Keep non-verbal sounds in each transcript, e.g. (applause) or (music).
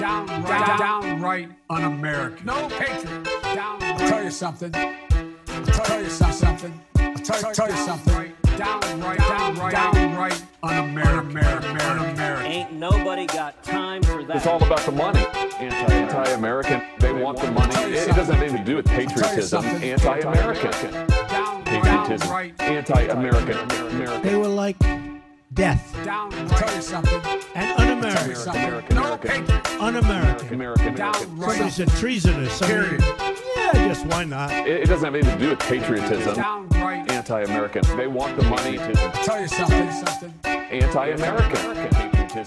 down, down, downright un-American. No patriot. Down. I'll tell you something. I'll tell you something. I'll tell, tell you something. Downright, downright, downright un-American. Un-American. Ain't nobody got time for that. It's all about the money. Anti, anti-American. They want the money. It, it doesn't have anything to do with patriotism. Anti-American. Patriotism. Anti-American. They were like death Down. I'll tell you something. and Tell you un-American. something. American, No American. Un-American. American. American. Downright. Somebody said treasonous. I mean, Period. yeah, just why not? It, it doesn't have anything to do with patriotism. Downright. Anti-American. They want the money. Tell you something. Something. Anti-American.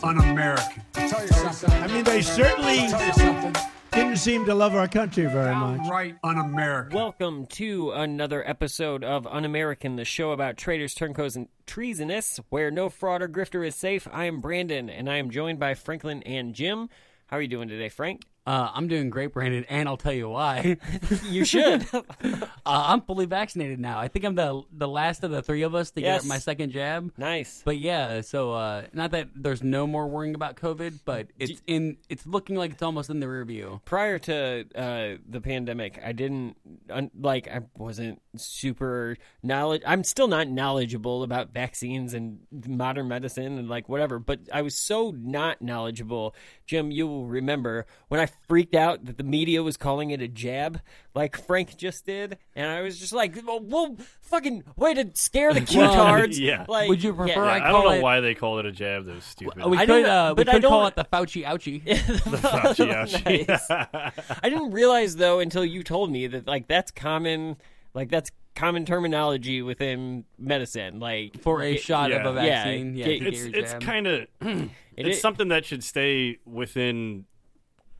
Un-American. I'll tell you something. I mean, they certainly I'll tell you something. Didn't seem to love our country very much. Right, un-American. Welcome to another episode of Un-American, the show about traitors, turncoats, and treasonous, where no fraud or grifter is safe. I am Brandon, and I am joined by Franklin and Jim. How are you doing today, Frank? Uh, I'm doing great, Brandon, and I'll tell you why. (laughs) You (laughs) should. uh, I'm fully vaccinated now. I think I'm the the last of the three of us to Yes. get my second jab. nice. But yeah, so uh, not that there's no more worrying about COVID, but it's in it's looking like it's almost in the rear view. Prior to uh, the pandemic, I didn't un- like. I wasn't super knowledge. I'm still not knowledgeable about vaccines and modern medicine and like whatever. But I was so not knowledgeable. Jim, you will remember when I freaked out that the media was calling it a jab, like Frank just did, and I was just like, "Well, well fucking way to scare the (laughs) Well, Q-tards." yeah. Like, Would you prefer yeah. I I, call don't know it- why they call it a jab. That was stupid. we I could don't- uh, we but I could call don't- it the Fauci ouchie. (laughs) the Fauci, (laughs) ouchie. Nice. I didn't realize though until you told me that like that's common, like that's common terminology within medicine. Like for a get- shot of a vaccine. Yeah, get- to get it's it's kind of (clears throat) it's is- something that should stay within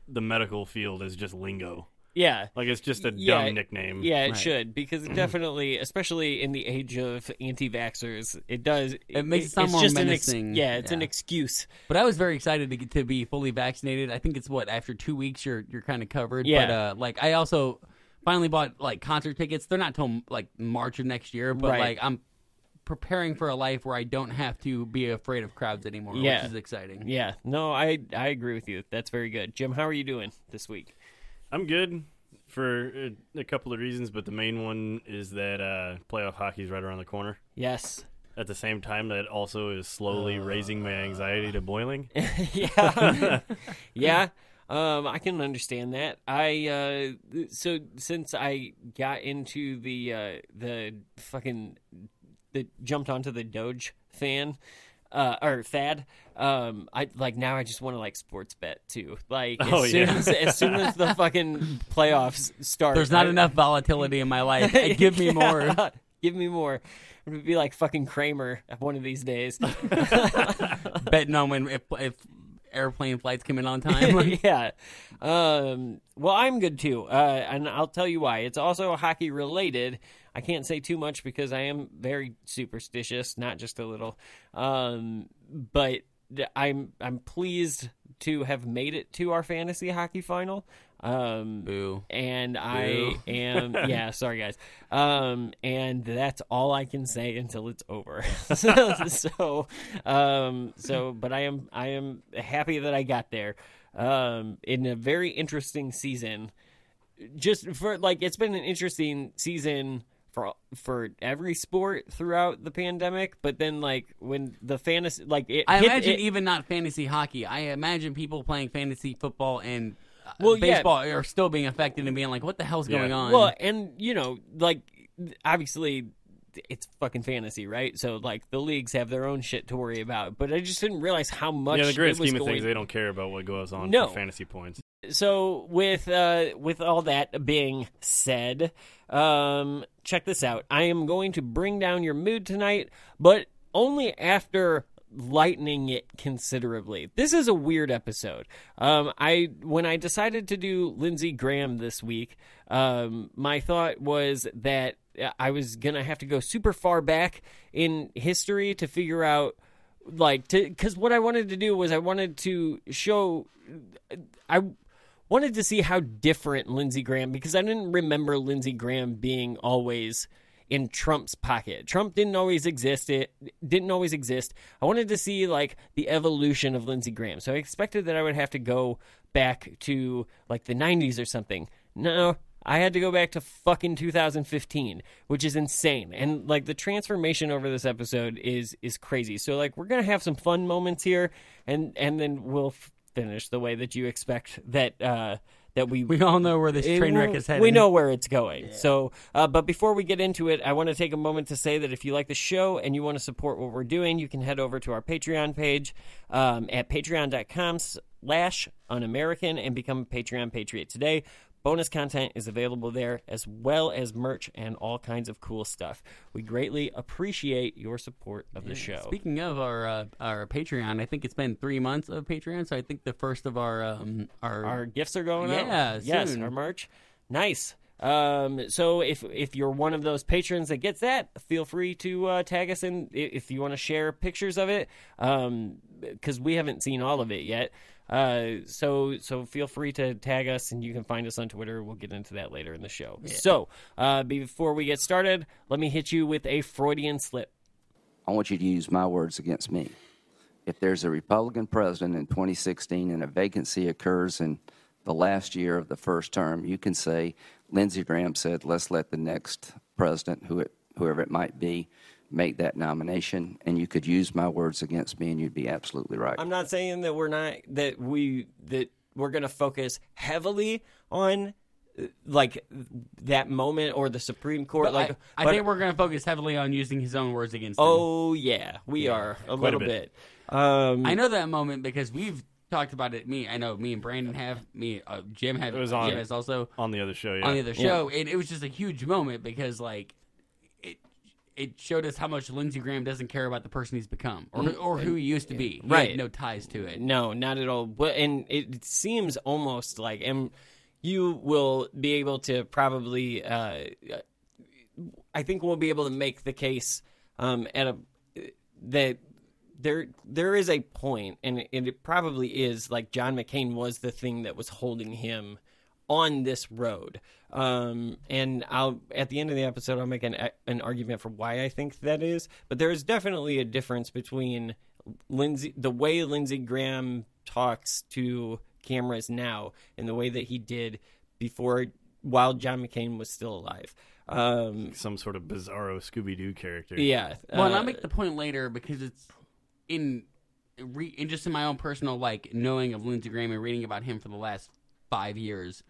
the medical field as just lingo. yeah. Like it's just a Yeah, dumb nickname. Yeah, it Right. should because it (clears throat) definitely, especially in the age of anti-vaxxers, it does. It makes it sound it's more just an ex- menacing. yeah, it's an excuse. But I was very excited to get to be fully vaccinated. I think it's what after two weeks you're you're kind of covered. Yeah. But uh, like I also finally bought like concert tickets. They're not till like March of next year. But Right. like I'm preparing for a life where I don't have to be afraid of crowds anymore, Yeah. which is exciting. Yeah, no, I I agree with you. That's very good, Jim. How are you doing this week? I'm good for a, a couple of reasons, but the main one is that uh, playoff hockey is right around the corner. Yes. At the same time, that also is slowly raising my anxiety to boiling. (laughs) yeah, (laughs) yeah. Um, I can understand that. I uh, so since I got into the uh, the fucking the jumped onto the Doge fan. Uh, or fad. Um, I like now. I just want to like sports bet too. Like as Oh, soon yeah. as as soon as the fucking playoffs start, There's not I- enough volatility in my life. (laughs) (laughs) Give me more. Give me more. I'm gonna be like fucking Kramer one of these days. (laughs) Betting on when if, if airplane flights come in on time. yeah. Um, well, I'm good too, uh, and I'll tell you why. It's also hockey related. I can't say too much because I am very superstitious, not just a little. Um, but I'm I'm pleased to have made it to our fantasy hockey final. Um, Boo. and I Boo. (laughs) am yeah, sorry guys. Um and that's all I can say until it's over. (laughs) so um so but I am I am happy that I got there. Um in a very interesting season. Just for like it's been an interesting season for for every sport throughout the pandemic, but then like when the fantasy like it I hit- imagine it- even not fantasy hockey. I imagine people playing fantasy football and uh, Well, yeah. baseball are still being affected and being like, "What the hell's Yeah. going on?" Well, and you know, like obviously it's fucking fantasy, right? So like the leagues have their own shit to worry about. But I just didn't realize how much yeah, in the grand scheme of going. things, they don't care about what goes on No. for fantasy points. so with uh with all that being said, um check this out. I am going to bring down your mood tonight, but only after lightening it considerably. This is a weird episode. Um I when I decided to do Lindsey Graham this week, um my thought was that I was to have to go super far back in history to figure out like to cuz what I wanted to do was I wanted to show I wanted to see how different Lindsey Graham because I didn't remember Lindsey Graham being always in Trump's pocket. Trump didn't always exist. It didn't always exist. I wanted to see like the evolution of Lindsey Graham. So I expected that I would have to go back to like the 90s or something. No, I had to go back to fucking 2015, which is insane. And like the transformation over this episode is is crazy. So like we're going to have some fun moments here and and then we'll f- finish the way that you expect that uh that we We all know where this train wreck is headed. We know where it's going. So, uh, but before we get into it, I want to take a moment to say that if you like the show and you want to support what we're doing, you can head over to our Patreon page um, at patreon.com slash un-American and become a Patreon Patriot today. Bonus content is available there, as well as merch and all kinds of cool stuff. We greatly appreciate your support of the show. Speaking of our uh, our Patreon, I think it's been three months of Patreon, so I think the first of our um, our, our gifts are going out. Yeah, yes, our merch. Nice. Um, so if if you're one of those patrons that gets that, feel free to uh, tag us in if you want to share pictures of it, because we haven't seen all of it yet. Uh, so so feel free to tag us, and you can find us on Twitter. We'll get into that later in the show. So uh, before we get started, let me hit you with a Freudian slip. I want you to use my words against me. If there's a Republican president in 2016 and a vacancy occurs in the last year of the first term, you can say Lindsey Graham said, "Let's let the next president, who it, whoever it might be, make that nomination," and you could use my words against me, and you'd be absolutely right. I'm not saying that we're not that we that we're going to focus heavily on uh, like that moment or the Supreme Court. But like, I, I but- think we're going to focus heavily on using his own words against him. oh yeah, we are a quite a little bit. bit. Um, I know that moment because we've talked about it. Me, I know me and Brandon have. Me, uh, Jim have. It was on- Jim has also on the other show. Yeah. on the other show, and it was just a huge moment because like it it showed us how much Lindsey Graham doesn't care about the person he's become or who- or who he used to be. He Right. no ties to it. No, not at all. But and it seems almost like, and you will be able to probably, uh, I think we'll be able to make the case um, at a that there there is a point, and it, and it probably is like John McCain was the thing that was holding him on this road. Um, and I'll at the end of the episode, I'll make an an argument for why I think that is. But there is definitely a difference between Lindsey, the way Lindsey Graham talks to cameras now, and the way that he did before, while John McCain was still alive. Um, Some sort of bizarro Scooby Doo character. yeah. Well, and uh, I'll make the point later because it's in, re, in just in my own personal like knowing of Lindsey Graham and reading about him for the last five years.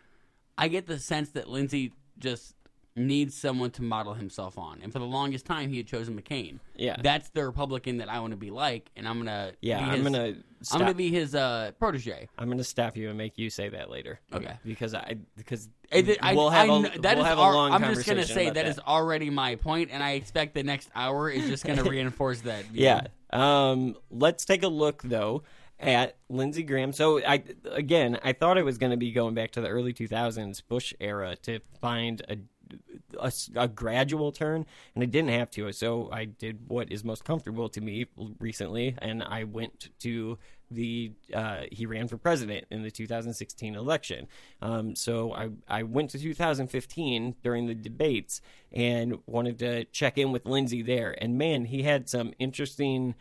I get the sense that Lindsey just needs someone to model himself on, and for the longest time he had chosen McCain. Yeah. that's the Republican that I want to be like, and I'm gonna Yeah, be I'm his- gonna I'm gonna be his uh, protege. I'm going to stop you and make you say that later. Okay. Because I because I, did- I, we'll have I, a, that we'll is have our, a long I'm just gonna say about that is already my point, and I expect the next hour is just gonna (laughs) reinforce that. view. Yeah. Um, let's take a look though at Lindsey Graham. So I again, I thought it was going to be going back to the early 2000s Bush era to find a a gradual turn, and I didn't have to. So I did what is most comfortable to me recently, and I went to the uh, he ran for president in the 2016 election. Um, so I I went to 2015 during the debates and wanted to check in with Lindsey there, and man, he had some interesting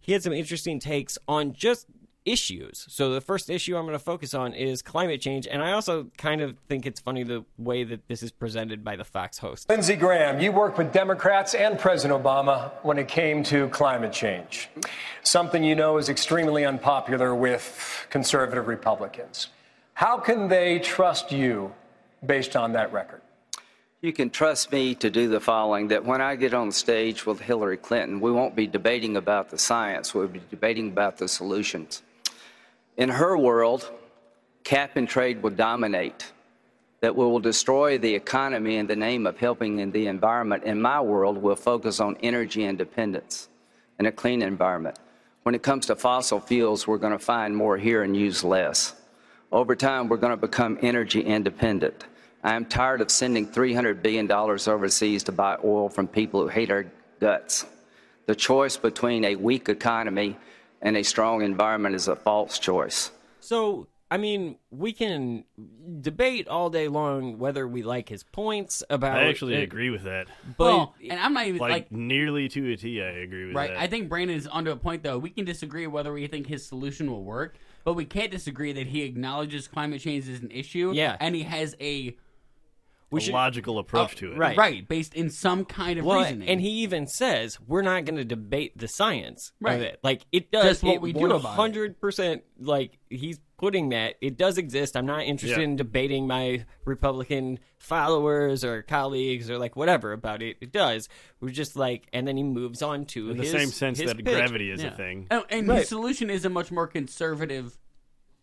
he had some interesting takes on just issues. So the first issue I'm going to focus on is climate change, and I also kind of think it's funny the way that this is presented by the Fox host. Lindsey Graham, you worked with Democrats and President Obama when it came to climate change, something you know is extremely unpopular with conservative Republicans. How can they trust you based on that record? You can trust me to do the following that when I get on stage with Hillary Clinton, we won't be debating about the science, we'll be debating about the solutions. In her world, cap and trade will dominate, that will destroy the economy in the name of helping in the environment. In my world, we'll focus on energy independence and a clean environment. When it comes to fossil fuels, we're going to find more here and use less. Over time, we're going to become energy independent. I am tired of sending $300 billion overseas to buy oil from people who hate our guts. The choice between a weak economy and a strong environment is a false choice. So I mean, we can debate all day long whether we like his points about. I actually it, agree with that. but well, and I'm not even Like, like, nearly to a T, I agree with that. right. that. I think Brandon is onto a point though. We can disagree whether we think his solution will work, but we can't disagree that he acknowledges climate change is an issue. Yeah. and he has a we a should, logical approach uh, to it. right. right based in some kind of well, reasoning. and he even says we're not going to debate the science Right. of it. Like it does. Just what it we do about it. Hundred percent. Like he's putting that it does exist. I'm not interested Yeah. in debating my Republican followers or colleagues or like whatever about it. It does. We're just like, and then he moves on to In the his- same sense his that pitch. gravity is Yeah. a thing. Oh, and Right. his solution is a much more conservative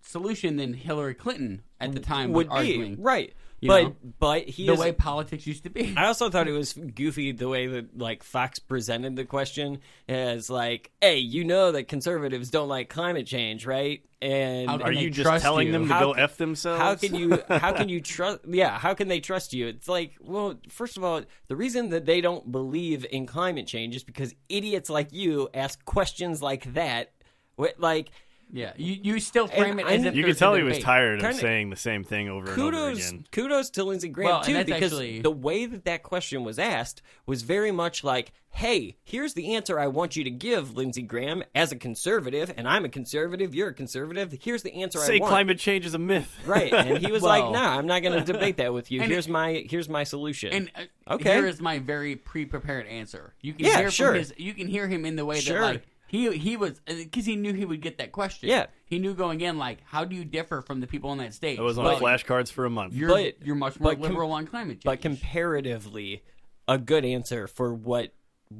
solution than Hillary Clinton at the mm, time would was arguing. be right. You but know? but he The is, way politics used to be. I also thought it (laughs) was goofy the way that like Fox presented the question as like, "Hey, you know that conservatives don't like climate change, right?" And How Are can you just telling you? them to How go f themselves? how can you how can you (laughs) trust yeah how can they trust you it's like well first of all the reason that they don't believe in climate change is because idiots like you ask questions like that What- like yeah, you you still frame it I- as if You there's could tell a he was tired of Kinda- saying the same thing over and over again. kudos to Lindsey Graham Well, too because actually- the way that that question was asked was very much like hey here's the answer I want you to give Lindsey Graham as a conservative and I'm a conservative you're a conservative here's the answer Say I want climate change is a myth. right and he was (laughs) Well- like nah I'm not going to debate that with you (laughs) here's it- my here's my solution And uh, Okay. here is my very pre-prepared answer. You can Yeah, hear sure. from his. You can hear him in the way Sure. that like he he was uh, because he knew he would get that question. Yeah. he knew going in like, how do you differ from the people on that stage? I was on Well, flashcards for a month. You're But- you're much more but com- liberal on climate change. but comparatively a good answer for what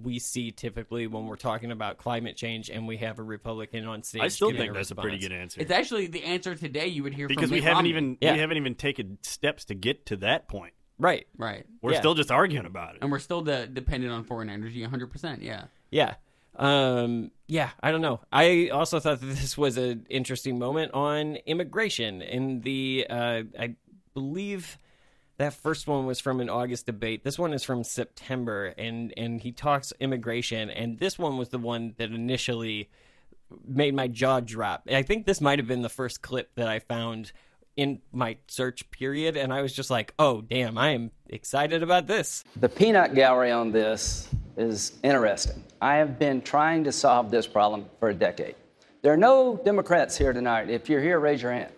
we see typically when we're talking about climate change and we have a Republican on stage. I still giving think that's a pretty good answer. it's actually the answer today. You would hear because from we Mitt haven't Romney. even Yeah. we haven't even taken steps to get to that point. Right. right, We're Yeah. still just arguing about it. and we're still de- dependent on foreign energy 100. percent Yeah, Yeah. Um, yeah, I don't know. I also thought that this was an interesting moment on immigration. In the, uh, I believe that first one was from an August debate. This one is from September, and and he talks immigration. And this one was the one that initially made my jaw drop. I think this might have been the first clip that I found in my search period, and I was just like, "Oh, damn! I am excited about this." The peanut gallery on this is interesting. I have been trying to solve this problem for a decade. There are no Democrats here tonight. If you're here, raise your hand.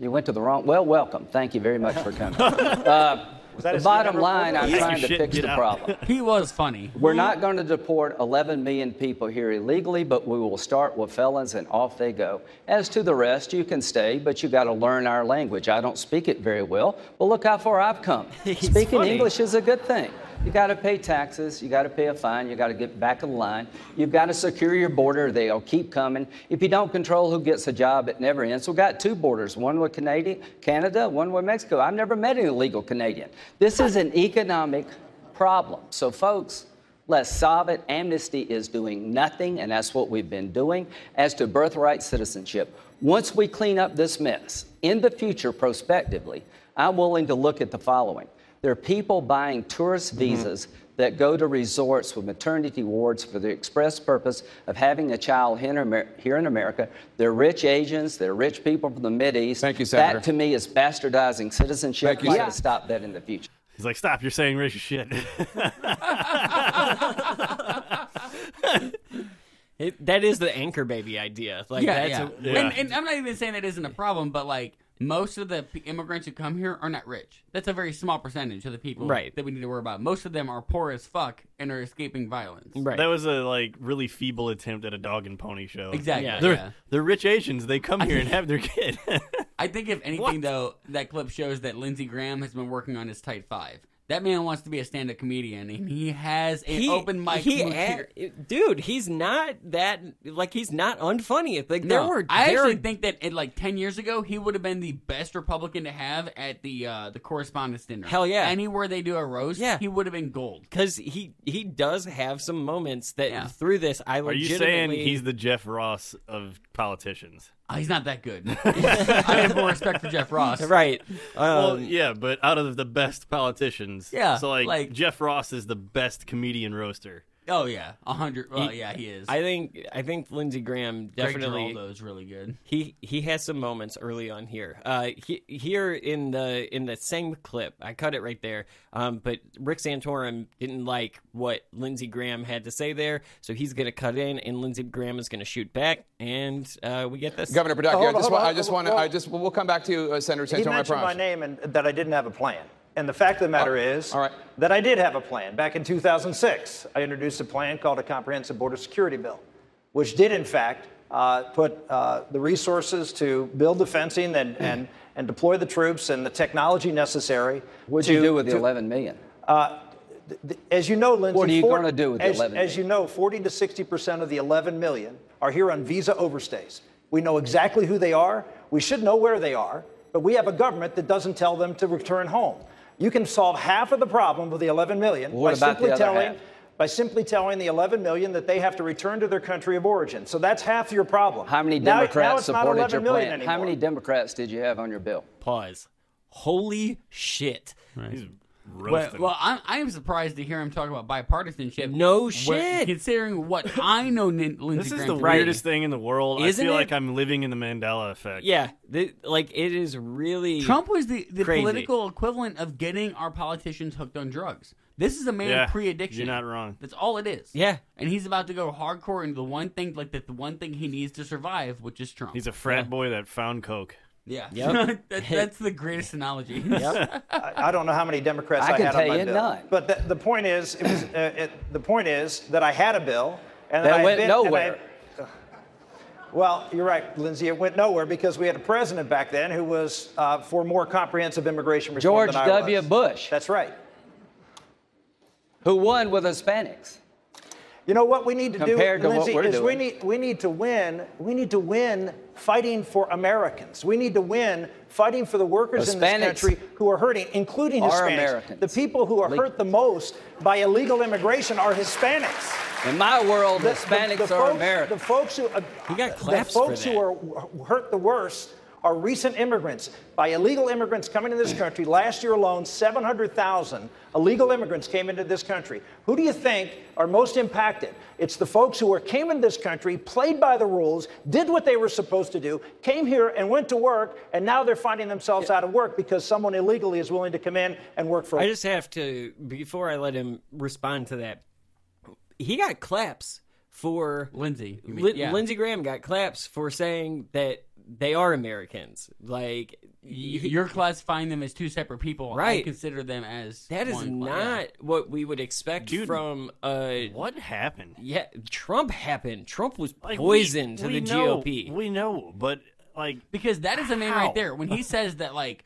You went to the wrong. Well, welcome. Thank you very much for coming. (laughs) Uh, the bottom line, I'm Pack trying to fix the out. problem. (laughs) he was funny. We're not going to deport 11 million people here illegally, but we will start with felons and off they go. As to the rest, you can stay, but you got to learn our language. I don't speak it very well, but look how far I've come. (laughs) Speaking funny. English is a good thing. You got to pay taxes, you got to pay a fine, you got to get back in line. You've got to secure your border, they'll keep coming. If you don't control who gets a job, it never ends. We've got two borders, one with Canada, Canada, one with Mexico. I've never met an illegal Canadian. This is an economic problem. So, folks, let's solve it. Amnesty is doing nothing, and that's what we've been doing. As to birthright citizenship, once we clean up this mess, in the future, prospectively, I'm willing to look at the following. There are people buying tourist mm-hmm. visas that go to resorts with maternity wards for the express purpose of having a child here in, Amer- here in America. They're rich Asians, they're rich people from the Mideast. Thank you, Senator. That to me is bastardizing citizenship. Thank you, we sir. got to stop that in the future. He's like, stop! You're saying racist shit. (laughs) It, that is the anchor baby idea. Like yeah, that's yeah. A, Yeah. And, and I'm not even saying that isn't a problem, but like most of the immigrants who come here are not rich. That's a very small percentage of the people Right. that we need to worry about. Most of them are poor as fuck and are escaping violence. right. that was a like really feeble attempt at a dog and pony show. Exactly. Yeah. They're yeah. they're rich Asians. They come here and have their kid. (laughs) I think if anything What? though, that clip shows that Lindsey Graham has been working on his tight five. That man wants to be a stand-up comedian, and he has an open mic. He, move a- here. dude, he's not that like he's not unfunny. Like there were, I there actually were- think that in like ten years ago, he would have been the best Republican to have at the uh, the correspondence dinner. Hell yeah. anywhere they do a roast, Yeah. he would have been gold. because he he does have some moments that Yeah. through this I Are you saying he's the Jeff Ross of politicians? Oh, he's not that good. (laughs) I have more respect for Jeff Ross. right? well, Um, yeah, but out of the best politicians, Yeah, So like, like- Jeff Ross is the best comedian roaster. Oh yeah, a hundred. Well, yeah, he is. I think I think Lindsey Graham definitely Giraldo is really good. he he has some moments early on here. Uh, he, here in the in the same clip, I cut it right there. Um, but Rick Santorum didn't like what Lindsey Graham had to say there, so he's going to cut in, and Lindsey Graham is going to shoot back, and uh, we get this. Governor Pataki, Hold I just want, I just want to, I just, we'll come back to you, uh, Senator He Santorum, I mentioned my name and that I didn't have a plan. And the fact of the matter is all right. that I did have a plan. Back in 2006, I introduced a plan called a Comprehensive Border Security Bill, which did, in fact, uh, put uh, the resources to build the fencing and, and, and deploy the troops and the technology necessary. What'd to, you do with the to- 11 million? th- As you know, Lindsey, What are you for- gonna do with the as, 11 As you know, 40 to 60 percent of the 11 million are here on visa overstays. We know exactly who they are. We should know where they are, but we have a government that doesn't tell them to return home. You can solve half of the problem with the 11 million What by about simply the other telling half? by simply telling the 11 million that they have to return to their country of origin. So that's half your problem. How many Now- now Democrats supported your million plan? How many Democrats did you have on your bill? Pause. Holy shit! He's Well, roasting. well I'm, I am surprised to hear him talk about bipartisanship. No where- shit. Considering what I know, Nin- Lindsey this is Graham the. Right. weirdest thing in the world. Isn't I feel it? like I'm living in the Mandela effect. Yeah, th- like it is really Trump was the, the Crazy. political equivalent of getting our politicians hooked on drugs. This is a man Yeah, pre-addiction. you're not wrong. That's all it is. Yeah. and he's about to go hardcore into the one thing, like the, the one thing he needs to survive, which is Trump. He's a frat boy that found coke. Yeah. (laughs) Yep. that, that's the greatest analogy. Yep. (laughs) I I don't know how many Democrats I I, can had tell on my you bill. none. But the, the point is, it was, uh, it, the point is that I had a bill, and That I went been- and I- nowhere. well, you're right, Lindsey. It went nowhere because we had a president back then who was uh, for more comprehensive immigration reform George than I W. was. Bush. That's right. Who won with Hispanics? You know what we need to Compared do, to what Lindsey, we're is we need we need to win. We need to win fighting for Americans. We need to win fighting for the workers in this country who are hurting, including are Hispanics. Americans. The people who are hurt the most by illegal immigration are Hispanics. In my world, The- the- Hispanics the are folks, Americans. The folks who uh, He got the claps for folks that. who are hurt the worst are recent immigrants. By illegal immigrants coming to this country, last year alone, 700,000 illegal immigrants came into this country. Who do you think are most impacted? It's the folks who are, came into this country, played by the rules, did what they were supposed to do, came here and went to work, and now they're finding themselves out of work because someone illegally is willing to come in and work for I just have to before I let him respond to that. He got claps for Lindsey, you yeah. Lindsey Graham got claps for saying that they are Americans. Like Y- You're classifying them as two separate people. I Right. consider them as that is one. not Yeah. what we would expect Dude, from uh What happened? yeah, Trump happened. Trump was Like, poison we- to we the know- GOP. We know, but like because that is a man How? right there. When he (laughs) says that, like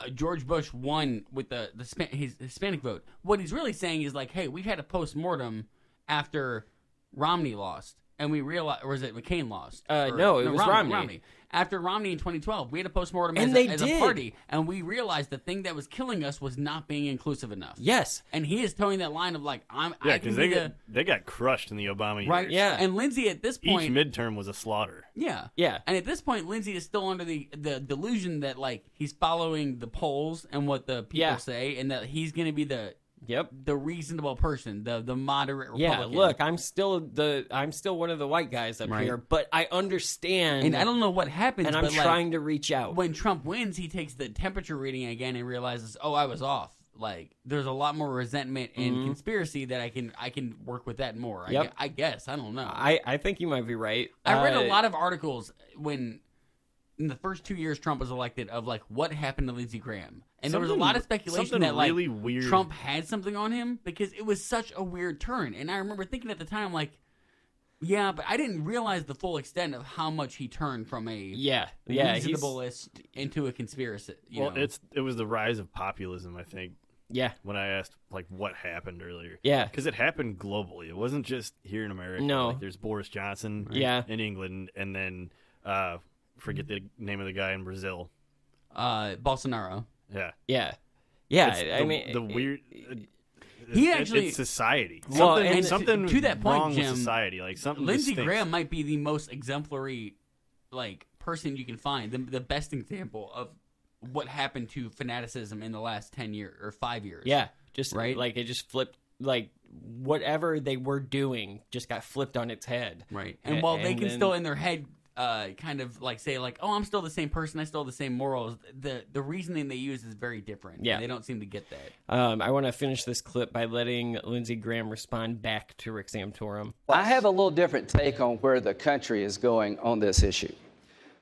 uh, George Bush won with the the Spa- his Hispanic vote, what he's really saying is like, hey, we had a post mortem after Romney lost, and we realized, or was it McCain lost? Uh, Or- no, it was Romney. After Romney in 2012, we had a postmortem And as, they a, as did. a party, and we realized the thing that was killing us was not being inclusive enough. yes. And he is towing that line of like, I'm, yeah, because they the got, they got crushed in the Obama years. right, Yeah. And Lindsey at this point, Each point, midterm was a slaughter. yeah. Yeah. And at this point, Lindsey is still under the, the delusion that, like, he's following the polls and what the people Yeah. say, and that he's going to be the Yep. the reasonable person, the the moderate Republican. Yeah, look, I'm still the I'm still one of the white guys up Right. here, but I understand And I don't know what happens, and I'm but, like, trying to reach out. when Trump wins, he takes the temperature reading again and realizes, oh, I was off. Like, there's a lot more resentment and conspiracy that I can I can work with that more. I, Mm-hmm. Yep. gue- I guess I don't know. I, I think you might be right. I read Uh, a lot of articles when in the first two years Trump was elected of like what happened to Lindsey Graham, and there was a lot of speculation that like really weird. Trump had something on him because it was such a weird turn, and I remember thinking at the time like, yeah, but I didn't realize the full extent of how much he turned from a Yeah, yeah, reasonableist into a conspiracy. You well, know? it's it was the rise of populism. I think yeah, when I asked like what happened earlier. Yeah. because it happened globally. It wasn't just here in America. No. like, there's Boris Johnson. Yeah. in England, and then uh, forget the name of the guy in Brazil. uh, Bolsonaro. Yeah, yeah, yeah. It's I the, mean, the weird. He actually- it's society. Well, something, and to- something to that point, wrong Jim, with society. Like something. Lindsey. Graham might be the most exemplary, like person you can find, the, the best example of what happened to fanaticism in the last ten years or five years. yeah, just Right? Like it just flipped. Like whatever they were doing just got flipped on its head. Right. And A- while they can then- still in their head uh, kind of like say like, "Oh, I'm still the same person. I still have the same morals." The the reasoning they use is very different. Yeah. They don't seem to get that. Um, I want to finish this clip by letting Lindsey Graham respond back to Rick Santorum. I have a little different take on where the country is going on this issue.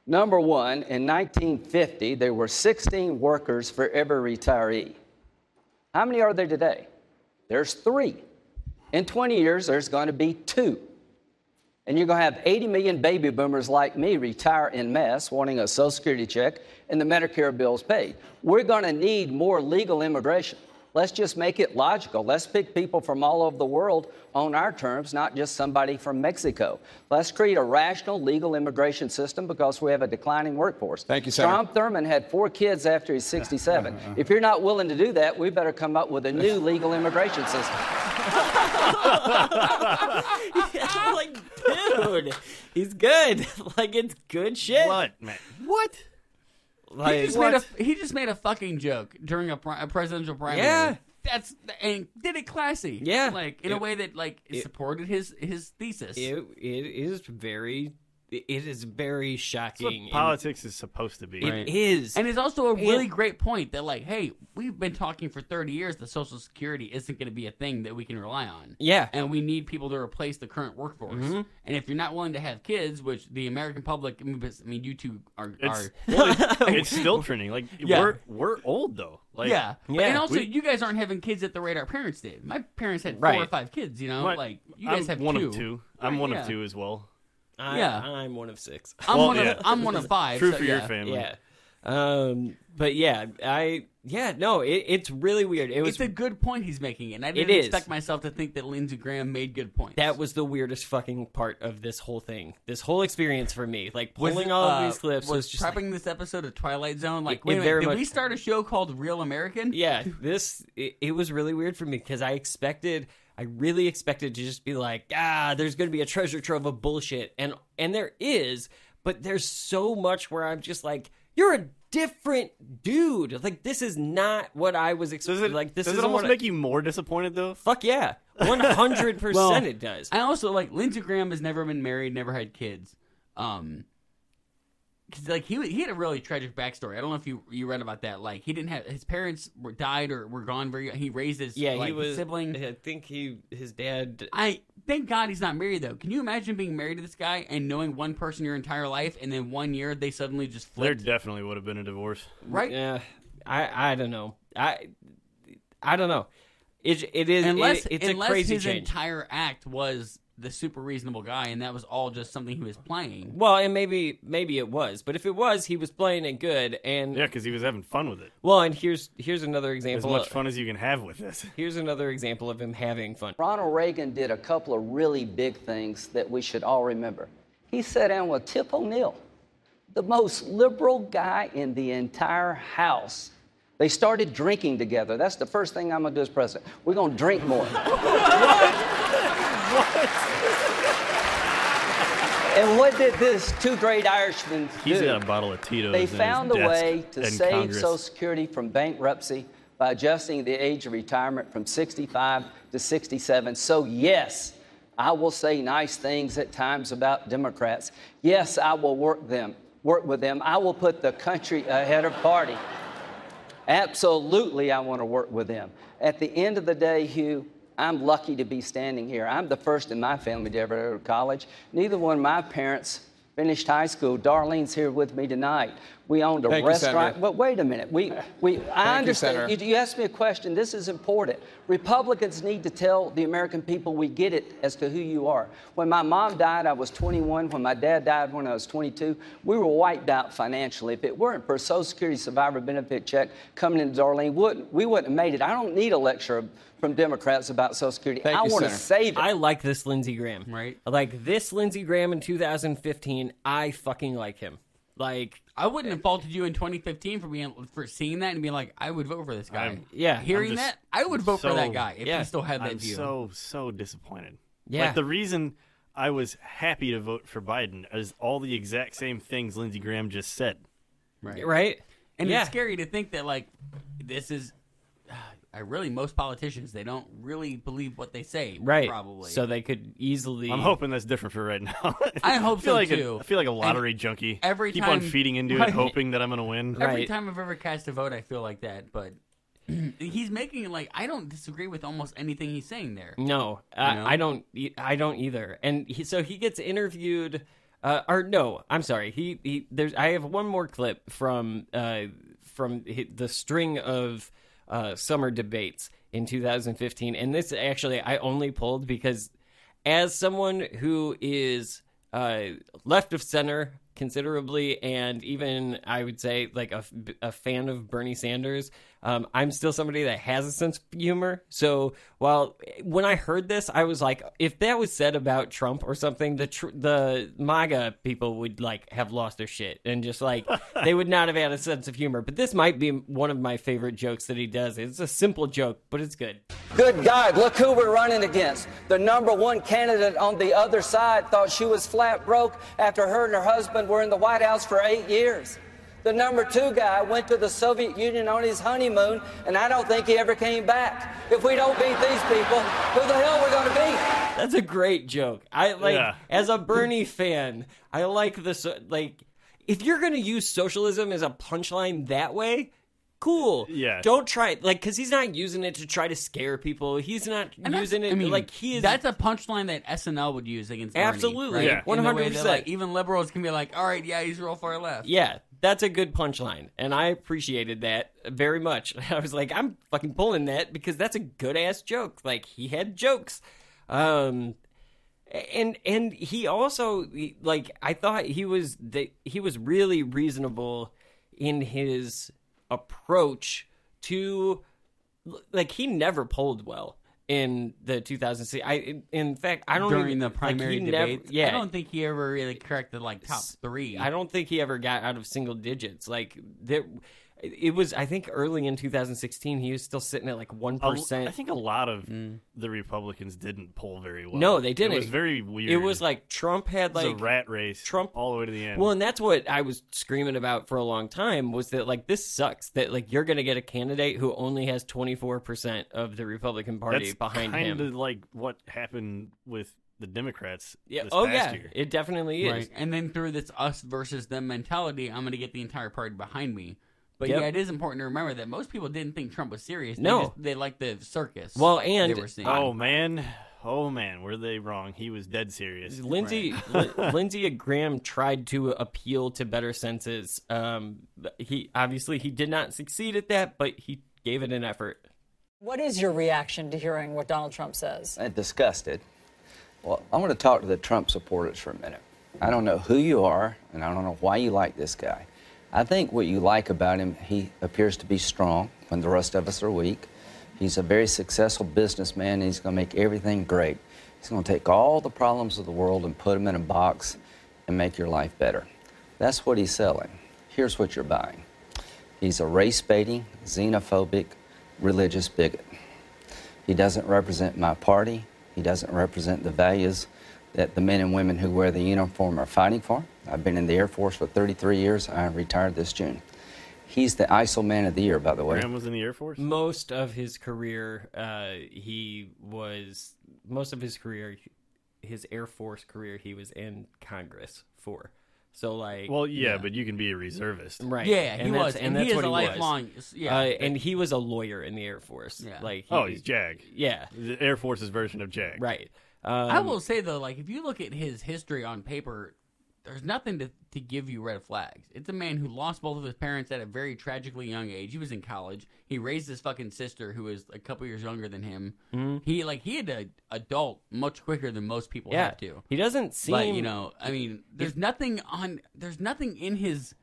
Number one, in 1950, there were 16 workers for every retiree. How many are there today? There's three. In 20 years, there's going to be two. And you're going to have 80 million baby boomers like me retire in mass, wanting a Social Security check and the Medicare bills paid. We're going to need more legal immigration. Let's just make it logical. Let's pick people from all over the world on our terms, not just somebody from Mexico. Let's create a rational legal immigration system because we have a declining workforce. Thank you, Senator. Strom Thurmond had four kids after he's 67. (laughs) if you're not willing to do that, we better come up with a new legal immigration system. (laughs) like, dude, he's good. (laughs) like, it's good shit. What, man? What? Like, he just made a he just made a fucking joke during a, pri- a presidential primary. Yeah. That's and did it classy. Yeah. like in a way that like it- supported his his thesis. it, it is very, it is very That's what shocking. politics is supposed to be. It is. And it's also a really And- great point that, like, hey, we've been talking for 30 years that Social Security isn't going to be a thing that we can rely on. Yeah. And we need people to replace the current workforce. Mhm. And if you're not willing to have kids, which the American public, I mean, but- I mean you two are. It's, are (laughs) well, (laughs) it's, (laughs) it's still trending. Like Yeah. we're we're old though. Like yeah. But- Yeah. And also, We- you guys aren't having kids at the rate our parents did. My parents had four Right. or five kids, you know? What? Like, you guys I'm have one two. of two. I'm Right, one yeah. of two as well. I, yeah. I'm one of six. (laughs) I'm, Well, one yeah. of, I'm one of five. True so for your family. Yeah. Um, but yeah, I yeah no, it, it's really weird. It was It's a good point he's making, and I didn't is. expect myself to think that Lindsey Graham made good points. that was the weirdest fucking part of this whole thing. This whole experience for me, like pulling it, all of uh, these clips, was, was just prepping like, this episode of Twilight Zone. Like, It- wait it minute, did much- we start a show called Real American? yeah, this it, it was really weird for me because I expected, I really expected to just be like, ah, there's going to be a treasure trove of bullshit, and and there is, but there's so much where I'm just like, you're a different dude. Like this is not what I was Does expecting. it Like this does is it almost what I- make you more disappointed though? Fuck yeah, one hundred percent it does. I also like Lindsey Graham has never been married, never had kids. Um, 'cause, like he he had a really tragic backstory. I don't know if you you read about that. Like he didn't have his parents were died or were gone very. He raised his Yeah, like, he was sibling. I think he his dad. I thank God he's not married though. Can you imagine being married to this guy and knowing one person your entire life, and then one year they suddenly just flipped? There definitely would have been a divorce. right? Yeah, I I don't know. I I don't know. It it is unless it, it's unless a crazy his change. entire act was the super reasonable guy, and that was all just something he was playing. well, and maybe maybe it was, but if it was, he was playing it good. And Yeah, because he was having fun with it. well, and here's here's another example. As much of, fun as you can have with this. (laughs) Here's another example of him having fun. Ronald Reagan did a couple of really big things that we should all remember. He sat down with Tip O'Neill, the most liberal guy in the entire House. They started drinking together. That's the first thing I'm going to do as president. We're going to drink more. (laughs) (laughs) (laughs) And what did this two great Irishmen He's do? got a bottle of Tito's. They found a way to save Congress. Social Security from bankruptcy by adjusting the age of retirement from 65 to 67. So, yes, I will say nice things at times about Democrats. Yes, I will work them, work with them. I will put the country ahead of party. Absolutely, I want to work with them. At the end of the day, Hugh, I'm lucky to be standing here. I'm the first in my family to ever go to college. Neither one of my parents finished high school. Darlene's here with me tonight. We owned a Thank restaurant. Senator. but wait a minute. We, we, I understand. Senator. You, you asked me a question. This is important. Republicans need to tell the American people we get it as to who you are. When my mom died, I was 21. When my dad died when I was 22, we were wiped out financially. If it weren't for a Social Security survivor benefit check coming into Darlene, wouldn't, we wouldn't have made it. I don't need a lecture from Democrats about Social Security. Thank I you, want to save it. I like this Lindsey Graham. Right. Like this Lindsey Graham in 2015. I fucking like him. Like I wouldn't have faulted you in 2015 for being for seeing that and being like, I would vote for this guy. I'm- Yeah, hearing just that, I would vote for so- that guy if yeah, he still had that I'm view. so so disappointed. Yeah. Like the reason I was happy to vote for Biden is all the exact same things Lindsey Graham just said. right. right. And yeah. it's scary to think that like this is really most politicians they don't really believe what they say. right? Probably. So they could easily. I'm hoping that's different for right now. (laughs) I hope feel so, like too. A, I feel like a And lottery junkie. every keep time- on feeding into (laughs) Right. it, hoping that I'm going to win. Every Right. time I've ever cast a vote, I feel like that. But (clears throat) he's making it like I don't disagree with almost anything he's saying there. No, I, know? I don't. I don't either. And he, so he gets interviewed. Uh, or no, I'm sorry. He, he there's. I have one more clip from uh, from the string of uh, summer debates in 2015, and this actually I only pulled because as someone who is uh, left of center considerably, and even I would say like a, a fan of Bernie Sanders, um, I'm still somebody that has a sense of humor. So while when I heard this, I was like, if that was said about Trump or something, the tr- the MAGA people would like have lost their shit and just like (laughs) they would not have had a sense of humor. But this might be one of my favorite jokes that he does. It's a simple joke, but it's good. Good God, look who we're running against. The number one candidate on the other side thought she was flat broke after her and her husband were in the White House for eight years. The number two guy went to the Soviet Union on his honeymoon, and I don't think he ever came back. If we don't beat these people, who the hell are we going to beat? That's a great joke. I like Yeah. as a Bernie fan, I like this like if you're going to use socialism as a punchline that way, cool. Yeah. Don't try it like cuz he's not using it to try to scare people. He's not And using it I mean, like he is That's a punchline that SNL would use against Bernie, Absolutely. right? Yeah. In the way that, 100%. like, even liberals can be like, "All right, yeah, he's real far left." Yeah, that's a good punchline, and I appreciated that very much. (laughs) I was like, I'm fucking pulling that because that's a good ass joke. Like he had jokes, um, and and he also like I thought he was the, he was really reasonable in his approach to like he never polled well in the 2006 i in, in fact i don't during even, the like, primary he never- debates. yeah I don't think he ever really cracked the like top three. I don't think he ever got out of single digits. Like there, it was. I think early in 2016, he was still sitting at like one I think a lot of mm. the Republicans didn't pull very well. No, they didn't. It was very weird. It was like Trump had It was like a rat race. Trump- all the way to the end. Well, and that's what I was screaming about for a long time was that like this sucks that like you're going to get a candidate who only has 24% of the Republican Party That's behind kind him. of like what happened with the Democrats. Yeah. this Oh past yeah. year. It definitely is. Right. And then through this us versus them mentality, I'm going to get the entire party behind me. But Yep. yeah, it is important to remember that most people didn't think Trump was serious. They No. just, they liked the circus. Well, and- they were seeing. Oh man, oh man, were they wrong? He was dead serious. Lindsey (laughs) Li- Lindsey Graham tried to appeal to better senses. Um, he obviously he did not succeed at that, but he gave it an effort. What is your reaction to hearing what Donald Trump says? and disgusted. Well, I want to talk to the Trump supporters for a minute. I don't know who you are, and I don't know why you like this guy. I think what you like about him, he appears to be strong when the rest of us are weak. He's a very successful businessman, and he's going to make everything great. He's going to take all the problems of the world and put them in a box and make your life better. That's what he's selling. Here's what you're buying. He's a race baiting, xenophobic, religious bigot. He doesn't represent my party. He doesn't represent the values that the men and women who wear the uniform are fighting for. I've been in the Air Force for 33 years. I retired this June. He's the ISIL Man of the Year, by the way. Graham was in the Air Force. Most of his career, uh, he was most of his career, his Air Force career, he was in Congress for. So like, Well, yeah, but you can be a reservist. right? Yeah, he and that's- was, and and that's he is what a he lifelong- was. yeah. uh, and he was a lawyer in the Air Force. Yeah. like Oh, he's Jag. Yeah, The Air Force's version of Jag. right. I Um, will say though, like if you look at his history on paper, there's nothing to, to give you red flags. It's a man who lost both of his parents at a very tragically young age. He was in college. He raised his fucking sister, who was a couple years younger than him. Mhm. He like he had to adult much quicker than most people Yeah, have to. he doesn't seem. But you know, I mean, there's nothing on, there's nothing in his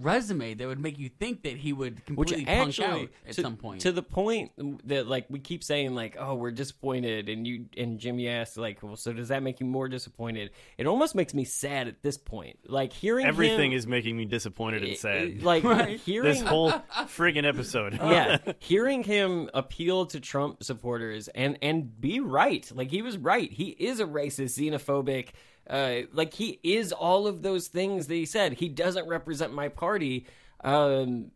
resume that would make you think that he would which completely punk out at to, some point. to the point that like we keep saying like oh we're disappointed and you and Jimmy asked like well so does that make you more disappointed it almost makes me sad at this point like hearing Everything him, is making me disappointed and sad. like (laughs) hearing this whole friggin' episode. (laughs) yeah, (laughs) hearing him appeal to Trump supporters and and be right, like he was right. He is a racist, xenophobic. Uh, like he is all of those things that he said. He doesn't represent my party. Um,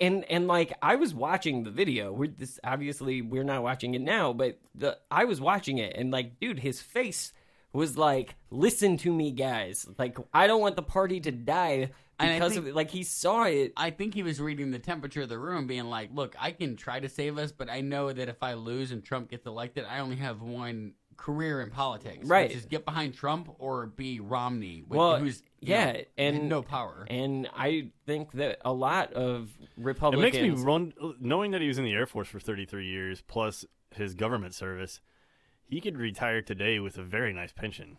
and and like I was watching the video. We're this obviously we're not watching it now, but the I was watching it and like, dude, his face was like, "Listen to me, guys. Like, I don't want the party to die because think- of it." Like he saw it. I think he was reading the temperature of the room, being like, "Look, I can try to save us, but I know that if I lose and Trump gets elected, I only have one career in politics, Right. Which is get behind Trump or be Romney, with, well, who's yeah, know, and no power. And I think that a lot of Republicans It makes me run knowing that he was in the Air Force for 33 years plus his government service. He could retire today with a very nice pension.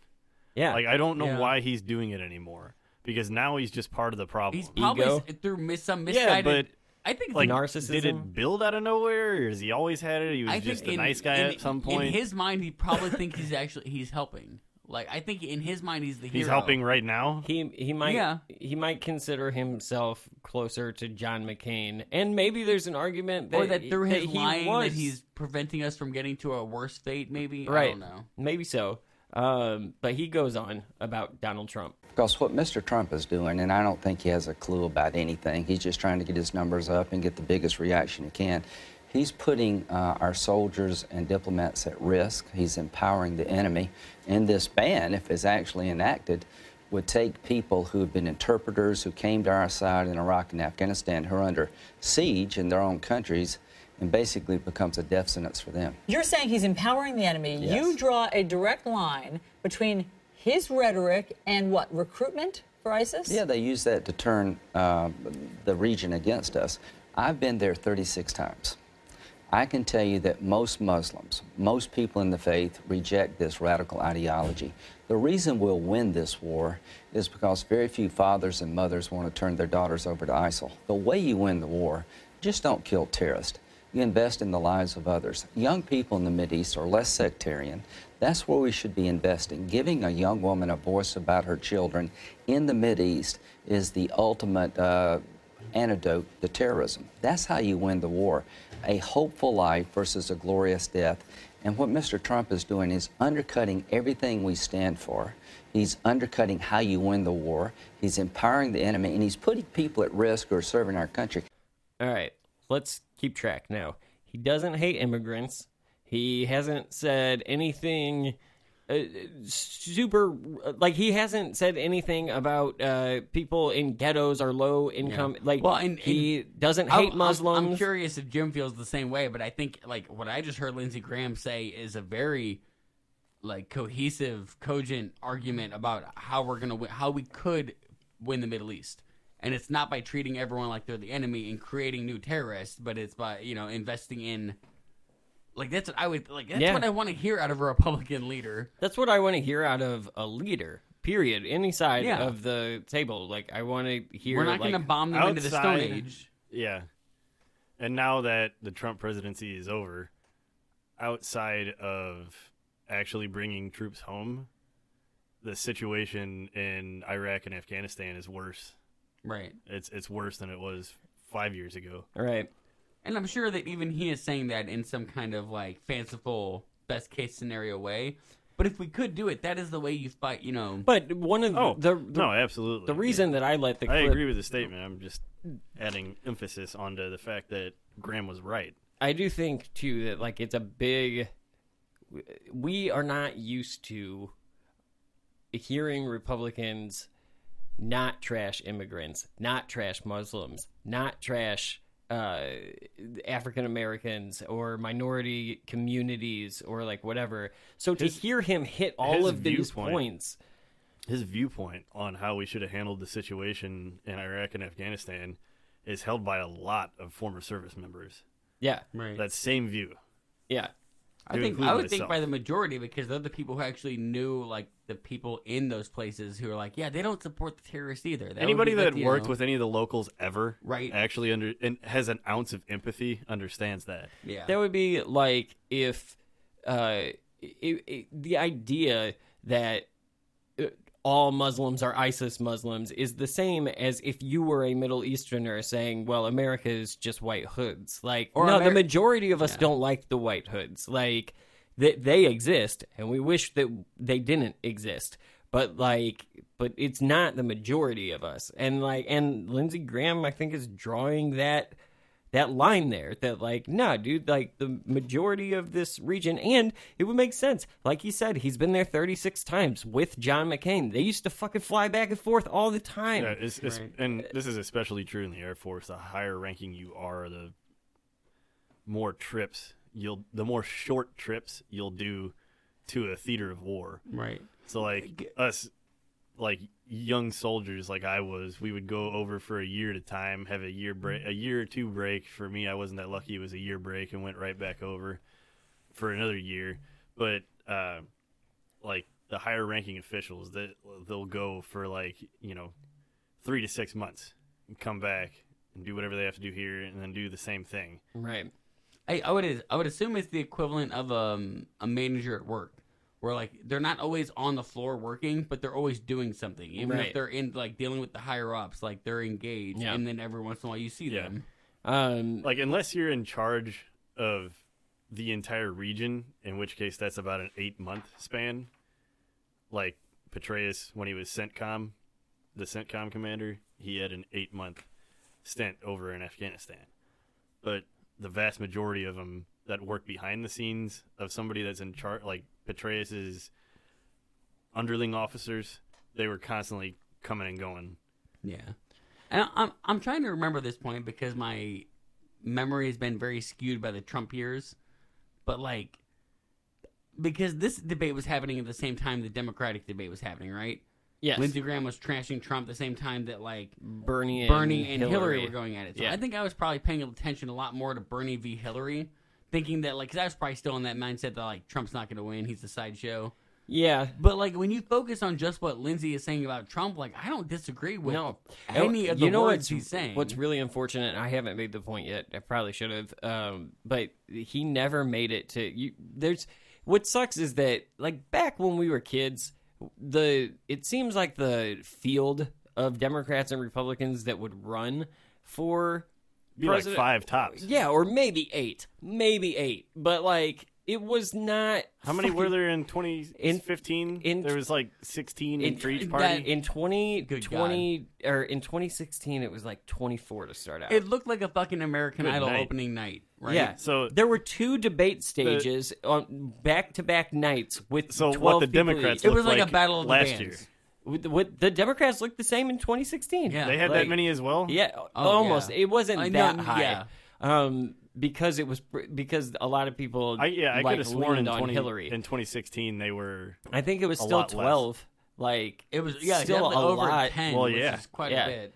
Yeah. like I don't know Yeah. why he's doing it anymore because now he's just part of the problem. He's probably Ego? through mis- some yeah, misguided. but I think like narcissism? Did it build out of nowhere, or has he always had it? He was I just a in, nice guy in, at some point. In his mind, he probably thinks he's (laughs) actually he's helping. Like I think in his mind, he's the he's hero. helping right now. He he might Yeah. he might consider himself closer to John McCain, and maybe there's an argument that or that through his he lying was, that he's preventing us from getting to a worse fate. Maybe I right. don't know. Maybe so. Um, but he goes on about Donald Trump. Because what Mr. Trump is doing, and I don't think he has a clue about anything, he's just trying to get his numbers up and get the biggest reaction he can. He's putting uh, our soldiers and diplomats at risk. He's empowering the enemy. And this ban, if it's actually enacted, would take people who have been interpreters who came to our side in Iraq and Afghanistan who are under siege in their own countries and basically becomes a death sentence for them. You're saying he's empowering the enemy. You draw a direct line between his rhetoric and what? Recruitment for ISIS? Yeah, they use that to turn uh, the region against us. I've been there 36 times. I can tell you that most Muslims, most people in the faith, reject this radical ideology. The reason we'll win this war is because very few fathers and mothers want to turn their daughters over to ISIL. The way you win the war, just don't kill terrorists. You invest in the lives of others. Young people in the Mideast are less sectarian. That's where we should be investing. Giving a young woman a voice about her children in the Mideast is the ultimate uh, antidote to terrorism. That's how you win the war. A hopeful life versus a glorious death. And what Mr. Trump is doing is undercutting everything we stand for. He's undercutting how you win the war. He's empowering the enemy, and he's putting people at risk who are serving our country. All right, let's keep track now. He doesn't hate immigrants. He hasn't said anything uh, super like he hasn't said anything about uh, people in ghettos or low income. Like Well, and- he doesn't I'm- hate I'm- Muslims. I'm, curious if Jim feels the same way, but I think like what I just heard Lindsey Graham say is a very like cohesive, cogent argument about how we're gonna win, how we could win the Middle East, and it's not by treating everyone like they're the enemy and creating new terrorists, but it's by you know investing in. Like that's what I would like. That's Yeah. what I want to hear out of a Republican leader. That's what I want to hear out of a leader. Period. Any side Yeah. of the table. Like I want to hear. We're not like, going to bomb them into the Stone Outside- Age. Yeah. And now that the Trump presidency is over, outside of actually bringing troops home, the situation in Iraq and Afghanistan is worse. Right. It's it's worse than it was 5 years ago. All right. And I'm sure that even he is saying that in some kind of like fanciful best case scenario way. But if we could do it, that is the way you fight. You know. But one of Oh, the, the no, absolutely. the reason that I let the I agree with the statement. I'm just adding emphasis onto the fact that Graham was right. I do think too that like it's a big. We are not used to hearing Republicans not trash immigrants, not trash Muslims, not trash uh, African Americans or minority communities or like whatever. So to hear him hit all of these points, his viewpoint on how we should have handled the situation in Iraq and Afghanistan is held by a lot of former service members. yeah, Right. That same view. yeah. I think I would think by the majority because they're the people who actually knew like the people in those places who are like, yeah, they don't support the terrorists either. That Anybody be like, that you worked know- with any of the locals ever, Right. actually under and has an ounce of empathy understands that. yeah, That would be like if uh, it, it, the idea that all Muslims are ISIS Muslims is the same as if you were a Middle Easterner saying, "Well, America is just white hoods." Like, Or no, the majority of us Yeah. don't like the white hoods. Like, they, they exist, and we wish that they didn't exist. but like, but it's not the majority of us. And like, and Lindsey Graham, I think, is drawing that that line there that like nah dude like the majority of this region and it would make sense like he said he's been there 36 times with john mccain they used to fucking fly back and forth all the time Yeah, it's, it's, and this is especially true in the Air Force. The higher ranking you are, the more trips you'll, the more short trips you'll do to a theater of war. Right. So like us, like young soldiers, like I was, we would go over for a year at a time, have a year break, a year or two break. For me, I wasn't that lucky; it was a year break, and went right back over for another year. But uh, like the higher ranking officials, that they'll go for like you know three to six months and come back and do whatever they have to do here, and then do the same thing. right I, I would I would assume it's the equivalent of um, a manager at work, where like they're not always on the floor working, but they're always doing something. Even Right. if they're in like dealing with the higher ups, like they're engaged, Yeah. and then every once in a while you see Yeah. them. um Like unless you're in charge of the entire region, in which case that's about an eight month span. Like Petraeus when he was CENTCOM, the CENTCOM commander, he had an eight month stint over in Afghanistan. But the vast majority of them that work behind the scenes of somebody that's in charge, like Petraeus's underling officers, they were constantly coming and going. Yeah, and I- I'm I'm trying to remember this point because my memory has been very skewed by the Trump years, but like because this debate was happening at the same time the Democratic debate was happening, right? yes Lindsey Graham was trashing Trump the same time that like bernie and Bernie and Hillary. Hillary were going at it. So Yeah. I think I was probably paying attention a lot more to Bernie v. Hillary, thinking that like because I was probably still in that mindset that like Trump's not going to win, he's the sideshow. yeah But like when you focus on just what Lindsey is saying about Trump, like I don't disagree with No, any of the you know words he's saying. What's really unfortunate, I haven't made the point yet. I probably should have, um, but he never made it to. You, there's what sucks is that like back when we were kids, the it seems like the field of Democrats and Republicans that would run for Be like five tops. yeah, or maybe eight, maybe eight, but like it was not. How many were there in twenty in- fifteen? In there was like 16 in, for each that- party. in 20, Good 20 or in 2016 it was like 24 to start out it looked like a fucking American Good Idol night. opening night, right? Yeah. So- there were two debate stages on back-to-back nights with So 12 what the people Democrats each. It was looked like a battle of the last bands. year. With, with the Democrats looked the same in 2016. Yeah. They had Like- that many as well. Yeah, Oh, almost. yeah. It wasn't I know, that high. yeah. Um, because it was because a lot of people I, yeah, I like, could have sworn in, leaned 20, Hillary. in 2016 they were. I think it was still lot less. 12. Like It was yeah, still a over lot. ten. Well, which yeah. is quite Yeah. a bit.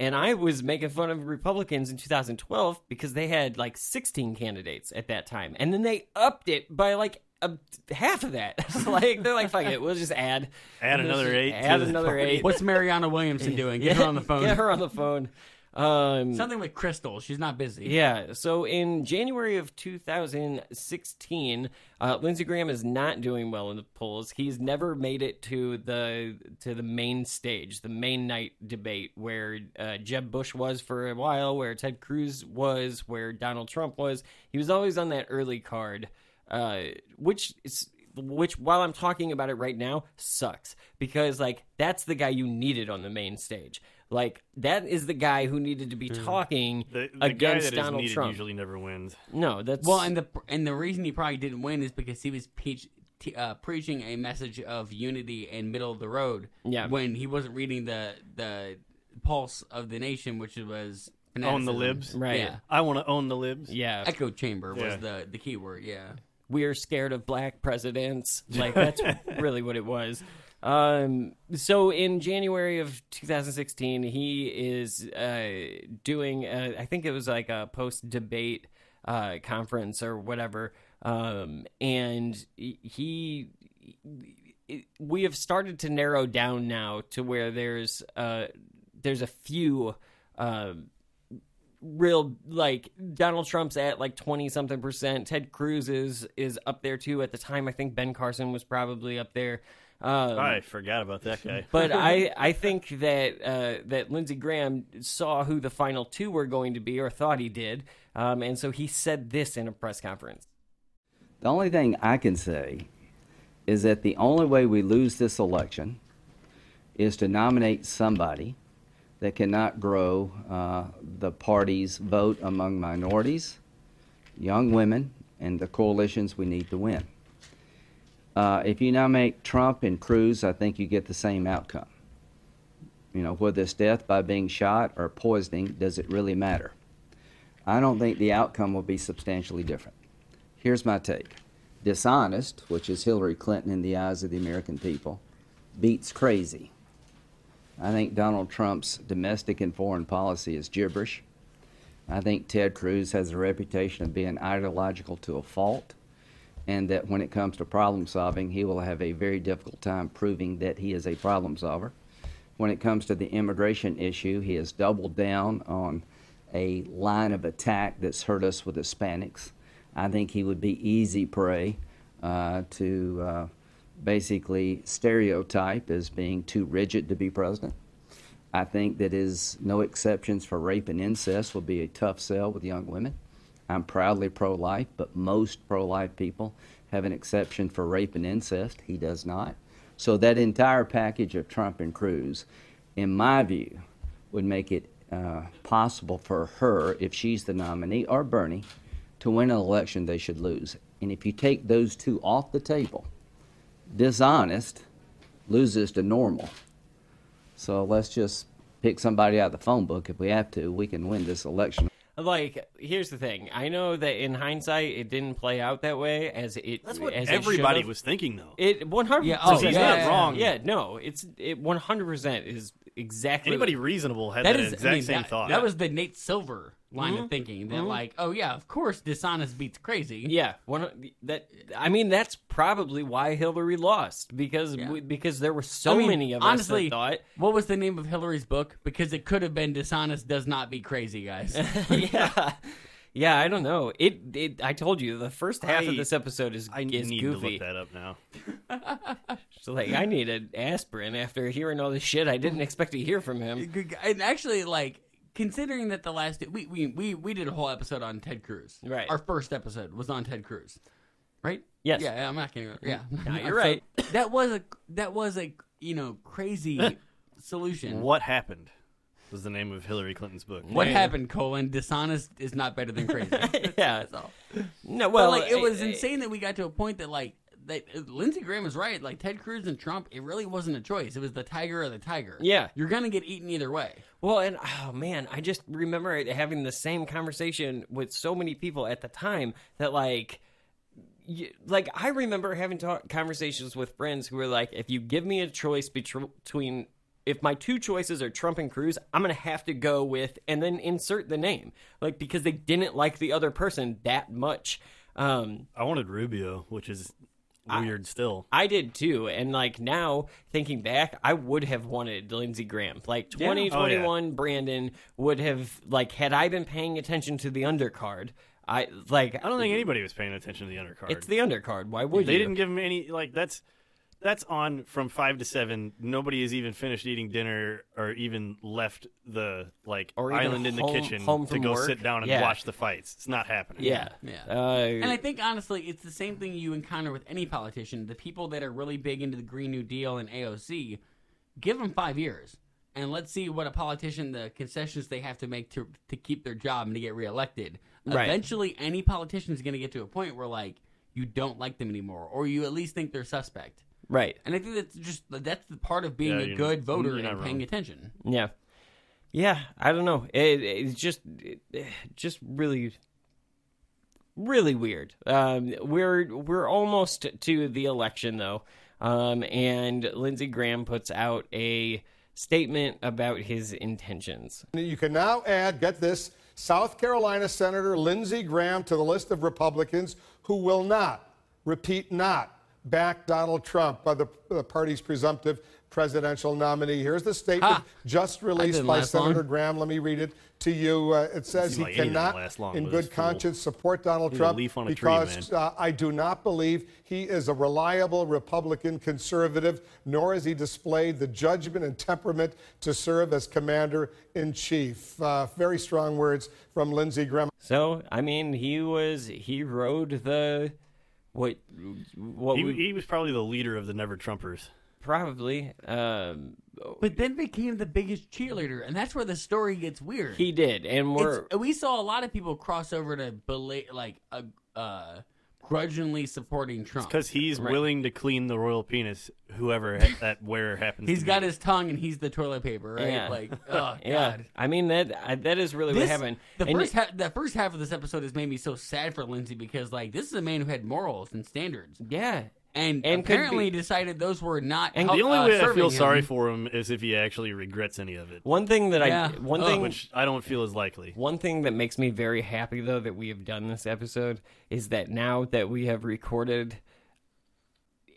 And I was making fun of Republicans in 2012 because they had like 16 candidates at that time. And then they upped it by like a, half of that. (laughs) like they're like, fuck it, we'll just add Add we'll another just eight Add another party. eight. What's Marianne Williamson (laughs) doing? Get her on the phone. Get her on the phone. Um, Something with Crystal. She's not busy. yeah. So in January of 2016, uh, Lindsey Graham is not doing well in the polls. He's never made it to the to the main stage, the main night debate, where uh, Jeb Bush was for a while, where Ted Cruz was, where Donald Trump was. He was always on that early card, uh, which is. Which, while I'm talking about it right now, sucks because like that's the guy you needed on the main stage. Like that is the guy who needed to be talking The, the guy against that is Donald needed Trump. usually never wins. No, that's Well, and the and the reason he probably didn't win is because he was peach, t- uh, preaching a message of unity and middle of the road. Yeah. When he wasn't reading the the pulse of the nation, which was Own the libs. Right. Yeah. I want to own the libs. yeah. Echo chamber was Yeah. the the key word. Yeah. We're scared of black presidents. (laughs) Like that's really what it was. Um, so in January of 2016, he is uh, doing. A, I think it was like a post debate uh, conference or whatever. Um, and he. We have started to narrow down now to where there's uh, there's a few uh, real like Donald Trump's at like 20 something percent. Ted Cruz is is up there too at the time. I think Ben Carson was probably up there. Um, I forgot about that guy. (laughs) but I, (laughs) I think that uh, that Lindsey Graham saw who the final two were going to be, or thought he did, um, and so he said this in a press conference. The only thing I can say is that the only way we lose this election is to nominate somebody that cannot grow uh, the party's vote among minorities, young women, and the coalitions we need to win. Uh, if you now make Trump and Cruz, I think you get the same outcome. You know, whether it's death by being shot or poisoning, does it really matter? I don't think the outcome will be substantially different. Here's my take dishonest, which is Hillary Clinton in the eyes of the American people, beats crazy. I think Donald Trump's domestic and foreign policy is gibberish. I think Ted Cruz has a reputation of being ideological to a fault, and that when it comes to problem solving, he will have a very difficult time proving that he is a problem solver. When it comes to the immigration issue, he has doubled down on a line of attack that's hurt us with Hispanics. I think he would be easy prey uh, to uh, basically stereotype as being too rigid to be president. I think that his no exceptions for rape and incest will be a tough sell with young women. I'm proudly pro life, but most pro life people have an exception for rape and incest. He does not. So, that entire package of Trump and Cruz, in my view, would make it uh, possible for her, if she's the nominee, or Bernie, to win an election they should lose. And if you take those two off the table, dishonest loses to normal. So let's just pick somebody out of the phone book if we have to. We can win this election. Like, here's the thing. I know that in hindsight, it didn't play out that way as it. That's what as everybody should've. was thinking, though. It 100. Yeah, oh, percent yeah, is. wrong. Yeah, no, it's it 100 percent is exactly Anybody reasonable had that, is- exact I mean, same that, thought. That was the Nate Silver line Mhm. of thinking. That Mhm. like, oh yeah, of course, dishonest beats crazy. Yeah, one that I mean that's probably why Hillary lost because we, because there were so I mean, many of honestly, us that thought What was the name of Hillary's book? Because it could have been dishonest does not be crazy, guys. (laughs) yeah. Yeah, I don't know. It, it. I told you the first half I- of this episode is I is need goofy. to look that up now. (laughs) So like, I need an aspirin after hearing all this shit I didn't expect to hear from him. and actually, like considering that the last we we we we did a whole episode on Ted Cruz. Right. Our first episode was on Ted Cruz. Right. Yes. Yeah. I'm not kidding. Yeah. Mm-hmm. No, (laughs) you're So right. That was a that was a you know crazy (laughs) solution. What happened was the name of Hillary Clinton's book. What happened, colon? Dishonest is not better than crazy. (laughs) yeah. That's all. No, Well, well, like it was insane that we got to a point that like that uh, Lindsey Graham was right. Like Ted Cruz and Trump, it really wasn't a choice. It was the tiger or the tiger. Yeah. you're gonna get eaten either way. Well, and oh man, I just remember having the same conversation with so many people at the time that like. y like I remember having talk, conversations with friends who were like, "If you give me a choice between, if my two choices are Trump and Cruz, I'm gonna have to go with," and then insert the name, like because they didn't like the other person that much. Um, I wanted Rubio, which is weird still. I did too, and like now thinking back, I would have wanted Lindsey Graham. Like Yeah. Oh, yeah. 2021 Brandon would have like had I been paying attention to the undercard, I like I don't think anybody was paying attention to the undercard. It's the undercard. Why would they you? didn't give him any like that's that's on from five to seven. Nobody has even finished eating dinner or even left the like Or even island in the home- kitchen home to from go work. sit down and Yeah. watch the fights. It's not happening. Yeah. Yeah. Uh, And I think honestly, it's the same thing you encounter with any politician. The people that are really big into the Green New Deal and AOC, give them five years, and let's see what a politician, the concessions they have to make to to keep their job and to get reelected. Right. Eventually, any politician is going to get to a point where like you don't like them anymore, or you at least think they're suspect. Right. And I think that's just that's the part of being Yeah, a you're- good voter and paying wrong. attention. Yeah. Yeah, I don't know. It, it's just, it, just really, really weird. Um, we're we're almost to the election though, um, and Lindsey Graham puts out a statement about his intentions. You can now add, get this, South Carolina Senator Lindsey Graham to the list of Republicans who will not, repeat, not, back Donald Trump, uh, the, the party's presumptive presidential nominee. Here's the statement Ha! just released by last long. Senator Graham. Let me read it to you. Uh, it says he like cannot, lasts long in good this fool. conscience, support Donald He's Trump leaf on a tree, because uh, I do not believe he is a reliable Republican conservative, nor has he displayed the judgment and temperament to serve as commander in chief. Uh, very strong words from Lindsey Graham. So, I mean, he was he rode the what what He, we, he was probably the leader of the Never Trumpers. probably. Um, But then became the biggest cheerleader, and that's where the story gets weird. he did, and we're It's- we saw a lot of people cross over to bela- like uh, uh, grudgingly supporting Trump Because he's Right. willing to clean the royal penis, whoever ha- (laughs) that wearer happens. He's to got be. his tongue and he's the toilet paper, right? Yeah. Like, (laughs) oh yeah. god. I mean that I, that is really what happened. The And first, ha- the first half of this episode has made me so sad for Lindsey because, like, this is a man who had morals and standards, yeah, and, And apparently be- decided those were not. And help- The only uh, way I feel him. sorry for him is if he actually regrets any of it, one thing that Yeah. I one Oh. thing which I don't feel is likely. One thing that makes me very happy, though, that we have done this episode is that now that we have recorded,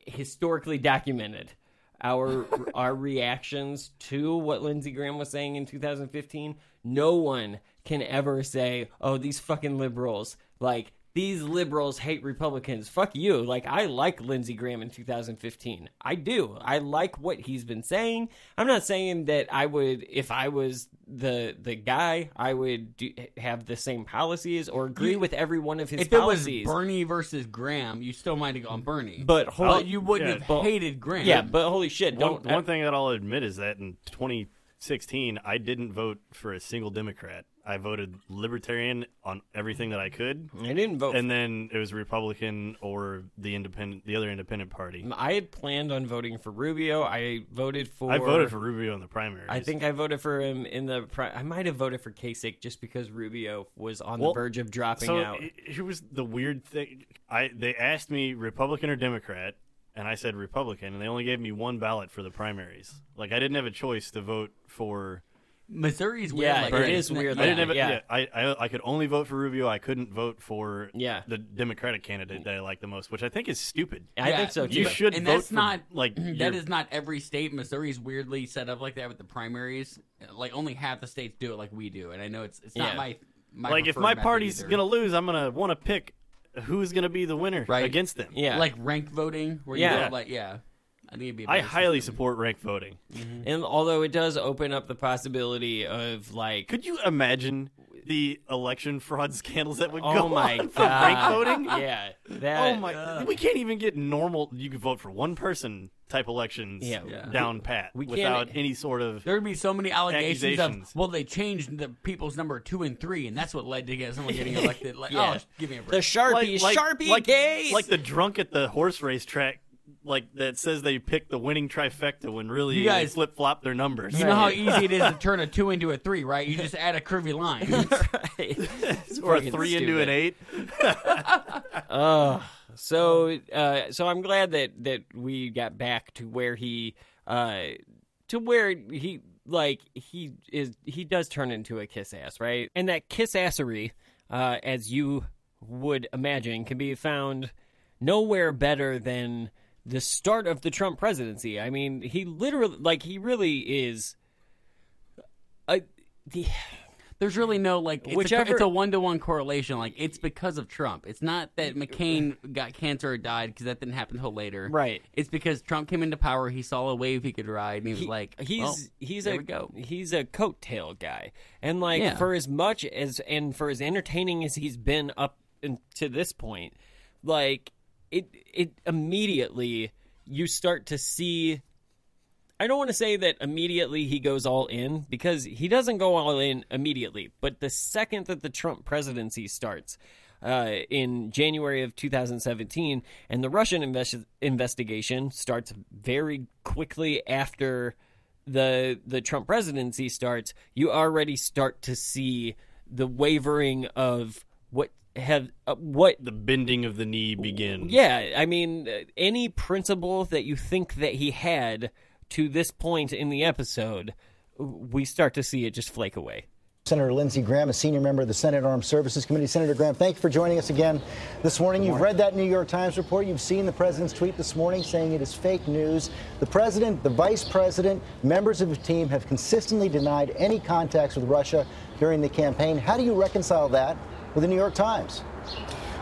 historically documented, our (laughs) our reactions to what Lindsey Graham was saying in 2015, no one can ever say, "Oh, these fucking liberals!" Like these liberals hate Republicans. Fuck you. Like I like Lindsey Graham in 2015. I do. I like what he's been saying. I'm not saying that I would, if I was the the guy, I would do, have the same policies or agree You- with every one of his policies. If it was. Bernie versus Graham, you still might have gone Bernie, but holy, But you wouldn't yeah, have but- hated Graham. yeah, but holy shit, don't. one thing that I'll admit is that in 2016, I didn't vote for a single Democrat. I voted Libertarian on everything that I could, I didn't vote. and then it was Republican or the independent, the other independent party. I had planned on voting for Rubio. I voted for. I voted for Rubio in the primaries. I think I voted for him in the. Pri- I might have voted for Kasich just because Rubio was on Well, the verge of dropping so out. he- here was the weird thing. I they asked me Republican or Democrat, and I said Republican, and they only gave me one ballot for the primaries. Like I didn't have a choice to vote for. Missouri's weird. Yeah, like it that. is weird I didn't have. A, yeah. yeah. I, I I could only vote for Rubio. I couldn't vote for Yeah. the Democratic candidate that I like the most, which I think is stupid. I think so too. You should and vote that's for, not like (clears throat) that your- is not every state. Missouri's weirdly set up like that with the primaries. Like only half the states do it like we do, and I know it's it's not Yeah. my, my like if my party's either. gonna lose, I'm gonna want to pick who's gonna be the winner Right. against them. Yeah. like rank voting where Yeah. you vote like yeah. I think it'd be. A I highly system. support rank voting. Mm-hmm. And although it does open up the possibility of like, Could you imagine the election fraud scandals that would oh go my on god, for ranked voting? (laughs) yeah, that, oh my! we can't even get normal. You can vote for one person type elections Yeah. Yeah. down pat We can't- without any sort of. There'd be so many allegations of well, they changed the people's number two and three, and that's what led to get someone getting (laughs) elected. Like, Yeah. oh, give me a break the break. Sharpie, Sharpie like, case, like the drunk at the horse race track, like that says they picked the winning trifecta when really You they guys- flip flop their numbers. you know how easy it is to (laughs) turn a two into a three, right? You just add a curvy line. (laughs) It's or a fucking three into an eight. (laughs) Uh, so uh, so I'm glad that that we got back to where he uh to where he like he is he does turn into a kiss ass, right? And that kiss assery, uh, as you would imagine, can be found nowhere better than the start of the Trump presidency. I mean, he literally like he really is a the There's really no like it's Whichever- a, it's a one to one correlation. Like it's because of Trump. It's not that McCain got cancer or died because that didn't happen until later. Right. It's because Trump came into power. He saw a wave he could ride, and he was like, he's well, he's there a we go. he's a coattail guy, and like Yeah. for as much as and for as entertaining as he's been up in, to this point, like it it immediately you start to see. I don't want to say that immediately he goes all in because he doesn't go all in immediately. But the second that the Trump presidency starts uh, in January of 2017, and the Russian investi- investigation starts very quickly after the the Trump presidency starts, you already start to see the wavering of what have uh, what The bending of the knee begins. yeah, I mean, uh, any principle that you think that he had to this point in the episode, we start to see it just flake away. Senator Lindsey Graham, a senior member of the Senate Armed Services Committee. Senator Graham, thank you for joining us again this morning. You've read that New York Times report. You've seen the president's tweet this morning saying it is fake news. The president, the vice president, members of his team have consistently denied any contacts with Russia during the campaign. How do you reconcile that with the New York Times?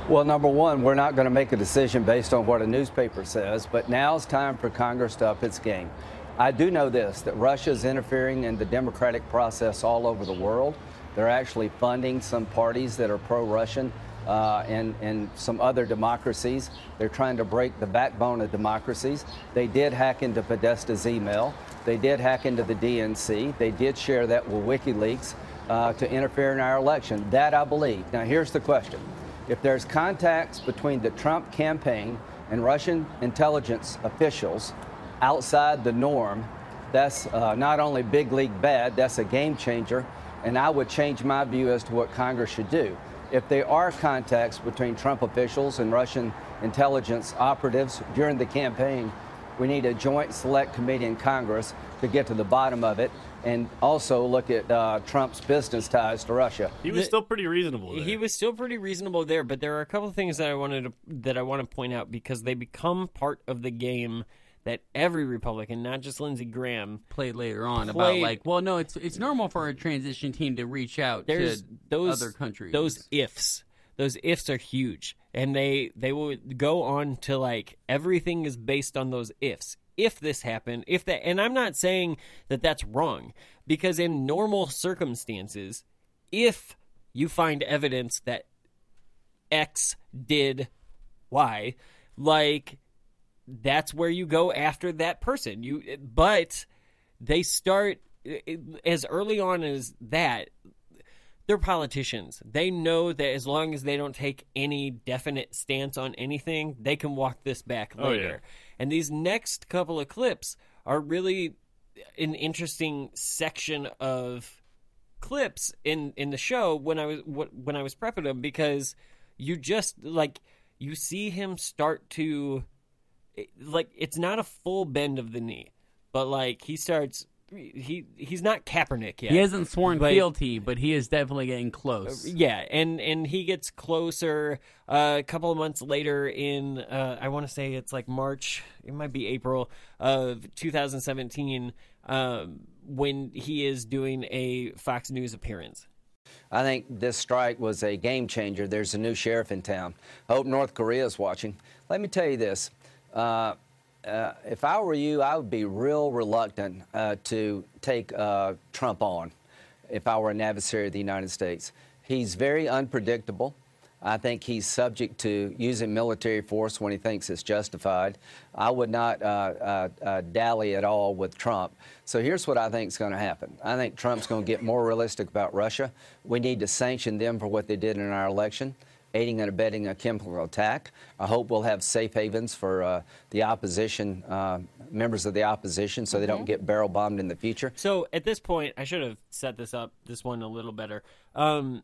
Well, number one, we're not going to make a decision based on what a newspaper says, but now's time for Congress to up its game. I do know this that Russia is interfering in the democratic process all over the world. They're actually funding some parties that are pro Russian. uh, and, and some other democracies. They're trying to break the backbone of democracies. They did hack into Podesta's email. They did hack into the DNC. They did share that with WikiLeaks uh, to interfere in our election. That I believe. Now, here's the question. If there's contacts between the Trump campaign and Russian intelligence officials outside the norm, that's uh, not only big league bad, that's a game changer. And I would change my view as to what Congress should do. If there are contacts between Trump officials and Russian intelligence operatives during the campaign, we need a joint select committee in Congress to get to the bottom of it and also look at uh, Trump's business ties to Russia. He was still pretty reasonable. There. He was still pretty reasonable there, but there are a couple of things that I wanted to that I want to point out because they become part of the game that every Republican, not just Lindsey Graham, played later on about like, well, no, it's it's normal for a transition team to reach out to those other countries. Those ifs, those ifs are huge, and they they will go on to like everything is based on those ifs. If this happened, if that, and I'm not saying that that's wrong because in normal circumstances, if you find evidence that X did Y, like that's where you go after that person. You but they start as early on as that they're politicians. They know that as long as they don't take any definite stance on anything, they can walk this back Oh, later. yeah. And these next couple of clips are really an interesting section of clips in in the show when I was wh- when I was prepping them because you just like you see him start to like it's not a full bend of the knee, but like he starts he he's not Kaepernick yet. He hasn't sworn but- fealty, but he is definitely getting close. yeah, and and he gets closer uh, a couple of months later in uh, I want to say it's like March, it might be April of 2017 um, when he is doing a Fox News appearance. I think this strike was a game changer. There's a new sheriff in town. I hope North Korea is watching. Let me tell you this. Uh, uh, if I were you, I would be real reluctant uh, to take uh, Trump on if I were an adversary of the United States. He's very unpredictable. I think he's subject to using military force when he thinks it's justified. I would not uh, uh, uh, dally at all with Trump. So here's what I think is going to happen. I think Trump's going to get more realistic about Russia. We need to sanction them for what they did in our election, aiding and abetting a chemical attack. I hope we'll have safe havens for uh, the opposition, uh, members of the opposition, so they don't get barrel bombed in the future. So at this point, I should have set this up, this one a little better. Um,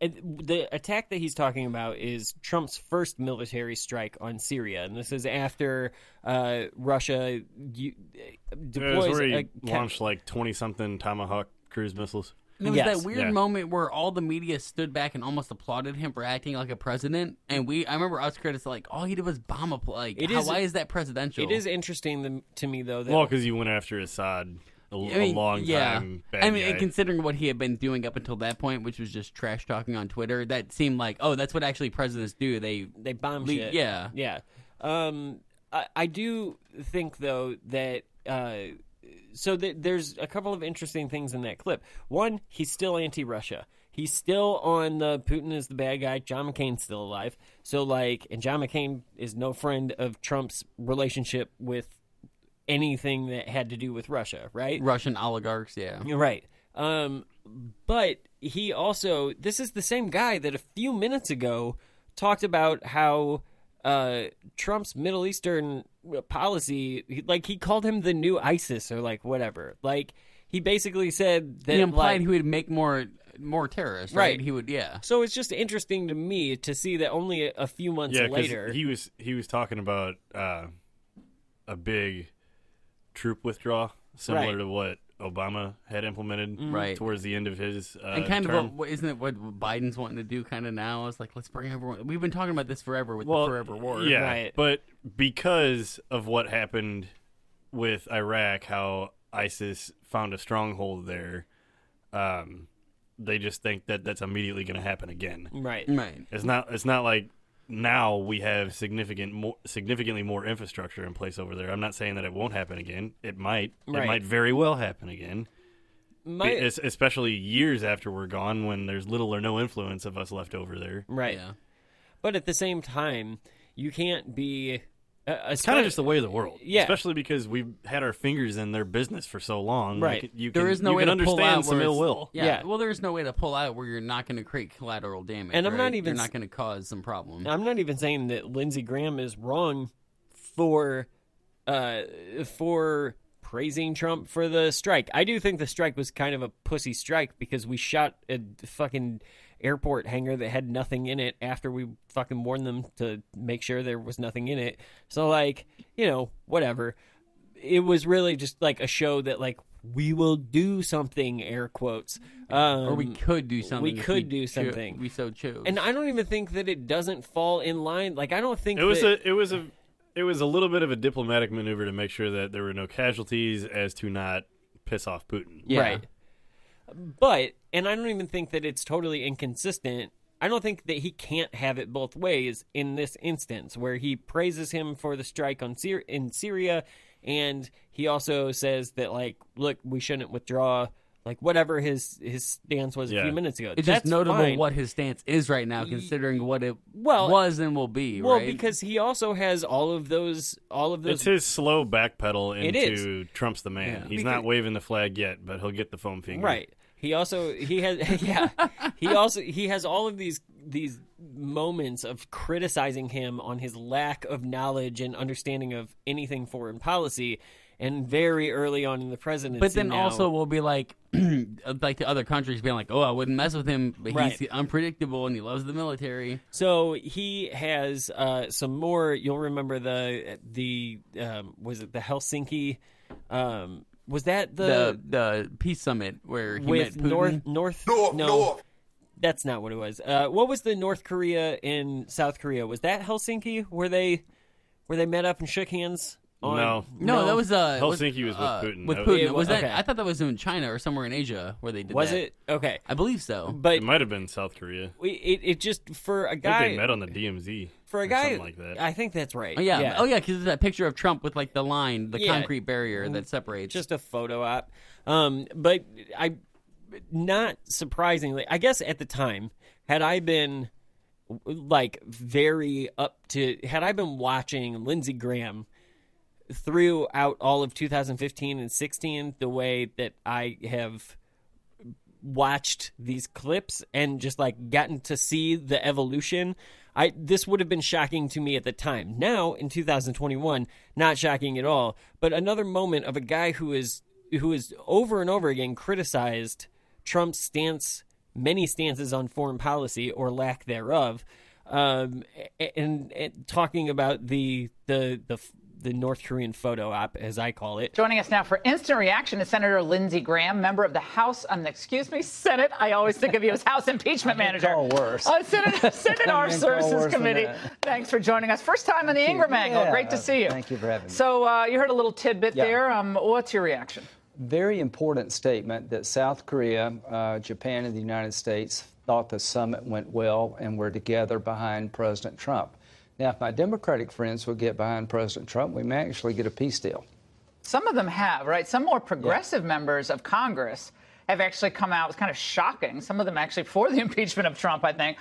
it- the attack that he's talking about is Trump's first military strike on Syria, and this is after uh, Russia u- It was deploys where he a launched like twenty something Tomahawk cruise missiles. And there was Yes. that weird Yeah. moment where all the media stood back and almost applauded him for acting like a president. And we, I remember us critics like, all he did was bomb a pl- like. It how- is- why is that presidential? It is interesting to, to me though that Well, because you went after Assad a, I mean, a long yeah. time. Bad I mean, guy. and considering what he had been doing up until that point, which was just trash talking on Twitter, that seemed like, oh, that's what actually presidents do. They they bomb le- shit. Yeah, yeah. Um, I, I do think though that uh, so th- there's a couple of interesting things in that clip. One, he's still anti-Russia. He's still on the Putin is the bad guy. John McCain's still alive. So like, and John McCain is no friend of Trump's relationship with anything that had to do with Russia, right? Russian oligarchs. Yeah, You're right. Um, but he also, this is the same guy that a few minutes ago talked about how uh, Trump's Middle Eastern policy, like he called him the new ISIS or like whatever. Like he basically said that he implied like, he would make more more terrorists. Right? Right. He would. Yeah. So it's just interesting to me to see that only a, a few months yeah, 'cause later. he was he was talking about uh, a big troop withdrawal, similar Right. to what Obama had implemented Right. towards the end of his uh, and kind term. of what, what isn't it what Biden's wanting to do kind of now? is like let's bring everyone. We've been talking about this forever with well, the forever war. Yeah, Right. but because of what happened with Iraq, how ISIS found a stronghold there, um, they just think that that's immediately going to happen again. right. Right. It's not. It's not like now we have significant more, significantly more infrastructure in place over there. I'm not saying that it won't happen again. It might. Right. It might very well happen again. My, Es- especially years after we're gone, when there's little or no influence of us left over there. Right. Yeah. But at the same time, you can't be. Uh, It's kind of just the way of the world. Yeah. Especially because we've had our fingers in their business for so long. Right. Like, you there can, is no you way can to pull understand out some ill will. Yeah, Yeah. Well, there is no way to pull out where you're not going to create collateral damage. And I'm not even You're not going to cause some problem. I'm not even saying that Lindsey Graham is wrong for uh for praising Trump for the strike. I do think the strike was kind of a pussy strike because we shot a fucking airport hangar that had nothing in it after we fucking warned them to make sure there was nothing in it. So like, you know, whatever. It was really just like a show that like we will do something air quotes. Um, or we could do something. We if could do cho- something. we so chose. And I don't even think that it doesn't fall in line. Like I don't think It was that, a it was a it was a little bit of a diplomatic maneuver to make sure that there were no casualties as to not piss off Putin. right. But and I don't even think that it's totally inconsistent. I don't think that he can't have it both ways in this instance, where he praises him for the strike on Syr- in Syria, and he also says that like, look, we shouldn't withdraw. Like whatever his his stance was a few minutes ago. It's That's just notable fine. what his stance is right now, considering what it Well, was and will be. Well, right? because he also has all of those all of those It's his slow backpedal It into Trump's the man. Yeah. He's Because- not waving the flag yet, but he'll get the foam finger. Right. He also he has (laughs) yeah. He also he has all of these these moments of criticizing him on his lack of knowledge and understanding of anything foreign policy and very early on in the presidency But then now- also we'll be like, (clears throat) like the other countries being like, oh, I wouldn't mess with him, but Right. he's unpredictable and he loves the military. So he has uh, some more. You'll remember the the um, was it the Helsinki? Um, was that the The the peace summit where he with met Putin. North North no that's not what it was. Uh, what was the North Korea in South Korea? Was that Helsinki where they where they met up and shook hands? On, No. No, that was uh, Helsinki was with uh, Putin. With That Putin, was- was that? okay. I thought that was in China or somewhere in Asia where they did. Was that. it okay? I believe so. But It might have been South Korea. we, it it just for a I think guy they met on the DMZ. for a or guy something like that. I think that's right. Oh yeah, yeah. oh yeah, because it's that picture of Trump with like the line, the Yeah. concrete barrier that separates. just a photo op. Um, but I, not surprisingly, I guess at the time, had I been like very up to, had I been watching Lindsey Graham throughout all of 2015 and 16, the way that I have watched these clips and just like gotten to see the evolution i this would have been shocking to me at the time. Now in 2021 not shocking at all but another moment of a guy who is who is over and over again criticized trump's stance many stances on foreign policy or lack thereof um and, and talking about the the the the North Korean photo op, as I call it. Joining us now for instant reaction is Senator Lindsey Graham, member of the House, um, excuse me, Senate. I always think of you as House Impeachment Manager. call worse. Uh, Senate, (laughs) Senate Armed I've been called Services worse Committee. Thanks for joining us. First time on the Ingraham Angle. Great to see you. Thank you for having me. So uh, you heard a little tidbit Yeah. there. Um, what's your reaction? Very important statement that South Korea, uh, Japan, and the United States thought the summit went well and were together behind President Trump. Now, if my Democratic friends would get behind President Trump, we may actually get a peace deal. Some of them have, right? Some more progressive members of Congress have actually come out. It's kind of shocking. Some of them actually for the (laughs) impeachment of Trump, I think,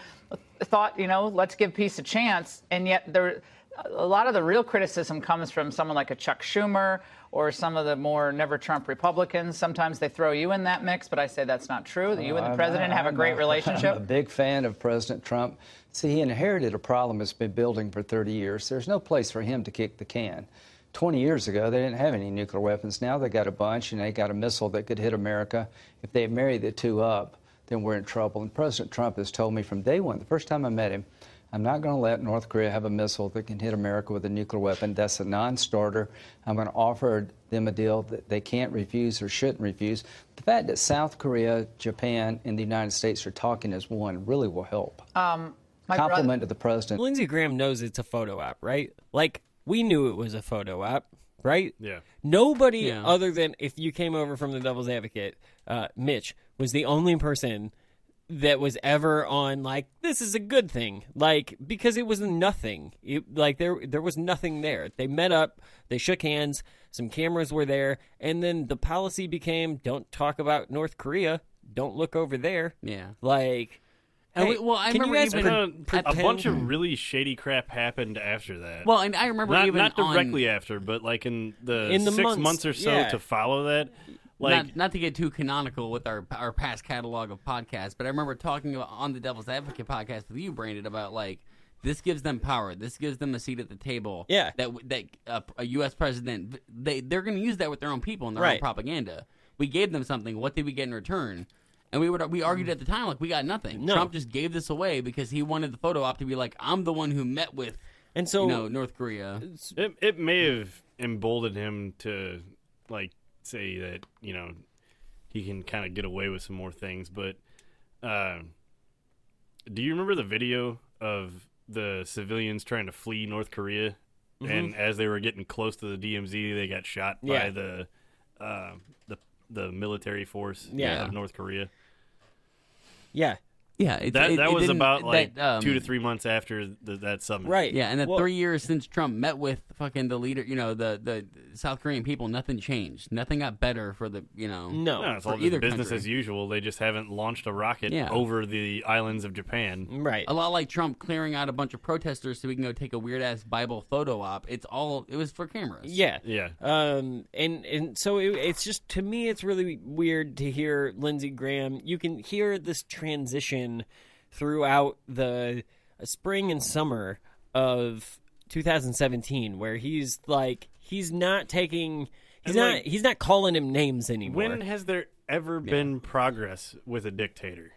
thought, you know, let's give peace a chance. And yet there a lot of the real criticism comes from someone like a Chuck Schumer or some of the more never Trump Republicans. Sometimes they throw you in that mix, but I say that's not true. That you and the president have a great (laughs) relationship. I'm a big fan of President Trump. See, he inherited a problem that's been building for 30 years. There's no place for him to kick the can. 20 years ago, they didn't have any nuclear weapons. Now they got a bunch, and they got a missile that could hit America. If they marry the two up, then we're in trouble. And President Trump has told me from day one, the first time I met him, I'm not going to let North Korea have a missile that can hit America with a nuclear weapon. That's a non starter. I'm going to offer them a deal that they can't refuse or shouldn't refuse. The fact that South Korea, Japan, and the United States are talking as one really will help. Um, my brother- Compliment to the president. Lindsey Graham knows it's a photo op, right? Like we knew it was a photo op, right? Yeah. Nobody Yeah. other than if you came over from the Devil's Advocate, uh, Mitch was the only person that was ever on like this is a good thing, like because it was nothing. It, like there there was nothing there. They met up, they shook hands, some cameras were there, and then the policy became don't talk about North Korea, don't look over there. Yeah. Like And Hey, we- well, I can you remember guys even pre- a pretend- bunch of really shady crap happened after that. Well, and I remember not, even not on- directly after, but like in the, In the six months, months, or so yeah. to follow that. Like not, not to get too canonical with our our past catalog of podcasts, but I remember talking about, on the Devil's Advocate podcast with you, Brandon, about like this gives them power. This gives them a seat at the table. Yeah. that that uh, a U.S. president they they're going to use that with their own people and their own propaganda. We gave them something. What did we get in return? And we would we argued at the time like we got nothing. No. Trump just gave this away because he wanted the photo op to be like I'm the one who met with and so you know North Korea. it, it may have emboldened him to like say that you know he can kind of get away with some more things. But uh, do you remember the video of the civilians trying to flee North Korea? And Mhm. as they were getting close to the DMZ, they got shot Yeah. by the uh, the the military force Yeah. of North Korea. yeah, Yeah, it, that it- that it was about like that, um, two to three months after the, that summit. right. Yeah, and the Well- three years since Trump met with fucking the leader, you know, the the South Korean people, nothing changed. Nothing got better for the, you know, No. No, it's for all either business country. as usual. They just haven't launched a rocket Yeah. over the islands of Japan. Right. A lot like Trump clearing out a bunch of protesters so we can go take a weird ass Bible photo op. It's all it was for cameras. Yeah, Yeah. Um, and and so it, it's just to me, it's really weird to hear Lindsey Graham. You can hear this transition throughout the uh, spring and summer of 2017, where he's like, he's not taking, he's And, not, like, he's not calling him names anymore. When has there ever been progress with a dictator?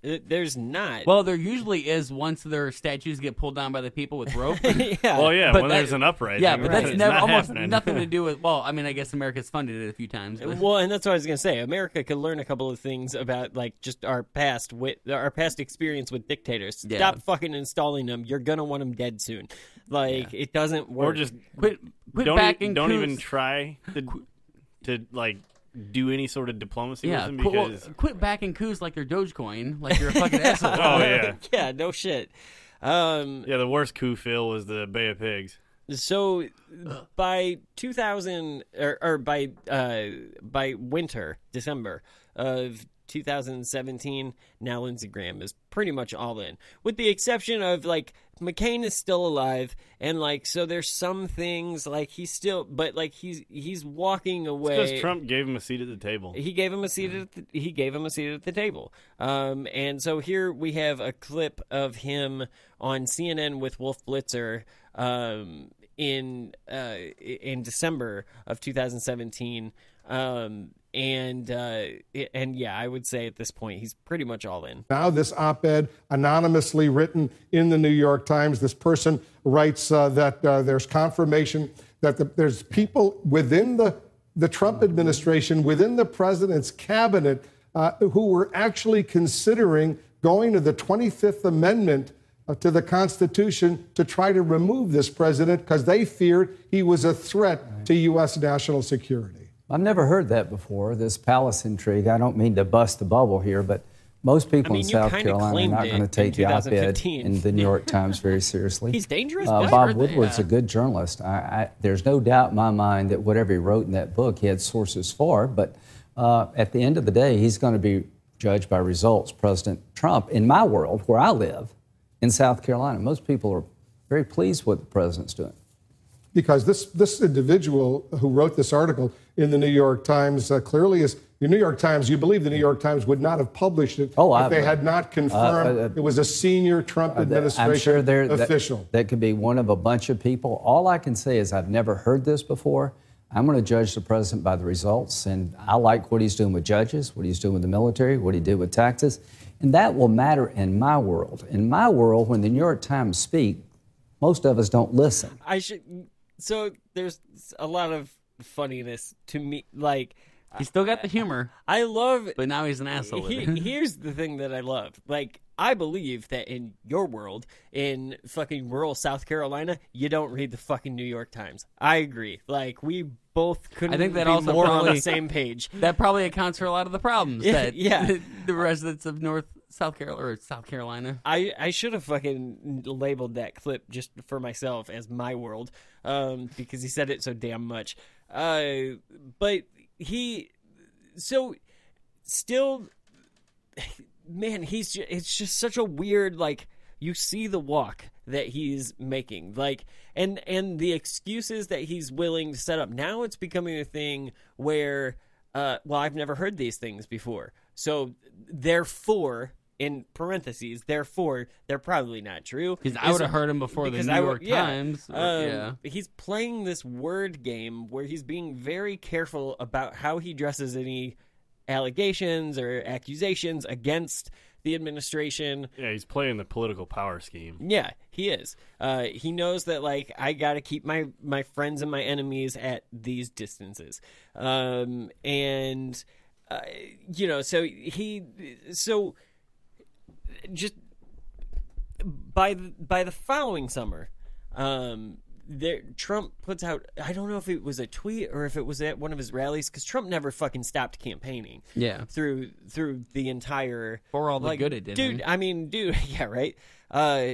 There's not. Well, there usually is once their statues get pulled down by the people with rope. (laughs) yeah. Well, yeah, But when that- there's an uprising. Yeah, but Right. that's It's never not almost happening. nothing to (laughs) do with. Well, I mean, I guess America's funded it a few times. But, Well, and that's what I was gonna say. America could learn a couple of things about like just our past with our past experience with dictators. Yeah. Stop fucking installing them. You're gonna want them dead soon. Like it doesn't work. Or just quit, quit don't backing e- don't coups. even try to to like do any sort of diplomacy Yeah, with him quit, well, because quit backing coups like they're Dogecoin, like you're a fucking (laughs) asshole. oh yeah (laughs) yeah, no shit. Um, yeah the worst coup Phil was the Bay of Pigs. so by 2000 or, or by uh, by winter December of 2017, now Lindsey Graham is pretty much all in, with the exception of like McCain is still alive, and like so there's some things like he's still, but like he's he's walking away. Because Trump gave him a seat at the table. He gave him a seat at the, he gave him a seat at the table. Um, and so here we have a clip of him on CNN with Wolf Blitzer um, in uh, in December of 2017. Um, and uh, and yeah, I would say at this point he's pretty much all in. Now, this op ed, anonymously written in the New York Times, this person writes uh, that uh, there's confirmation that the, there's people within the, the Trump administration, within the president's cabinet, uh, who were actually considering going to the 25th Amendment uh, to the Constitution to try to remove this president because they feared he was a threat to U.S. national security. I've never heard that before, this palace intrigue. I don't mean to bust the bubble here, but most people I mean, in South Carolina are not going to take the op ed in the New York Times very seriously. (laughs) He's dangerous. Uh, Bob Woodward's a good journalist. I, I, there's no doubt in my mind that whatever he wrote in that book, he had sources for. But uh, at the end of the day, he's going to be judged by results. President Trump, in my world, where I live, in South Carolina, most people are very pleased with what the president's doing. because this this individual who wrote this article in the New York Times uh, clearly is the New York Times. You believe the New York Times would not have published it Oh, if I- they had not confirmed uh, uh, it was a senior Trump administration I'm sure there that- official. That, could be one of a bunch of people. All I can say is I've never heard this before. I'm going to judge the president by the results, and I like what he's doing with judges, what he's doing with the military, what he did with taxes, and that will matter in my world. In my world, when the New York Times speak, most of us don't listen. I should. So there's a lot of funniness to me. Like He still got the humor, I love. but now he's an asshole. He, here's the thing that I love. Like I believe that in your world, in fucking rural South Carolina, you don't read the fucking New York Times. I agree. Like we both couldn't. I think that be also more on the same page. (laughs) That probably accounts for a lot of the problems that yeah. (laughs) the residents of North South Carolina or South Carolina. I, I should have fucking labeled that clip just for myself as my world um, because he said it so damn much. Uh, but he, so still, (laughs) man, he's ju- it's just such a weird like you see the walk that he's making like and and the excuses that he's willing to set up. Now it's becoming a thing where uh well I've never heard these things before. So therefore in parentheses therefore they're probably not true. Because I would've heard him before the because New I would- York yeah. Times, or- Um, yeah. he's playing this word game where he's being very careful about how he dresses any allegations or accusations against the administration. Yeah, he's playing the political power scheme. Yeah, he is. Uh, he knows that like I got to keep my my friends and my enemies at these distances, um, and uh, you know, so he so just by the, by the following summer, um, there Trump puts out. I don't know if it was a tweet or if it was at one of his rallies because Trump never fucking stopped campaigning. Yeah. through through the entire For all the like, good it did dude. I mean, dude, (laughs) yeah, right. Uh,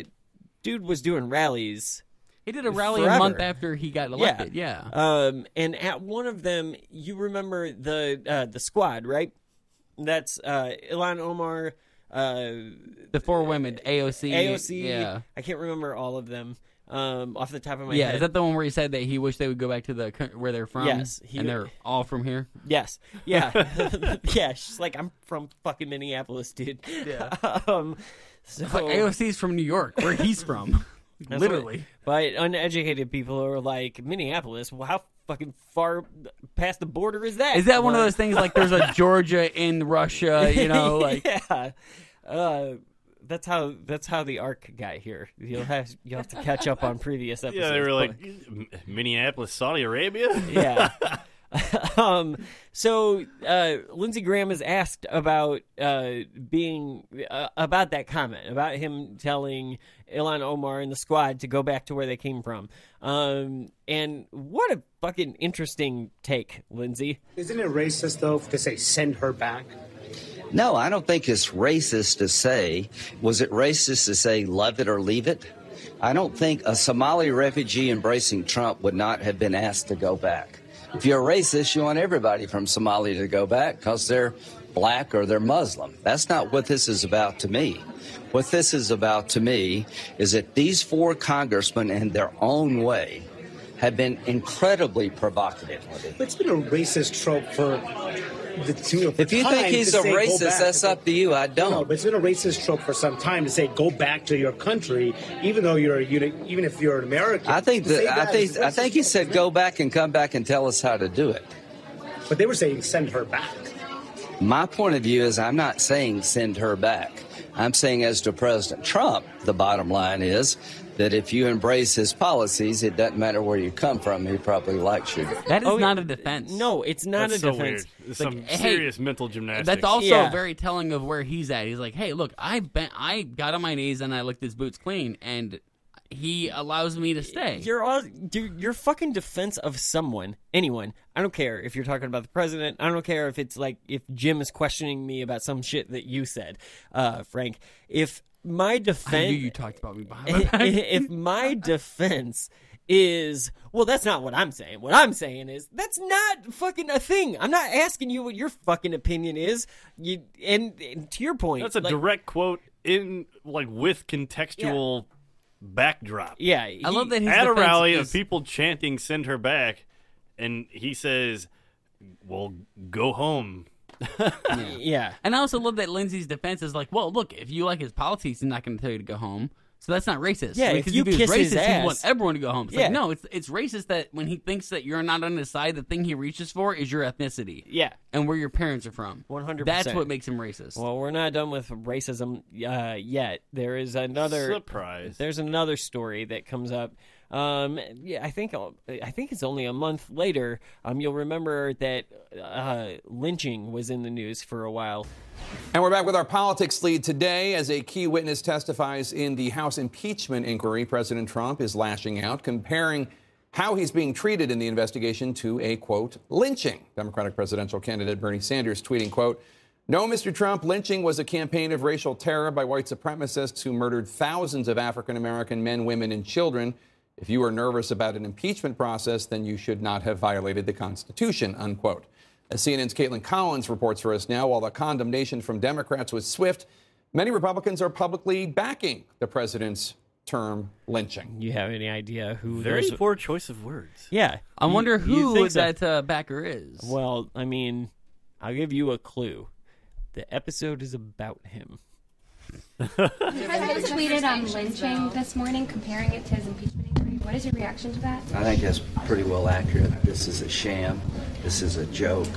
dude was doing rallies. He did a rally a month after he got elected. Yeah. Um, and at one of them, you remember the uh, the squad, right? That's uh, Ilhan Omar, uh, The four women, AOC. AOC. Yeah. I can't remember all of them um, off the top of my yeah, head. Yeah, is that the one where he said that he wished they would go back to the where they're from? Yes, he- and they're all from here. Yes. Yeah. (laughs) (laughs) yeah. She's like, I'm from fucking Minneapolis, dude. Yeah. (laughs) um, so But AOC's from New York, where he's from. Literally. but uneducated people are like Minneapolis. Well, how fucking far past the border is that? Is that one of those things like there's a Georgia in Russia? You know, like yeah. Uh, that's how that's how the arc got here. You'll have you'll have to catch up on previous (laughs) episodes. Yeah, they were like Minneapolis, Saudi Arabia. (laughs) yeah. (laughs) um, so uh, Lindsey Graham is asked about uh, being uh, about that comment about him telling Ilhan Omar and the squad to go back to where they came from. Um, and what a fucking interesting take, Lindsey. Isn't it racist, though, to say send her back? No, I don't think it's racist to say. Was it racist to say love it or leave it? I don't think a Somali refugee embracing Trump would not have been asked to go back. If you're racist, you want everybody from Somalia to go back because they're black or they're Muslim. That's not what this is about to me. What this is about to me is that these four congressmen, in their own way, have been incredibly provocative. It's been a racist trope for the If you think he's a say, racist, that's up to you. I don't. No, but it's been a racist trope for some time to say go back to your country, even though you're even if you're an American. I think that I think I think he said go back and come back and tell us how to do it. But they were saying send her back. My point of view is I'm not saying send her back. I'm saying as to President Trump, the bottom line is that if you embrace his policies, it doesn't matter where you come from, he probably likes you. that is Oh, not a defense. No, it's not That's a so defense. weird. It's Like, some hey, serious mental gymnastics. That's also Yeah. very telling of where he's at. He's like, "Hey, look, I bent, I got on my knees and I licked his boots clean, and he allows me to stay." You're all dude, your fucking defense of someone, anyone. I don't care if you're talking about the president. I don't care if it's like if Jim is questioning me about some shit that you said, uh, Frank. If my defense, I knew you talked about me behind my (laughs) back. if my (laughs) defense is well that's not what i'm saying what i'm saying is that's not fucking a thing i'm not asking you what your fucking opinion is you and, and to your point That's a like- direct quote in like with contextual backdrop. yeah I love that his at a rally is- of people chanting "Send her back," and he says, "Well, go home." (laughs) yeah And I also love that Lindsey's defense is like, well, look, if you like his politics, he's not going to tell you to go home. So that's not racist. Yeah, Like, if 'cause you he kiss racist, his he'd ass- everyone to go home. It's Yeah. like, no, it's it's racist that when he thinks that you're not on his side, the thing he reaches for is your ethnicity. Yeah. And where your parents are from. 100%. That's what makes him racist. Well, we're not done with racism uh, yet. There is another Surprise. There's another story that comes up. Um, yeah, I think I think it's only a month later. Um, you'll remember that uh, lynching was in the news for a while. And we're back with our politics lead today. As a key witness testifies in the House impeachment inquiry, President Trump is lashing out, comparing how he's being treated in the investigation to a quote lynching. Democratic presidential candidate Bernie Sanders tweeting quote. No, Mr. Trump, lynching was a campaign of racial terror by white supremacists who murdered thousands of African American men, women, and children. If you are nervous about an impeachment process, then you should not have violated the Constitution, unquote. As CNN's Kaitlan Collins reports for us now, while the condemnation from Democrats was swift, Many Republicans are publicly backing the president's term lynching. You have any idea who? Very those- poor choice of words. Yeah, I You- wonder who think that uh, backer is. Well, I mean, I'll give you a clue. The episode is about him. (laughs) The president tweeted on lynching this morning, comparing it to his impeachment inquiry. What is your reaction to that? I think that's pretty well accurate. This is a sham. This is a joke.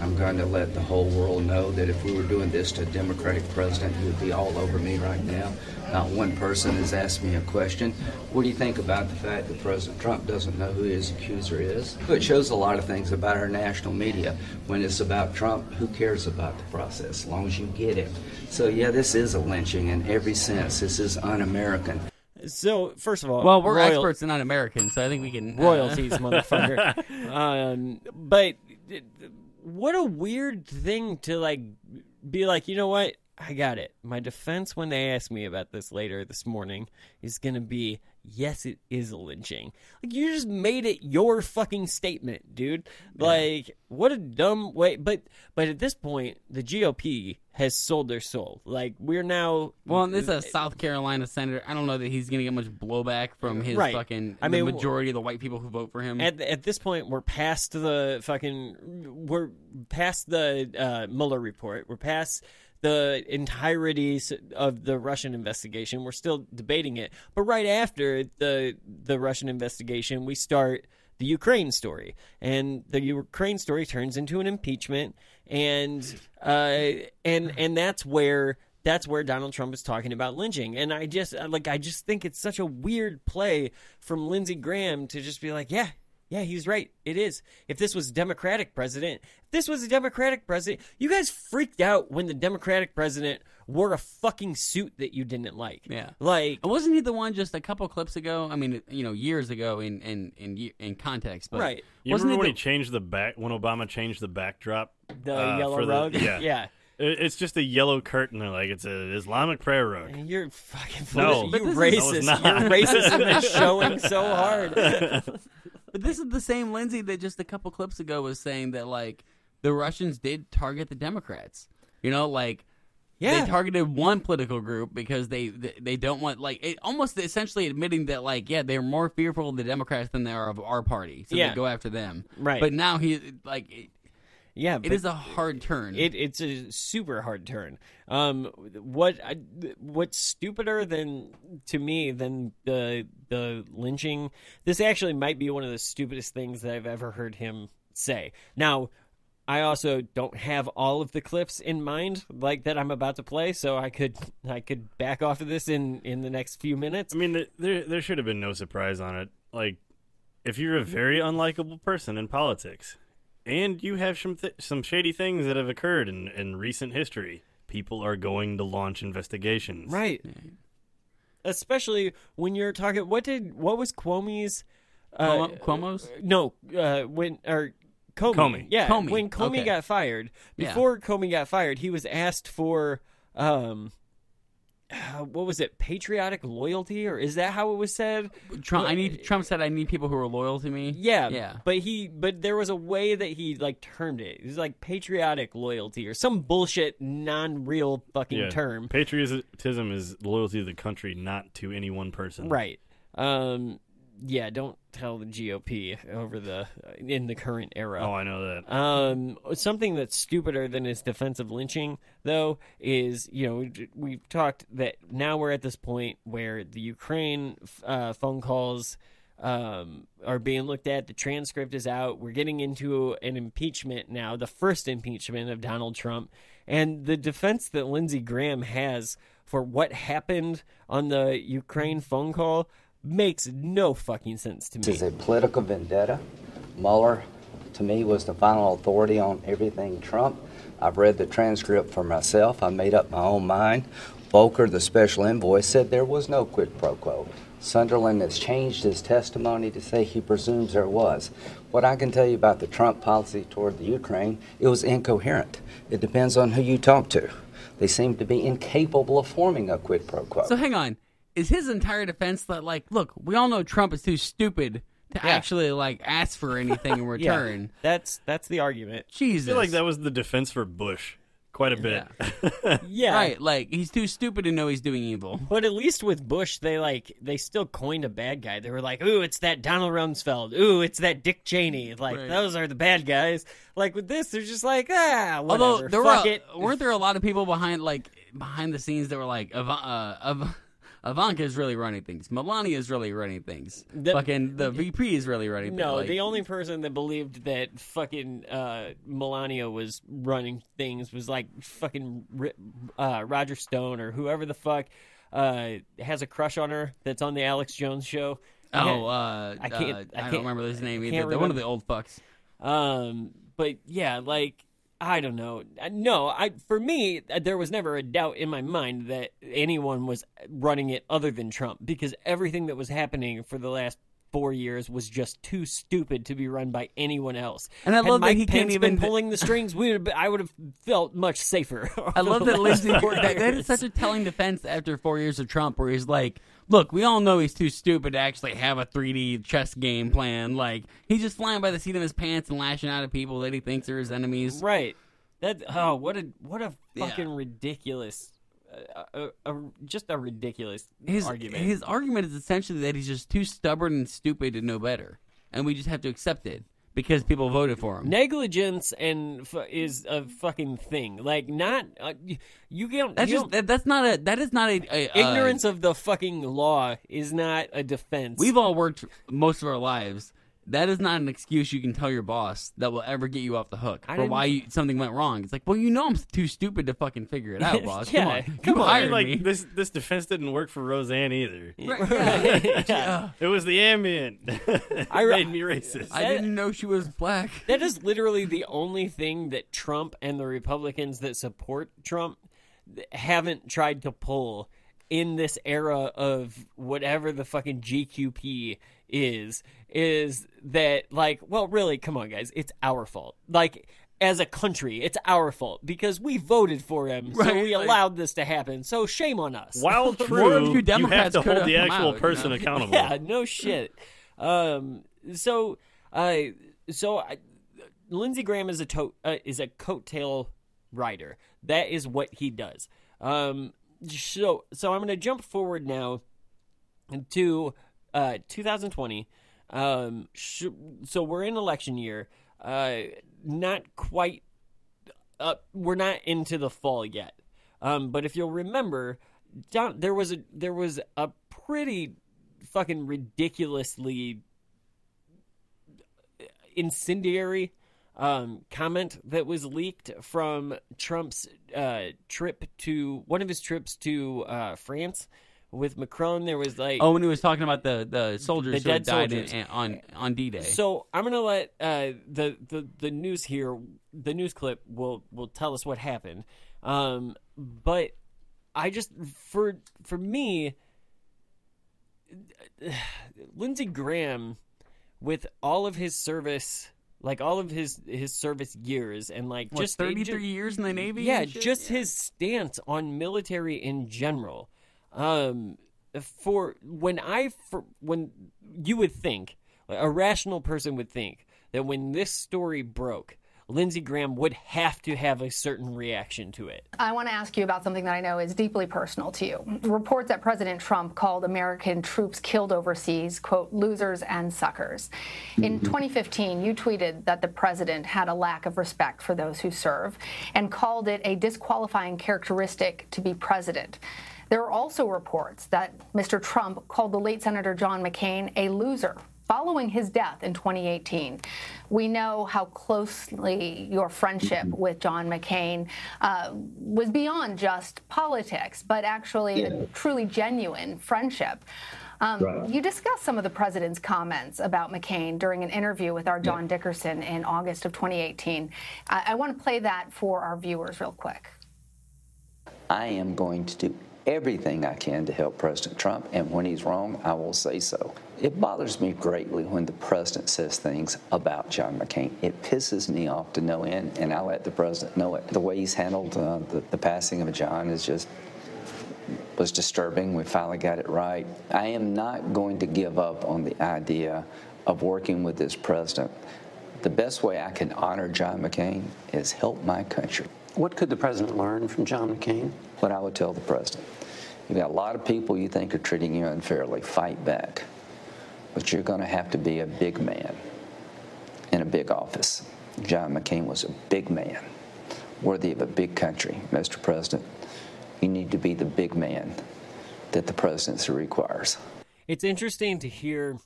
I'm going to let the whole world know that if we were doing this to a Democratic president, he would be all over me right now. Not one person has asked me a question. What do you think about the fact that President Trump doesn't know who his accuser is? It shows a lot of things about our national media. When it's about Trump, who cares about the process as long as you get it? So, yeah, this is a lynching in every sense. This is un American. So, first of all, well, we're royal- experts and not Americans, so I think we can royalties, (laughs) motherfucker. Um, but what a weird thing to like be like. You know what? I got it. My defense when they ask me about this later this morning is going to be yes, it is a lynching. Like you just made it your fucking statement, dude. Like what a dumb way. But but at this point, the GOP has sold their soul. Like we're now Well, and this is a South Carolina senator. I don't know that he's going to get much blowback from his Right. fucking. I the mean, majority of the white people who vote for him. At at this point, we're past the fucking we're past the uh, Mueller report. We're past the entirety of the Russian investigation. We're still debating it, but right after the the Russian investigation, we start the Ukraine story, and the Ukraine story turns into an impeachment, and uh, and and that's where that's where Donald Trump is talking about lynching. And I just like I just think it's such a weird play from Lindsey Graham to just be like, yeah, yeah, he's right. It is. If this was a Democratic president, if this was a Democratic president, you guys freaked out when the Democratic president wore a fucking suit that you didn't like. Yeah, like wasn't he the one just a couple clips ago? I mean, you know, years ago in in in, in context, but Right. You wasn't remember when the, he changed the back when Obama changed the backdrop? The uh, yellow for the- rug? Yeah, (laughs) Yeah. It's just a yellow curtain. They're like it's an Islamic prayer rug. You're fucking full No, (laughs) you But this is- racist. No, it's Your not. racism is (laughs) showing so hard. But this is the same Lindsey that just a couple clips ago was saying that like the Russians did target the Democrats. You know, like Yeah. they targeted one political group because they they, they don't want like it, almost essentially admitting that like yeah they're more fearful of the Democrats than they are of our party, so Yeah. they go after them. Right. But now he like Yeah, it is a hard turn. It, it's a super hard turn. Um, what I, what's stupider than to me than the the lynching? This actually might be one of the stupidest things that I've ever heard him say. Now, I also don't have all of the clips in mind like that I'm about to play, so I could I could back off of this in in the next few minutes. I mean, there there should have been no surprise on it. Like, if you're a very unlikable person in politics, and you have some th- some shady things that have occurred in in recent history, people are going to launch investigations. Right. Especially when you're talking. What did what was Cuomo's? Uh, Cuomo's? No, uh, when or Comey. Comey. Yeah, Comey. when Comey Okay. got fired. Yeah. Before Comey got fired, he was asked for um, uh, what was it? Patriotic loyalty, or is that how it was said? Trump, I need Trump said I need people who are loyal to me. Yeah, yeah. But he, but there was a way that he like termed it. It was like patriotic loyalty or some bullshit, non-real fucking Yeah. term. Patriotism is loyalty to the country, not to any one person. Right. Um. Yeah. Don't tell the GOP over the in the current era. Oh, I know that. Um. Something that's stupider than his defensive lynching, though, is you know we- we've talked that now we're at this point where the Ukraine uh, phone calls um, are being looked at. The transcript is out. We're getting into an impeachment now, the first impeachment of Donald Trump, and the defense that Lindsey Graham has for what happened on the Ukraine phone call makes no fucking sense to me. This is a political vendetta. Mueller, to me, was the final authority on everything Trump. I've read the transcript for myself. I made up my own mind. Volker, the special envoy, said there was no quid pro quo. Sondland has changed his testimony to say he presumes there was. What I can tell you about the Trump policy toward the Ukraine, it was incoherent. It depends on who you talk to. They seem to be incapable of forming a quid pro quo. So hang on, is his entire defense that like, look, we all know Trump is too stupid to Yeah. actually like ask for anything in (laughs) Yeah, return? that's that's the argument. Jesus, I feel like that was the defense for Bush quite a bit. (laughs) Yeah. Right, like he's too stupid to know he's doing evil. But at least with Bush, they like they still coined a bad guy. They were like, "Ooh, it's that Donald Rumsfeld. Ooh, it's that Dick Cheney. Like Right. those are the bad guys." Like with this, they're just like, "Ah, whatever. Although there Fuck were it." weren't there a lot of people behind like behind the scenes that were like Iva- uh, Iv- Ivanka is really running things. Melania is really running things. The- Fucking the VP is really running No. Like, the only person that believed that fucking uh, Melania was running things was like fucking uh, Roger Stone or whoever the fuck uh, has a crush on her that's on the Alex Jones show. Oh, uh, I can't. uh, I, I can't, don't remember his name either. They're one of the old fucks. Um, but yeah, like I don't know. Uh, No, I for me uh, there was never a doubt in my mind that anyone was running it other than Trump because everything that was happening for the last four years was just too stupid to be run by anyone else. And I Had love that Mike he can't Pence even- been pulling the strings. We would I would have felt much safer. I love (laughs) that Lindsey. That, that is such a telling defense after four years of Trump, where he's like, "Look, we all know he's too stupid to actually have a 3D chess game plan. Like he's just flying by the seat of his pants and lashing out at people that he thinks are his enemies." Right. That oh what a what a Yeah. fucking ridiculous. Uh, uh, uh, just a ridiculous His argument. his argument is essentially that he's just too stubborn and stupid to know better, and we just have to accept it because people voted for him. negligence and f- is a fucking thing. Like not uh, you, you don't. That's you just that, that's not a that is not a, a uh, ignorance of the fucking law is not a defense. We've all worked most of our lives. That is not an excuse you can tell your boss that will ever get you off the hook I for didn't- why you, something went wrong. It's like, well, you know, I'm too stupid to fucking figure it out, (laughs) boss. come on, come you on. hired like me. this this defense didn't work for Roseanne either. Yeah. (laughs) It was the Ambien. I (laughs) I re- made me racist. I didn't know she was black. That is literally the only thing that Trump and the Republicans that support Trump haven't tried to pull in this era of whatever the fucking GQP is is that like well really come on guys it's our fault like as a country it's our fault because we voted for him so we like- allowed this to happen so shame on us While true, you you have Democrats to could hold the actual out, you person know? (laughs) accountable. Yeah, no shit. Um, so, uh, so I, Lindsey Graham is a to- uh, is a coattail rider. That is what he does. Um, so, so I'm going to jump forward now to uh 2020. Um, sh- so we're in election year. Uh, not quite. Uh, we're not into the fall yet. Um, but if you'll remember, Don, there was a there was a pretty fucking ridiculously incendiary um, comment that was leaked from Trump's uh, trip to one of his trips to uh, France with Macron. There was like Oh, when he was talking about the the soldiers The who dead died soldiers. in, on on D Day. So I'm gonna let uh, the the the news here, the news clip will will tell us what happened. Um, but I just for for me, Lindsey Graham, with all of his service, like all of his his service years, and like What, just 33 years in the Navy Yeah, just his stance on military in general. Um, for when I for when you would think a rational person would think that when this story broke, Lindsey Graham would have to have a certain reaction to it. I want to ask you about something that I know is deeply personal to you. Reports that President Trump called American troops killed overseas, quote, losers and suckers. In 2015, you tweeted that the president had a lack of respect for those who serve and called it a disqualifying characteristic to be president. There are also reports that Mr. Trump called the late Senator John McCain a loser following his death in 2018. We know how closely your friendship with John McCain uh, was beyond just politics, but actually a truly genuine friendship. Um, Right. You discussed some of the president's comments about McCain during an interview with our John Dickerson in August of 2018. I, I want to play that for our viewers real quick. I am going to do everything I can to help President Trump, and when he's wrong, I will say so. It bothers me greatly when the president says things about John McCain. It pisses me off to no end, and I let the president know it. The way he's handled uh, the, the passing of John is just was disturbing. We finally got it right. I am not going to give up on the idea of working with this president. The best way I can honor John McCain is help my country. What could the president learn from John McCain? What I would tell the president. You've got a lot of people you think are treating you unfairly. Fight back. But you're going to have to be a big man in a big office. John McCain was a big man, worthy of a big country. Mr. President, you need to be the big man that the presidency requires. It's interesting to hear,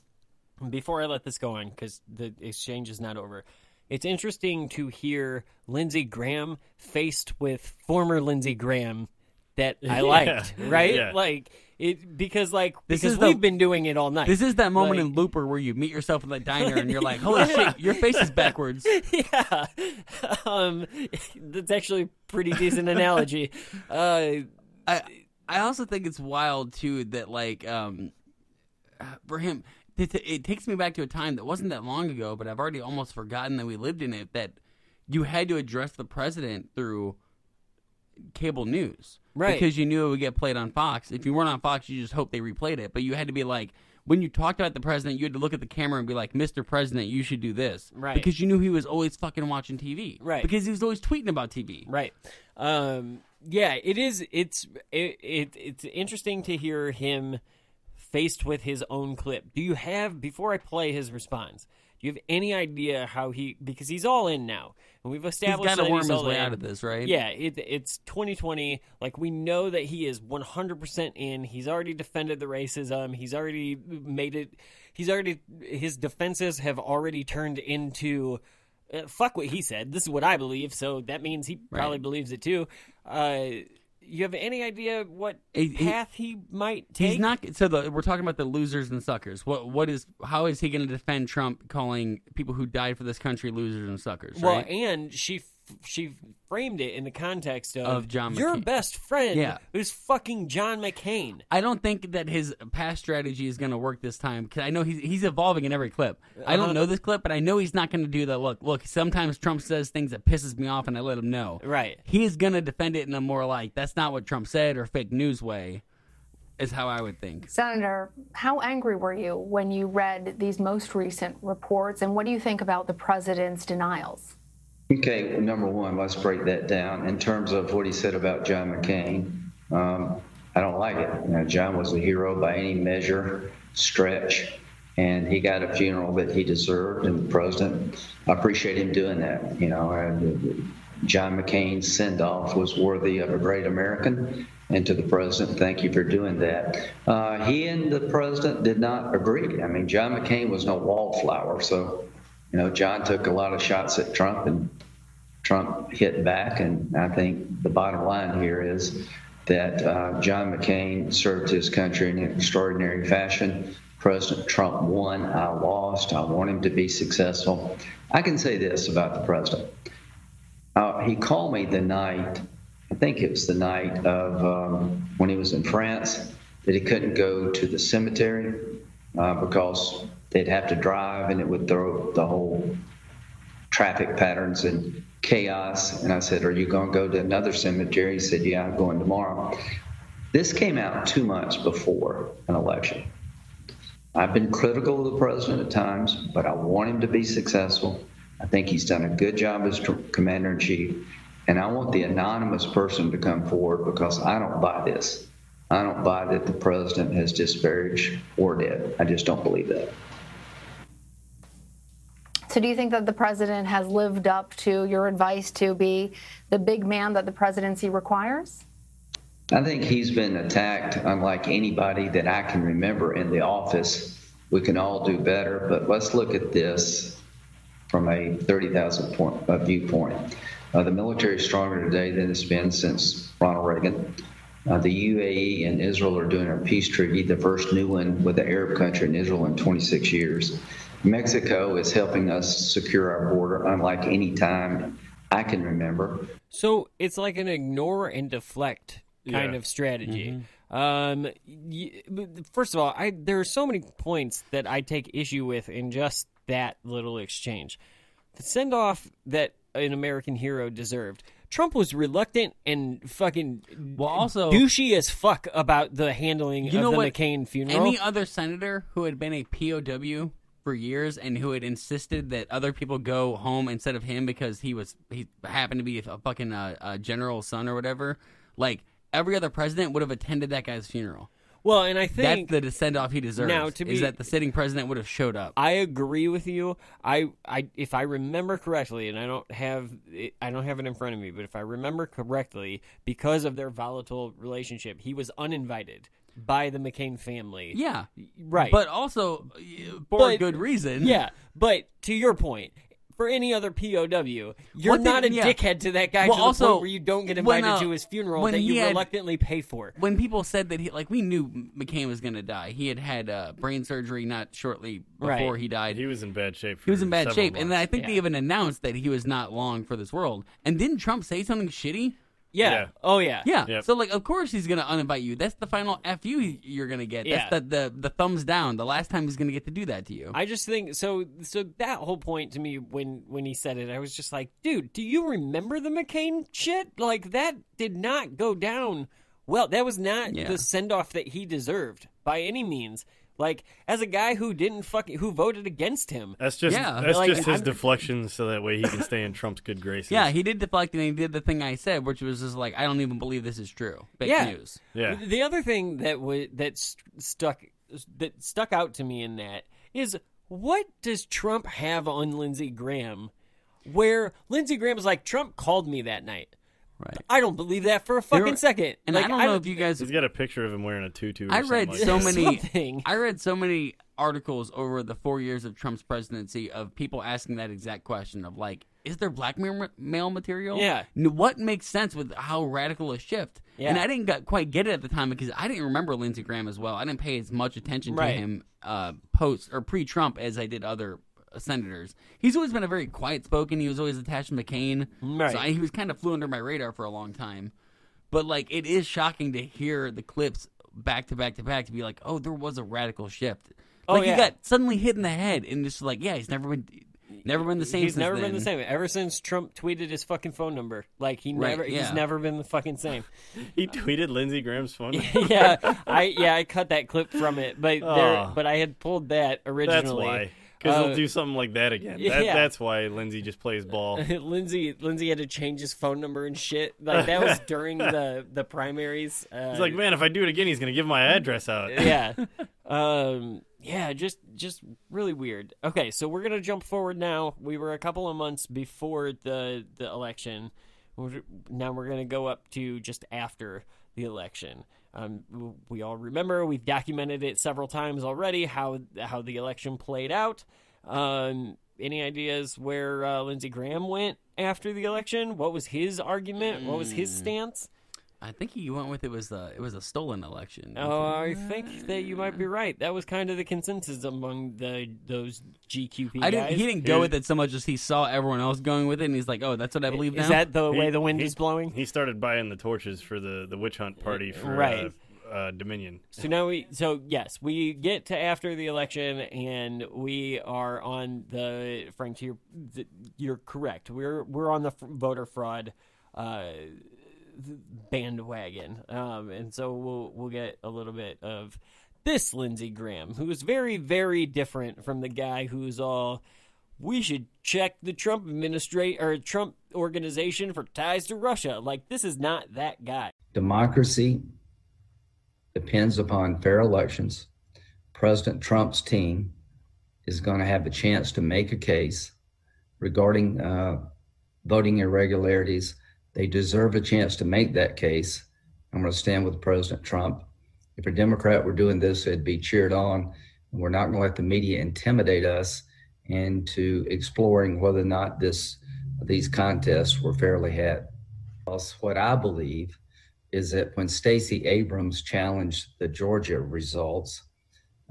before I let this go on, because the exchange is not over. It's interesting to hear Lindsey Graham faced with former Lindsey Graham that (laughs) I Yeah. liked, right? Yeah. Like it because like This because is the- we've been doing it all night. This is that moment Like- in Looper where you meet yourself in the diner and you're like, "Holy (laughs) shit, your face is backwards." (laughs) yeah, um, that's actually a pretty decent analogy. Uh, I I also think it's wild too that like um for him it, it takes me back to a time that wasn't that long ago, but I've already almost forgotten that we lived in it. That you had to address the president through cable news, Right. Because you knew it would get played on Fox. If you weren't on Fox, you just hoped they replayed it. But you had to be like. When you talked about the president, you had to look at the camera and be like, "Mr. President, you should do this," Right. Because you knew he was always fucking watching TV, Right. Because he was always tweeting about TV, Right. Um, yeah, it is. It's it, it it's interesting to hear him faced with his own clip. Do you have before I play his response? Do you have any idea how he because he's all in now, we've established worm he's his all way in. out of this, right? Yeah, it, it's 2020. Like we know that he is 100 percent in. He's already defended the racism. He's already made it. He's already his defenses have already turned into uh, fuck what he said. This is what I believe, so that means he probably believes it too. Uh, you have any idea what He- he- path he might take? He's not. So the, we're talking about the losers and suckers. What what is how is he going to defend Trump calling people who died for this country losers and suckers? Well, right? and she she framed it in the context of, Of John your McCain. best friend, Yeah. who's fucking John McCain. I don't think that his past strategy is going to work this time because I know he's he's evolving in every clip. I Uh-huh. don't know this clip, but I know he's not going to do that. look. Look, sometimes Trump says things that pisses me off, and I let him know. Right. He is going to defend it in a more like that's not what Trump said or fake news way, is how I would think. Senator, how angry were you when you read these most recent reports, and what do you think about the president's denials? Okay, number one, let's break that down. In terms of what he said about John McCain, um, I don't like it. You know, John was a hero by any measure, stretch, and he got a funeral that he deserved. And the president, I appreciate him doing that. You know, and John McCain's send off was worthy of a great American. And to the president, thank you for doing that. Uh, he and the president did not agree. I mean, John McCain was no wallflower, so you know, John took a lot of shots at Trump, and Trump hit back. And I think the bottom line here is that uh, John McCain served his country in an extraordinary fashion. President Trump won. I lost. I want him to be successful. I can say this about the president. Uh, he called me the night, I think it was the night of um, when he was in France, that he couldn't go to the cemetery uh, because they'd have to drive and it would throw the whole traffic patterns and chaos. And I said, Are you going to go to another cemetery? He said, Yeah, I'm going tomorrow. This came out two months before an election. I've been critical of the president at times, but I want him to be successful. I think he's done a good job as commander in chief. And I want the anonymous person to come forward because I don't buy this. I don't buy that the president has disparaged or did. I just don't believe that. So, do you think that the president has lived up to your advice to be the big man that the presidency requires? I think he's been attacked unlike anybody that I can remember in the office. We can all do better, but let's look at this from a 30,000 point viewpoint. Uh, the military is stronger today than it's been since Ronald Reagan. Uh, the UAE and Israel are doing a peace treaty, the first new one with the Arab country in Israel in 26 years. Mexico is helping us secure our border unlike any time I can remember. So it's like an ignore and deflect kind Yeah. of strategy. Mm-hmm. Um, y- first of all, I there are so many points that I take issue with in just that little exchange. The send off that an American hero deserved. Trump was reluctant and fucking well, also douchey as fuck about the handling You of know the what? McCain funeral. Any other senator who had been a POW for years and who had insisted that other people go home instead of him because he was he happened to be a fucking uh, uh, general's son or whatever. Like every other president would have attended that guy's funeral. Well, and I think that's the send off he deserves. Now, to is that the sitting president would have showed up. I agree with you. I, I, if I remember correctly, and I don't have, I don't have it in front of me, but if I remember correctly, because of their volatile relationship, he was uninvited by the McCain family. Yeah, right. But also for But- good reason. Yeah, but to your point, for any other POW, you're What not a yeah. dickhead to that guy Well, to the also, point where you don't get when, invited uh, to his funeral when that you had- reluctantly pay for. When people said that he like we knew McCain was going to die. He had had uh, brain surgery not shortly before Right. he died. He was in bad shape. He was in bad several shape, and then I months. think they even announced that he was not long for this world. And didn't Trump say something shitty? Yeah. Yeah. Oh, yeah. Yeah. Yep. So like, of course he's gonna uninvite you. That's the final fu you're gonna get. Yeah. That's the, the the thumbs down. The last time he's gonna get to do that to you. I just think so. So that whole point to me when when he said it, I was just like, dude, do you remember the McCain shit? Like that did not go down well. That was not Yeah. the send off that he deserved by any means. Like as a guy who didn't fucking who voted against him. That's just Yeah. that's Like, just his I'm- deflection, so that way he can stay in Trump's good graces. yeah, he did deflect and he did the thing I said, which was just like, I don't even believe this is true. Fake yeah. news. Yeah. The other thing that was that st- stuck that stuck out to me in that is what does Trump have on Lindsey Graham? Where Lindsey Graham is like Trump called me that night. Right. I don't believe that for a fucking second. And like, I don't know if you guys He's got a picture of him wearing a tutu. Or I something read like so that. many. (laughs) I read so many articles over the four years of Trump's presidency of people asking that exact question of like, is there blackmail mail material? Yeah. What makes sense with how radical a shift? Yeah. And I didn't got, quite get it at the time because I didn't remember Lindsey Graham as well. I didn't pay as much attention Right. to him uh, post or pre-Trump as I did other senators. He's always been a very quiet-spoken. He was always attached to McCain. Right. So I, he was kind of flew under my radar for a long time. But like, it is shocking to hear the clips back to back to back to be like, oh, there was a radical shift. Oh, Like yeah. he got suddenly hit in the head, and just like, yeah, he's never been, never been the same. He's since never been the same ever since Trump tweeted his fucking phone number. Like he Right, never, yeah. he's never been the fucking same. (laughs) He tweeted Lindsey Graham's phone. (laughs) number. yeah, I yeah I cut that clip from it, but there, Oh. but I had pulled that originally. Because Uh, he'll do something like that again. That, yeah. That's why Lindsey just plays (laughs) ball. Lindsey Lindsey had to change his phone number and shit. Like that was (laughs) during the the primaries. Uh, He's like, man, if I do it again, he's gonna give my address out. (laughs) yeah, um, yeah, just just really weird. Okay, so we're gonna jump forward now. We were a couple of months before the the election. Now we're gonna go up to just after the election. Um, we all remember we've documented it several times already how how the election played out. Um, any ideas where uh, Lindsey Graham went after the election? What was his argument? What was his Mm. stance? I think he went with it was a it was a stolen election. Oh, I think that you might be right. That was kind of the consensus among the those GQP I didn't. guys. He didn't go with it so much as he saw everyone else going with it, and he's like, "Oh, that's what I believe Is now." that the way the wind he- is blowing? He started buying the torches for the, the witch hunt party for Right. uh, uh, Dominion. So now we, so yes, we get to after the election, and we are on the Frank. You're you're correct. We're we're on the f- voter fraud uh, bandwagon, um, and so we'll we'll get a little bit of this Lindsey Graham, who is very very different from the guy who's all. We should check the Trump administration or Trump organization for ties to Russia. Like this is not that guy. Democracy depends upon fair elections. President Trump's team is going to have a chance to make a case regarding uh, voting irregularities. They deserve a chance to make that case. I'm going to stand with President Trump. If a Democrat were doing this, it'd be cheered on. We're not going to let the media intimidate us into exploring whether or not this these contests were fairly had. What I believe is that when Stacey Abrams challenged the Georgia results,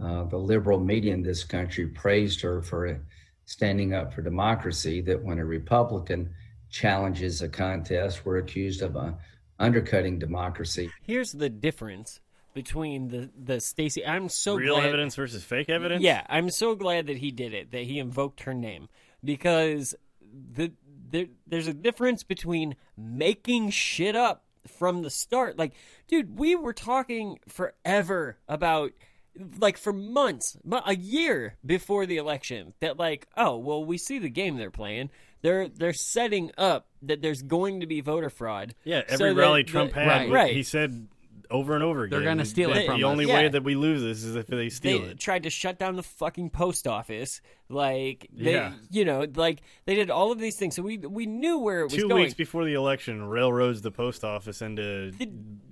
uh, the liberal media in this country praised her for standing up for democracy. That when a Republican challenges a contest, we're accused of uh, undercutting democracy. Here's the difference between the the Stacey. I'm so Real glad, evidence versus fake evidence? Yeah, I'm so glad that he did it. That he invoked her name because the there, there's a difference between making shit up from the start. Like, dude, we were talking forever about like for months, but a year before the election, that like, oh well, we see the game they're playing. They're they're setting up that there's going to be voter fraud. Yeah, so every that rally the- Trump had, right? right. he said over and over again. They're gonna steal it from The us. only Yeah. way that we lose this is if they steal it. they it. tried to shut down the fucking post office. Like they, Yeah. you know, like they did all of these things. So we we knew where it was Two going. weeks before the election, railroads the post office into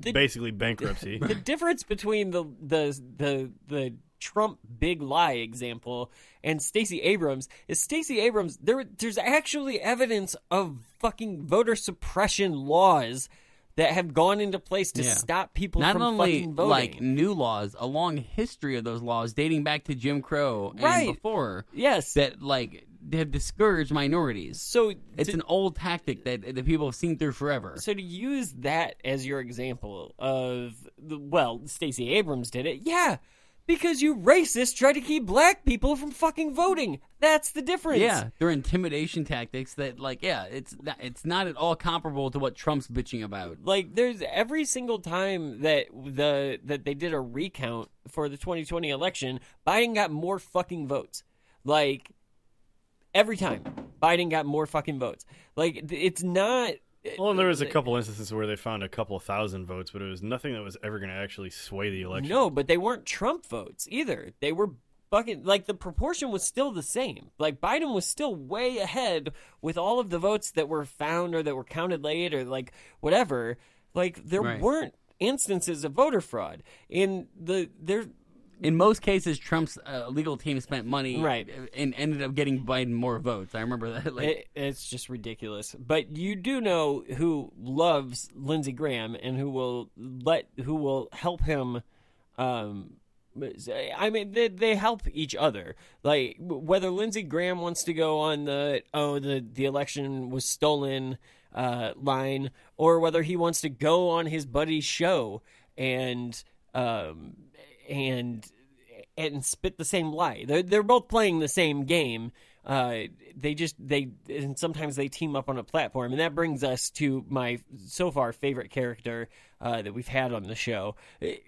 basically bankruptcy. (laughs) the difference between the the the the Trump big lie example and Stacey Abrams is Stacey Abrams there there's actually evidence of fucking voter suppression laws that have gone into place to Yeah. stop people Not from only fucking voting. like new laws, a long history of those laws dating back to Jim Crow and Right. before. Yes, that like have discouraged minorities. So it's to- an old tactic that the people have seen through forever. So to use that as your example of the well, Stacey Abrams did it. Yeah, because you racists try to keep black people from fucking voting. That's the difference. Yeah, they're intimidation tactics that, like, yeah, it's not, it's not at all comparable to what Trump's bitching about. Like there's every single time that the that they did a recount for the 2020 election, Biden got more fucking votes. Like every time Biden got more fucking votes. Like it's not Well, and there was a couple instances where they found a couple thousand votes, but it was nothing that was ever going to actually sway the election. No, but they weren't Trump votes either. They were fucking like the proportion was still the same. Like Biden was still way ahead with all of the votes that were found or that were counted late or like whatever. Like there Right. weren't instances of voter fraud in the there. In most cases, Trump's uh, legal team spent money, Right. and ended up getting Biden more votes. I remember that. Like, It, it's just ridiculous. But you do know who loves Lindsey Graham and who will let who will help him. Um, I mean, they, they help each other. Like whether Lindsey Graham wants to go on the oh the the election was stolen uh, line, or whether he wants to go on his buddy's show and um and and spit the same lie. They're they're both playing the same game. Uh, they just they and sometimes they team up on a platform, and that brings us to my so far favorite character uh, that we've had on the show.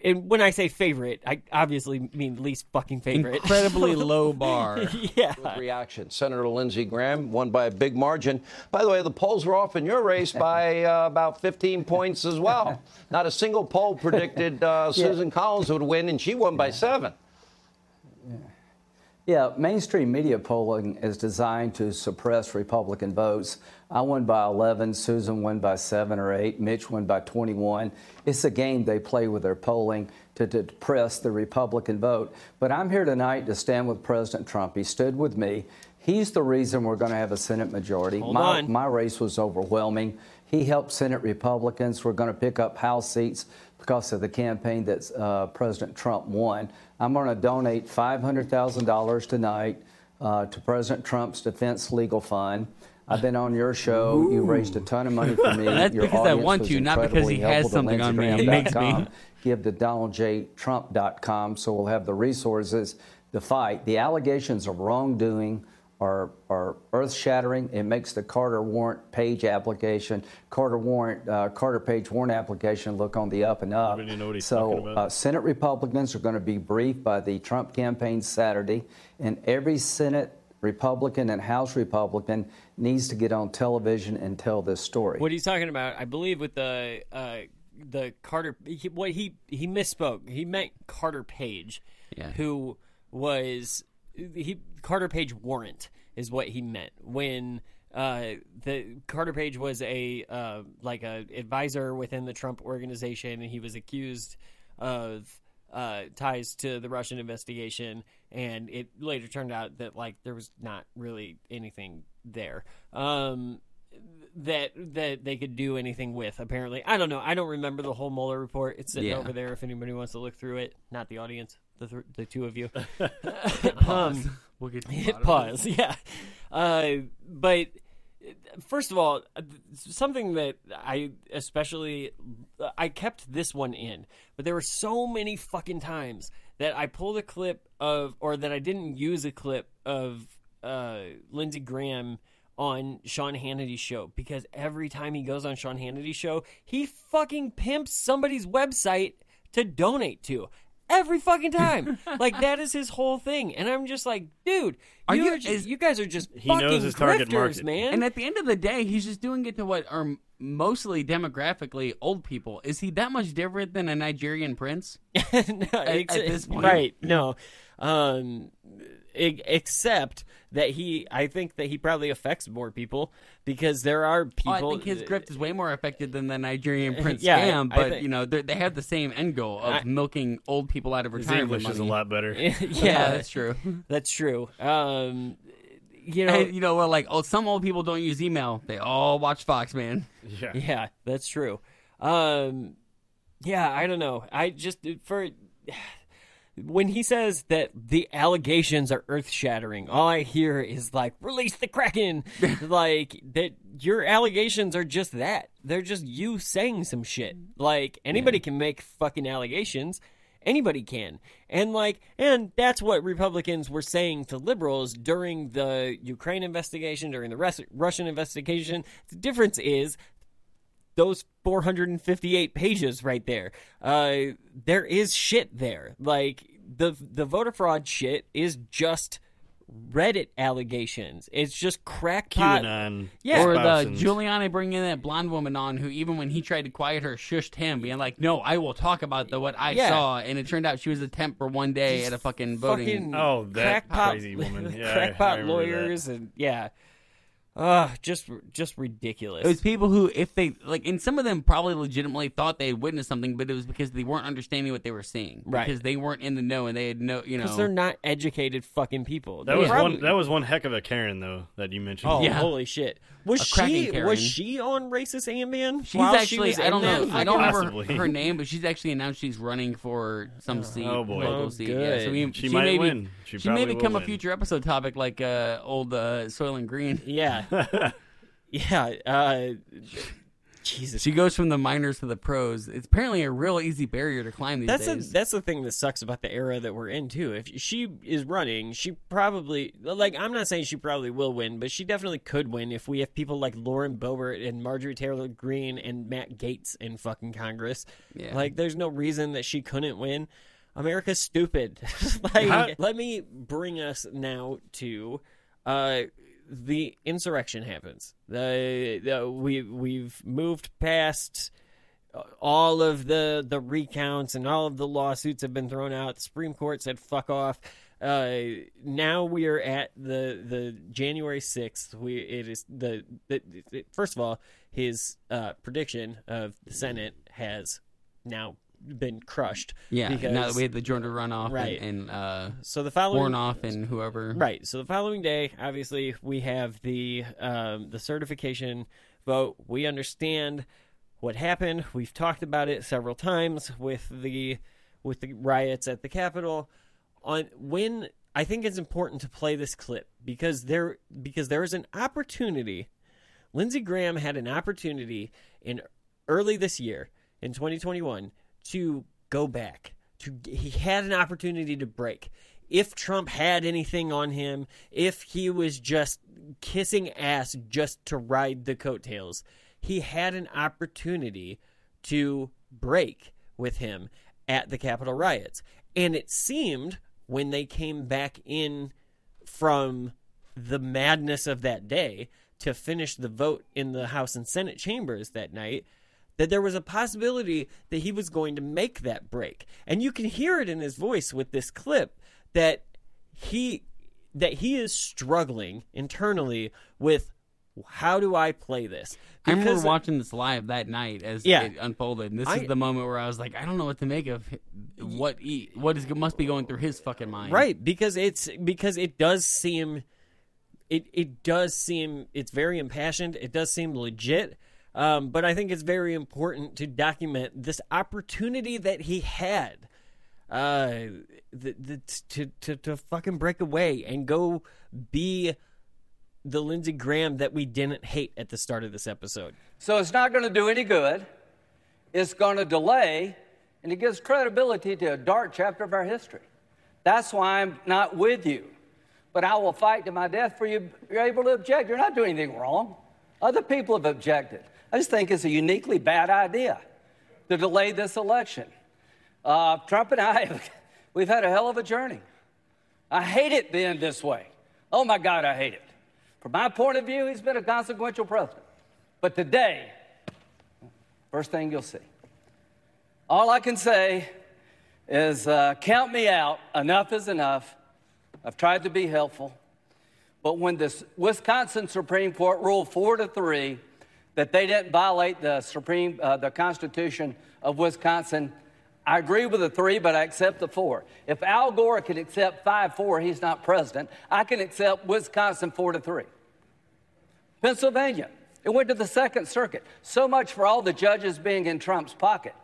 And when I say favorite, I obviously mean least fucking favorite. Incredibly (laughs) low bar. yeah. Reaction. Senator Lindsey Graham won by a big margin. By the way, the polls were off in your race (laughs) by uh, about 15 points as well. Not a single poll predicted uh, (laughs) Yeah. Susan Collins would win, and she won by seven. Yeah, mainstream media polling is designed to suppress Republican votes. I won by 11, Susan won by 7 or 8, Mitch won by 21. It's a game they play with their polling to, depress the Republican vote. But I'm here tonight to stand with President Trump. He stood with me. He's the reason we're going to have a Senate majority. Hold my, on. my race was overwhelming. He helped Senate Republicans. We're going to pick up House seats because of the campaign that uh, President Trump won. I'm going to donate $500,000 tonight uh, to President Trump's Defense Legal Fund. I've been on your show. You raised a ton of money for me. (laughs) That's Your because I want to, not because he has something on me. It makes me- Give to donaldjtrump.com so we'll have the resources to fight. The allegations of wrongdoing are, are earth-shattering. It makes the Carter warrant page application, Carter warrant, uh, Carter page warrant application look on the up and up. Everybody know what he's so talking about. uh, Senate Republicans are going to be briefed by the Trump campaign Saturday, and every Senate Republican and House Republican needs to get on television and tell this story. What he's talking about, I believe, with the uh, the Carter, he, what he he misspoke. He meant Carter Page, Yeah. who was he Carter Page warrant is what he meant when. Uh, the Carter Page was a uh, like a advisor within the Trump organization, and he was accused of uh, ties to the Russian investigation. And it later turned out that like there was not really anything there. Um, that that they could do anything with. Apparently, I don't know. I don't remember the whole Mueller report. It's sitting Yeah. over there if anybody wants to look through it. Not the audience, the th- the two of you. (laughs) (laughs) Pause. We'll get hit pause. (laughs) Yeah, uh, but first of all, uh, something that I especially I kept this one in, but there were so many fucking times that I pulled a clip of, or that I didn't use a clip of uh, Lindsey Graham on Sean Hannity's show because every time he goes on Sean Hannity's show, he fucking pimps somebody's website to donate to. Every fucking time. (laughs) like that is his whole thing, and I'm just like, dude, Are you, you- just, is- you guys are just He knows fucking his target grifters, market. man. And at the end of the day, he's just doing it to what are mostly demographically old people. Is he that much different than a Nigerian prince? (laughs) no, at, ex- at this point, right? No, um, e- except that he, I think that he probably affects more people because there are people. Oh, I think his grift is way more effective than the Nigerian (laughs) prince Yeah, scam. I But think- you know, they're- have the same end goal of I- milking old people out of retirement. His retirement English is a lot better. (laughs) (laughs) yeah, that's true. That's true. Um, you know, And, you know, well, like oh, some old people don't use email; they all watch Fox, man. Yeah. Yeah, that's true. Um, yeah, I don't know. I just for when he says that the allegations are earth shattering, all I hear is like release the kraken. (laughs) like that, your allegations are just that. They're just you saying some shit. Like anybody can make fucking allegations. Anybody can. And like and that's what Republicans were saying to liberals during the Ukraine investigation, during the Rus- Russian investigation. The difference is those 458 pages right there. Uh, there is shit there. Like the the voter fraud shit is just Reddit allegations. It's just crackpot. QAnon. Yeah. Or the espousing- Giuliani bringing that blonde woman on, who even when he tried to quiet her, shushed him, being like, "No, I will talk about the what I Yeah. saw." And it turned out she was a temp for one day These at a fucking voting. fucking Oh, that crackpot, crazy woman. (laughs) Yeah, I- I crackpot remember lawyers and yeah. Uh, just just ridiculous. It was people who, if they like, and some of them probably legitimately thought they had witnessed something, but it was because they weren't understanding what they were seeing, Right. Because they weren't in the know and they had no, you know, because they're not educated fucking people. That They was probably- one. That was one heck of a Karen though that you mentioned. Oh, Yeah. holy shit! Was A she Karen. was she on racist Ambien? She's while she actually, was I don't know, I don't fucking- remember Possibly. her name, but she's actually announced she's running for some seat, Oh, boy. local Oh, seat. good. Yeah, so we, She she might maybe, win. She She, may probably will become a future episode topic, like uh, old uh, Soil and Green. Yeah, (laughs) yeah. Uh, Jesus, She goes from the minors to the pros. It's apparently a real easy barrier to climb these that's the days. that's the thing that sucks about the era that we're in too. If she is running, she probably like I'm not saying she probably will win, but she definitely could win if we have people like Lauren Boebert and Marjorie Taylor Greene and Matt Gaetz in fucking Congress. Yeah. Like, there's no reason that she couldn't win. America's stupid. (laughs) like, How- let me bring us now to uh, the insurrection happens. The, the we we've moved past all of the the recounts and all of the lawsuits have been thrown out. The Supreme Court said fuck off. Uh, now we are at the the January sixth. We it is the, the, the first of all his uh, prediction of the Senate has now been crushed. yeah, because, now that we had the Georgia runoff Right. and, and uh, so the following Warnoff and whoever. Right. So the following day, obviously, we have the um, the certification vote. We understand what happened. We've talked about it several times with the with the riots at the Capitol. On when I think it's important to play this clip because there because there is an opportunity. Lindsey Graham had an opportunity in early this year in 2021 to go back. To he had an opportunity to break. If Trump had anything on him, if he was just kissing ass just to ride the coattails, he had an opportunity to break with him at the Capitol riots. And it seemed when they came back in from the madness of that day to finish the vote in the House and Senate chambers that night that there was a possibility that he was going to make that break. And you can hear it in his voice with this clip that he that he is struggling internally with how do I play this? I remember watching this live that night as Yeah. it unfolded. And this I- is the moment where I was like, I don't know what to make of what he, what is must be going through his fucking mind. Right, because it's because it does seem it it does seem it's very impassioned. It does seem legit. Um, but I think it's very important to document this opportunity that he had uh, the, the, to, to, to fucking break away and go be the Lindsey Graham that we didn't hate at the start of this episode. So it's not going to do any good. It's going to delay, and it gives credibility to a dark chapter of our history. That's why I'm not with you. But I will fight to my death for you. You're able to object. You're not doing anything wrong. Other people have objected. I just think it's a uniquely bad idea to delay this election. Uh, Trump and I (laughs) We've had a hell of a journey. I hate it being this way. Oh my God, I hate it. From my point of view, he's been a consequential president. But today, first thing you'll see. All I can say is uh, count me out. Enough is enough. I've tried to be helpful. But when the Wisconsin Supreme Court ruled four to three that they didn't violate the Supreme, uh, the Constitution of Wisconsin, I agree with the three, but I accept the four. If Al Gore can accept five four, he's not president. I can accept Wisconsin four to three. Pennsylvania, it went to the Second Circuit. So much for all the judges being in Trump's pocket.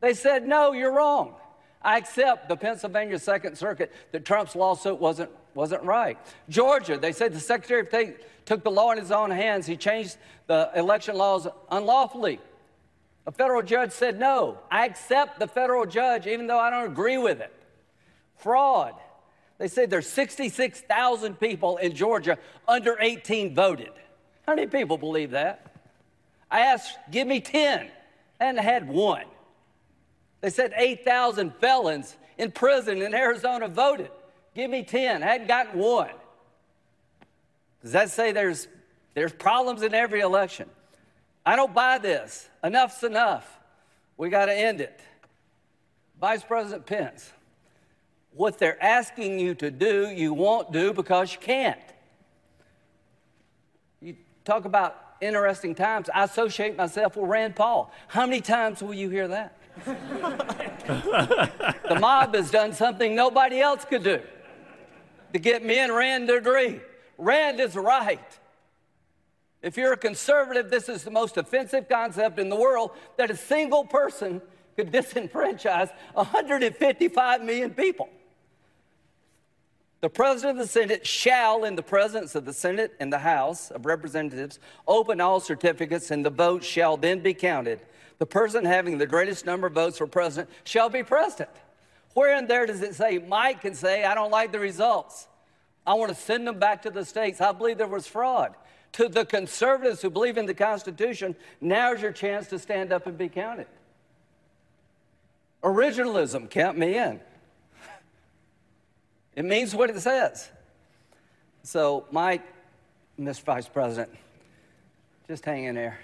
They said, no, you're wrong. I accept the Pennsylvania Second Circuit that Trump's lawsuit wasn't, wasn't right. Georgia, they said the Secretary of State took the law in his own hands. He changed the election laws unlawfully. A federal judge said, no, I accept the federal judge even though I don't agree with it. Fraud. They said there's 66,000 people in Georgia under 18 voted. How many people believe that? I asked, give me 10, and I had one. They said 8,000 felons in prison in Arizona voted. Give me 10. I hadn't gotten one. Does that say there's, there's problems in every election? I don't buy this. Enough's enough. We got to end it. Vice President Pence, what they're asking you to do, you won't do because you can't. You talk about interesting times. I associate myself with Rand Paul. How many times will you hear that? the mob has done something nobody else could do to get me and Rand to agree. Rand is right. If you're a conservative, this is the most offensive concept in the world that a single person could disenfranchise 155 million people. The President of the Senate shall, in the presence of the Senate and the House of Representatives, open all certificates, and the votes shall then be counted. The person having the greatest number of votes for president shall be president. Where in there does it say Mike can say, I don't like the results? I want to send them back to the states. I believe there was fraud. To the conservatives who believe in the Constitution, now's your chance to stand up and be counted. Originalism, count me in. (laughs) It means what it says. So, Mike, Mr. Vice President, just hang in there.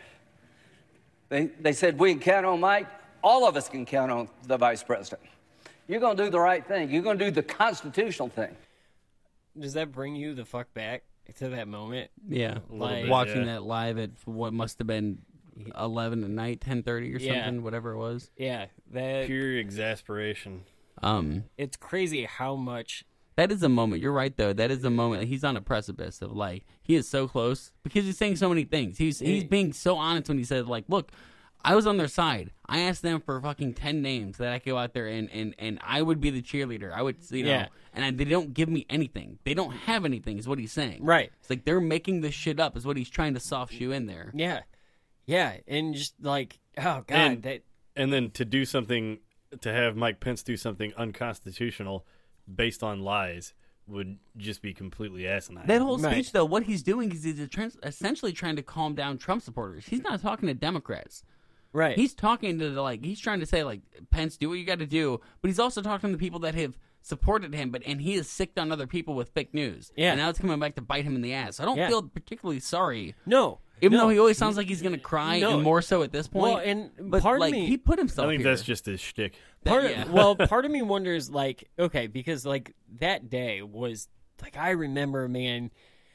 They, they said, We can count on Mike. All of us can count on the Vice President. You're going to do the right thing, you're going to do the constitutional thing. Does that bring you the fuck back to that moment? Yeah, Like- watching that live at what must have been eleven at night, ten thirty or Yeah. something, whatever it was. Yeah, that Pure exasperation. Um, it's crazy how much that is a moment. You're right, though. That is a moment. He's on a precipice of like he is so close because he's saying so many things. He's he's being so honest when he said like, "Look, I was on their side. I asked them for fucking ten names that I could go out there and and and I would be the cheerleader. I would, you know, Yeah. and I, they don't give me anything. They don't have anything. Is what he's saying. Right. It's like they're making this shit up. Is what he's trying to soft shoe in there. Yeah, yeah, and just like oh god, and, that and then to do something, to have Mike Pence do something unconstitutional based on lies would just be completely asinine. That whole speech, though, what he's doing is he's trans- essentially trying to calm down Trump supporters. He's not talking to Democrats. Right. He's talking to the, like he's trying to say like Pence, do what you got to do, but he's also talking to the people that have supported him, but and he has sicked on other people with fake news. Yeah. and now it's coming back to bite him in the ass. I don't Yeah. feel particularly sorry. No, even no. though he always sounds like he's gonna cry, No. and more so at this point. Well, and but part of like me- he put himself. I think here. that's just his shtick. part yeah. of, well, (laughs) part of me wonders like okay, because like that day was like I remember, man,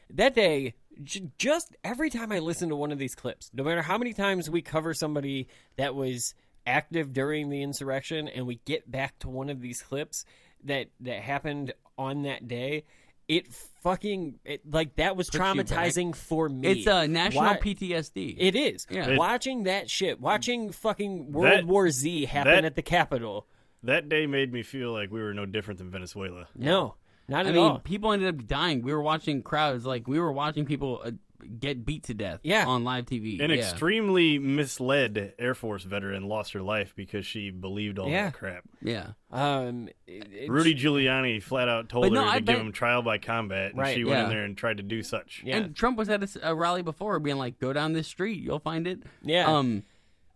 that day. j- Just every time I listen to one of these clips, no matter how many times we cover somebody that was active during the insurrection, and we get back to one of these clips that that happened on that day, it fucking it, like that was Puts traumatizing for me. It's uh, national Why- PTSD. It is. Yeah. It- watching that shit, watching fucking World That- War Z happen that- at the Capitol. That day made me feel like we were no different than Venezuela. No, not I at mean, all. people ended up dying. We were watching crowds, like we were watching people uh, get beat to death. Yeah. on live TV. An yeah. extremely misled Air Force veteran lost her life because she believed all Yeah. that crap. Yeah. Um, it- it's- Rudy Giuliani flat out told But no, her to I give bet- him trial by combat, and Right, she went yeah. in there and tried to do such. Yeah. And Trump was at a s- a, rally before, being like, "Go down this street, you'll find it." Yeah. Um,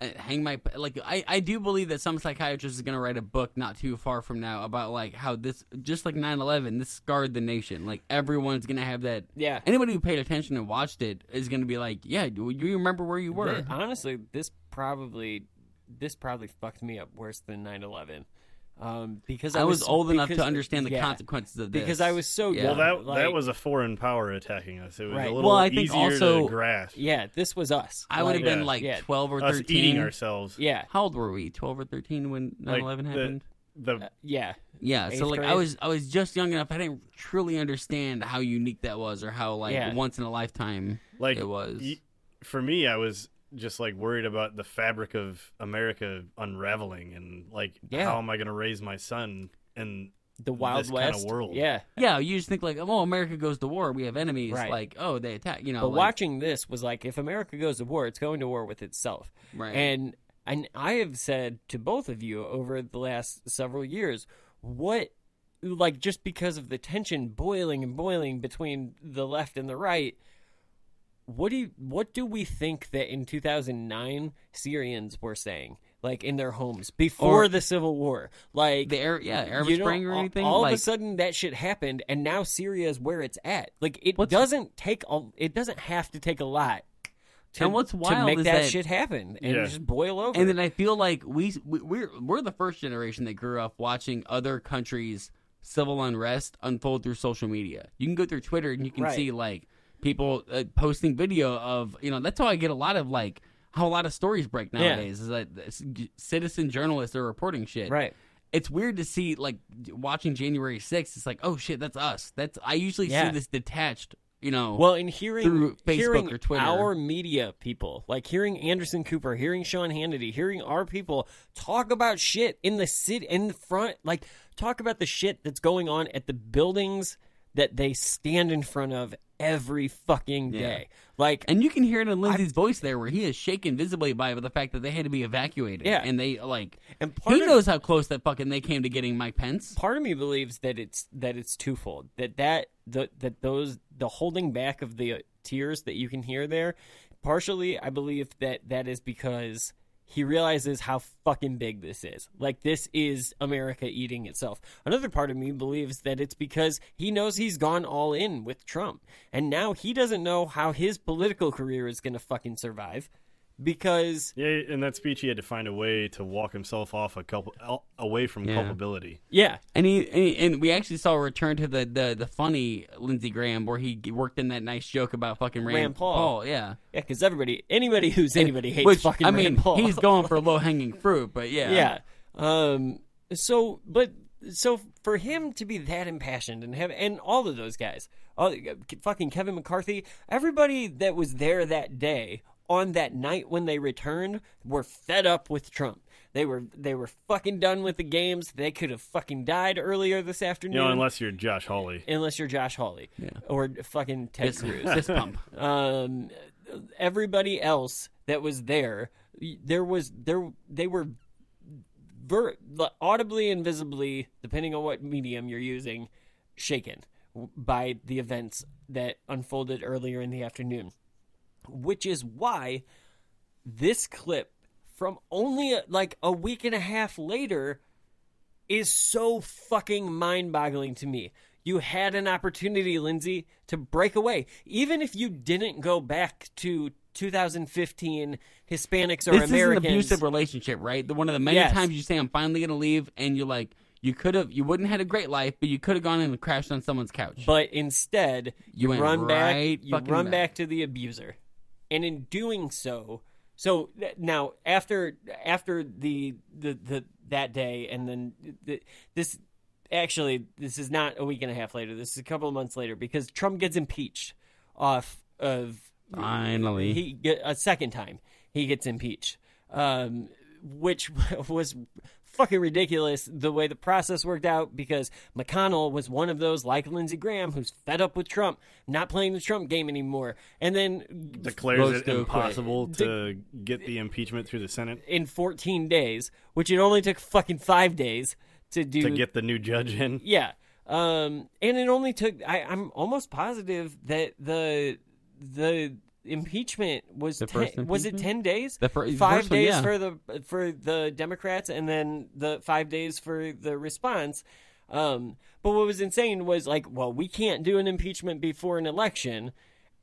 Uh, hang my like I, I do believe that some psychiatrist is going to write a book not too far from now about like how this just like 9-11 this scarred the nation like everyone's going to have that Yeah. anybody who paid attention and watched it is going to be like yeah do you remember where you were honestly, this probably this probably fucked me up worse than 9/11. Um, because I, I was old enough to understand the yeah, consequences of that. Because. I was so Yeah. Well, that like- that was a foreign power attacking us. It was Right. a little Well, I think easier also- to grasp. Yeah, this was us. I would have Yeah. been like yeah. 12 or Us 13 eating ourselves. Yeah, how old were we 12 or 13 when 9-11 Like, the- happened The yeah, Yeah, so like I was I was just young enough I didn't truly understand how unique that was or how like Yeah. once in a lifetime like it was. y- for me, I was just like worried about the fabric of America unraveling and like Yeah. how am I going to raise my son in the Wild this West kind of world? Yeah, yeah, you just think like oh America goes to war, we have enemies Right. like oh they attack, you know. but like- watching this was like if America goes to war, it's going to war with itself. Right. And and I have said to both of you over the last several years, what like just because of the tension boiling and boiling between the left and the right, what do you, what do we think that in 2009 Syrians were saying? Like in their homes before Or- the civil war, like The Air, yeah, Arab you know, Spring or all- anything? All of a sudden, that shit happened, and now Syria is where it's at. Like it What's- doesn't take a, it doesn't have to take a lot to, And what's to wild make is that, that- shit happen and Yeah. just boil over. And then I feel like we, we we're we're the first generation that grew up watching other countries' civil unrest unfold through social media. You can go through Twitter and you can Right. see like people uh, posting video of you know that's how I get a lot of like how a lot of stories break Yeah. nowadays is that citizen journalists are reporting shit. Right. It's weird to see like watching January 6th. It's like oh shit that's us. That's I usually Yeah. see this detached. You know. well, in hearing through Facebook hearing or Twitter. our media people, like hearing Anderson Cooper, hearing Sean Hannity, hearing our people talk about shit in the city in the front, like talk about the shit that's going on at the buildings that they stand in front of every fucking Yeah. day. Like And you can hear it in Lindsey's voice there, where he is shaken visibly by the fact that they had to be evacuated. Yeah. and they like, And part he of- knows how close that fucking they came to getting Mike Pence. part of me believes that it's that it's twofold that that the, that those the holding back of the tears that you can hear there partially i believe that that is because he realizes how fucking big this is. Like this is america eating itself. Another part of me believes that it's because he knows he's gone all in with trump. And now he doesn't know how his political career is going to fucking survive because Yeah, in that speech, he had to find a way to walk himself off a couple away from Yeah. culpability. yeah And he, and he- and we actually saw a return to the the, the funny Lindsey Graham, where he worked in that nice joke about fucking Rand, Rand Paul. Yeah, yeah because everybody anybody who's anybody hates Which fucking I mean, Rand Paul. he's going for low hanging fruit, but yeah, yeah. Um. So, but so for him to be that impassioned and have and all of those guys, all fucking Kevin McCarthy, everybody that was there that day on that night when they returned were fed up with Trump. They were they were fucking done with the games. They could have fucking died earlier this afternoon. You know, unless you're Josh Hawley. unless you're Josh Hawley or fucking Ted Fist- Cruz. (laughs) fist pump. Um, everybody else that was there, there was there they were ver- audibly and visibly, depending on what medium you're using, shaken by the events that unfolded earlier in the afternoon. Which is why this clip from only like a week and a half later is so fucking mind boggling to me. You had an opportunity, Lindsey, to break away. Even if you didn't go back to 2015 Hispanics or this Americans. is an abusive relationship, right? The, one of the many Yes. times you say I'm finally going to leave, and you're like, you could have, you wouldn't have had a great life, but you could have gone and crashed on someone's couch. But instead, You you, run back. You run back. back to the abuser, and in doing so, so now after after the the, the that day, and then the, this actually this is not a week and a half later. This is a couple of months later because Trump gets impeached off of Finally. he get a second time he gets impeached, um, which (laughs) was fucking ridiculous the way the process worked out because McConnell was one of those like Lindsey Graham who's fed up with Trump, not playing the Trump game anymore, and then Declares goes it to quit. impossible to get the impeachment through the Senate in 14 days, which it only took fucking five days to do to get the new judge in. Yeah. Um, and it only took. I, I'm almost positive that the the impeachment was The ten, first was it ten days? The fir- five first one, days yeah. for the for the Democrats, and then the five days for the response. Um, but what was insane was like, well, we can't do an impeachment before an election,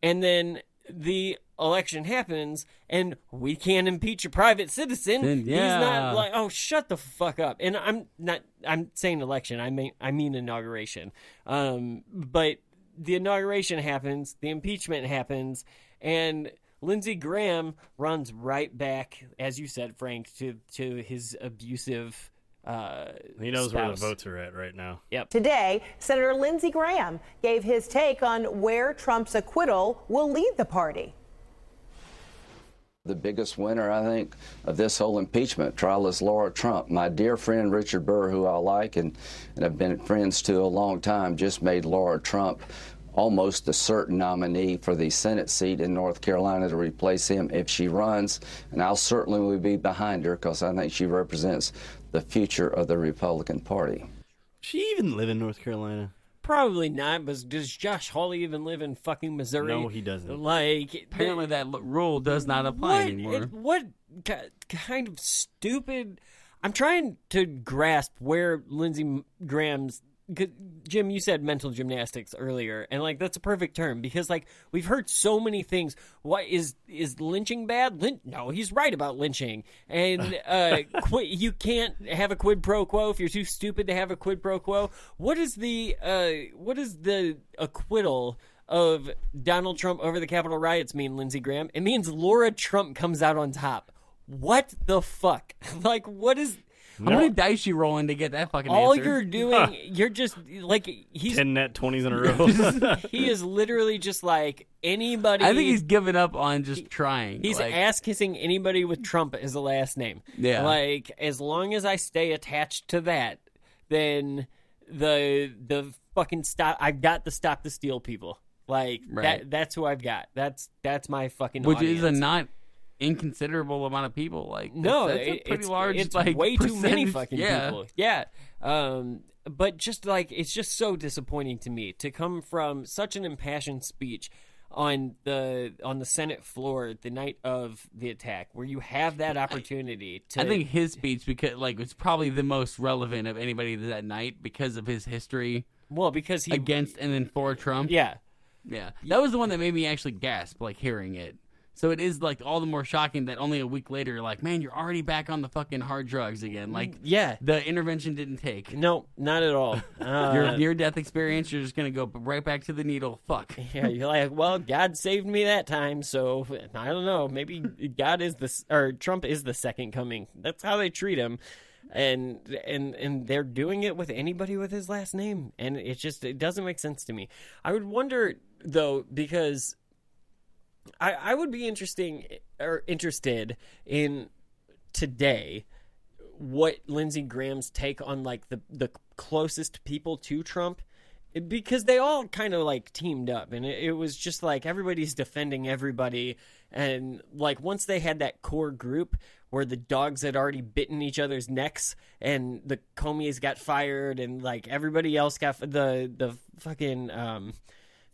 and then the election happens, and we can't impeach a private citizen. Then, He's not like, oh, shut the fuck up. And I'm not. I'm saying election. I mean, I mean inauguration. Um, but the inauguration happens, the impeachment happens, and Lindsey Graham runs right back, as you said, Frank, to to his abusive. Uh, He knows where the votes are at right now. Yep. Today, Senator Lindsey Graham gave his take on where Trump's acquittal will lead the party. The biggest winner, I think, of this whole impeachment trial is Lara Trump. My dear friend Richard Burr, who I like and, and have been friends to a long time, just made Lara Trump almost a certain nominee for the Senate seat in North Carolina to replace him if she runs. And I'll certainly will be behind her because I think she represents the future of the Republican Party. She even live in North Carolina? Probably not, but does Josh Hawley even live in fucking Missouri? No, he doesn't. Like, Apparently, that l- rule does not apply what, anymore. it- what kind of stupid? I'm trying to grasp where Lindsey Graham's. Jim, you said mental gymnastics earlier, and like that's a perfect term because like we've heard so many things. What is is lynching bad? Lyn- no, he's right about lynching, and (laughs) uh, qu- you can't have a quid pro quo if you're too stupid to have a quid pro quo. What is the uh, what is the acquittal? Of Donald Trump over the Capitol riots mean Lindsey Graham? It means Lara Trump comes out on top. What the fuck? (laughs) like, what is How many dice you rolling to get that fucking all answer? you're doing? (laughs) You're just like he's Ten net twenties in a row. (laughs) (laughs) he is literally just like anybody. I think he's given up on just trying. He's like, ass kissing anybody with Trump as a last name. Yeah. Like as long as I stay attached to that, then the the fucking stop. I've got to stop the steal people. Like Right. that. That's who I've got. That's that's my fucking. which is a audience. not inconsiderable amount of people. Like No, that's, that's it- pretty it's, large. It's like way too many fucking yeah. people. Yeah. Um, but just like it's just so disappointing to me to come from such an impassioned speech on the on the Senate floor the night of the attack, where you have that opportunity to. I think his speech because like was probably the most relevant of anybody that night because of his history. Well, because he against and then for Trump. Yeah, yeah, that was the one that made me actually gasp like hearing it. So it is like all the more shocking that only a week later, you're like, man, you're already back on the fucking hard drugs again. Like, yeah, the intervention didn't take. No, not at all. (laughs) Uh, your near death experience, you're just gonna go right back to the needle. Fuck. (laughs) Yeah, you're like, well, God saved me that time, so I don't know. Maybe God is the or Trump is the second coming. That's how they treat him, and and and they're doing it with anybody with his last name, and it just it doesn't make sense to me. I would wonder though because I I would be interesting or interested in today what Lindsey Graham's take on like the the closest people to Trump because they all kind of like teamed up and it, it was just like everybody's defending everybody and like once they had that core group where the dogs had already bitten each other's necks and the Comeys got fired and like everybody else got the the fucking um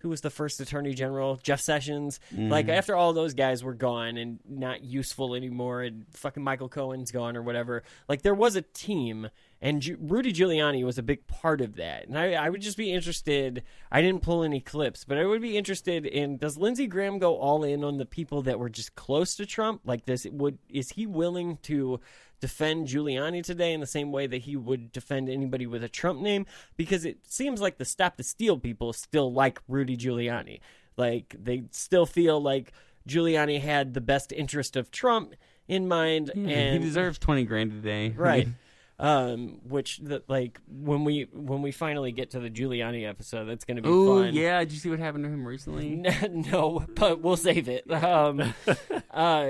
who was the first attorney general jeff sessions like Mhm. after all those guys were gone and not useful anymore and fucking michael cohen's gone or whatever like there was a team and Ju- rudy giuliani was a big part of that. And I, I would just be interested i didn't pull any clips but i would be interested in does lindsey graham go all in on the people that were just close to trump? Like this would is he willing to defend Giuliani today in the same way that he would defend anybody with a Trump name? Because it seems like the stop the steal people still like Rudy Giuliani. Like they still feel like Giuliani had the best interest of Trump in mind hmm. Yeah, and he deserves twenty grand a day, right. (laughs) Um, which the, like when we when we finally get to the Giuliani episode, that's going to be Ooh, fun. yeah. Did you see what happened to him recently? (laughs) no, but we'll save it. Um, (laughs) uh,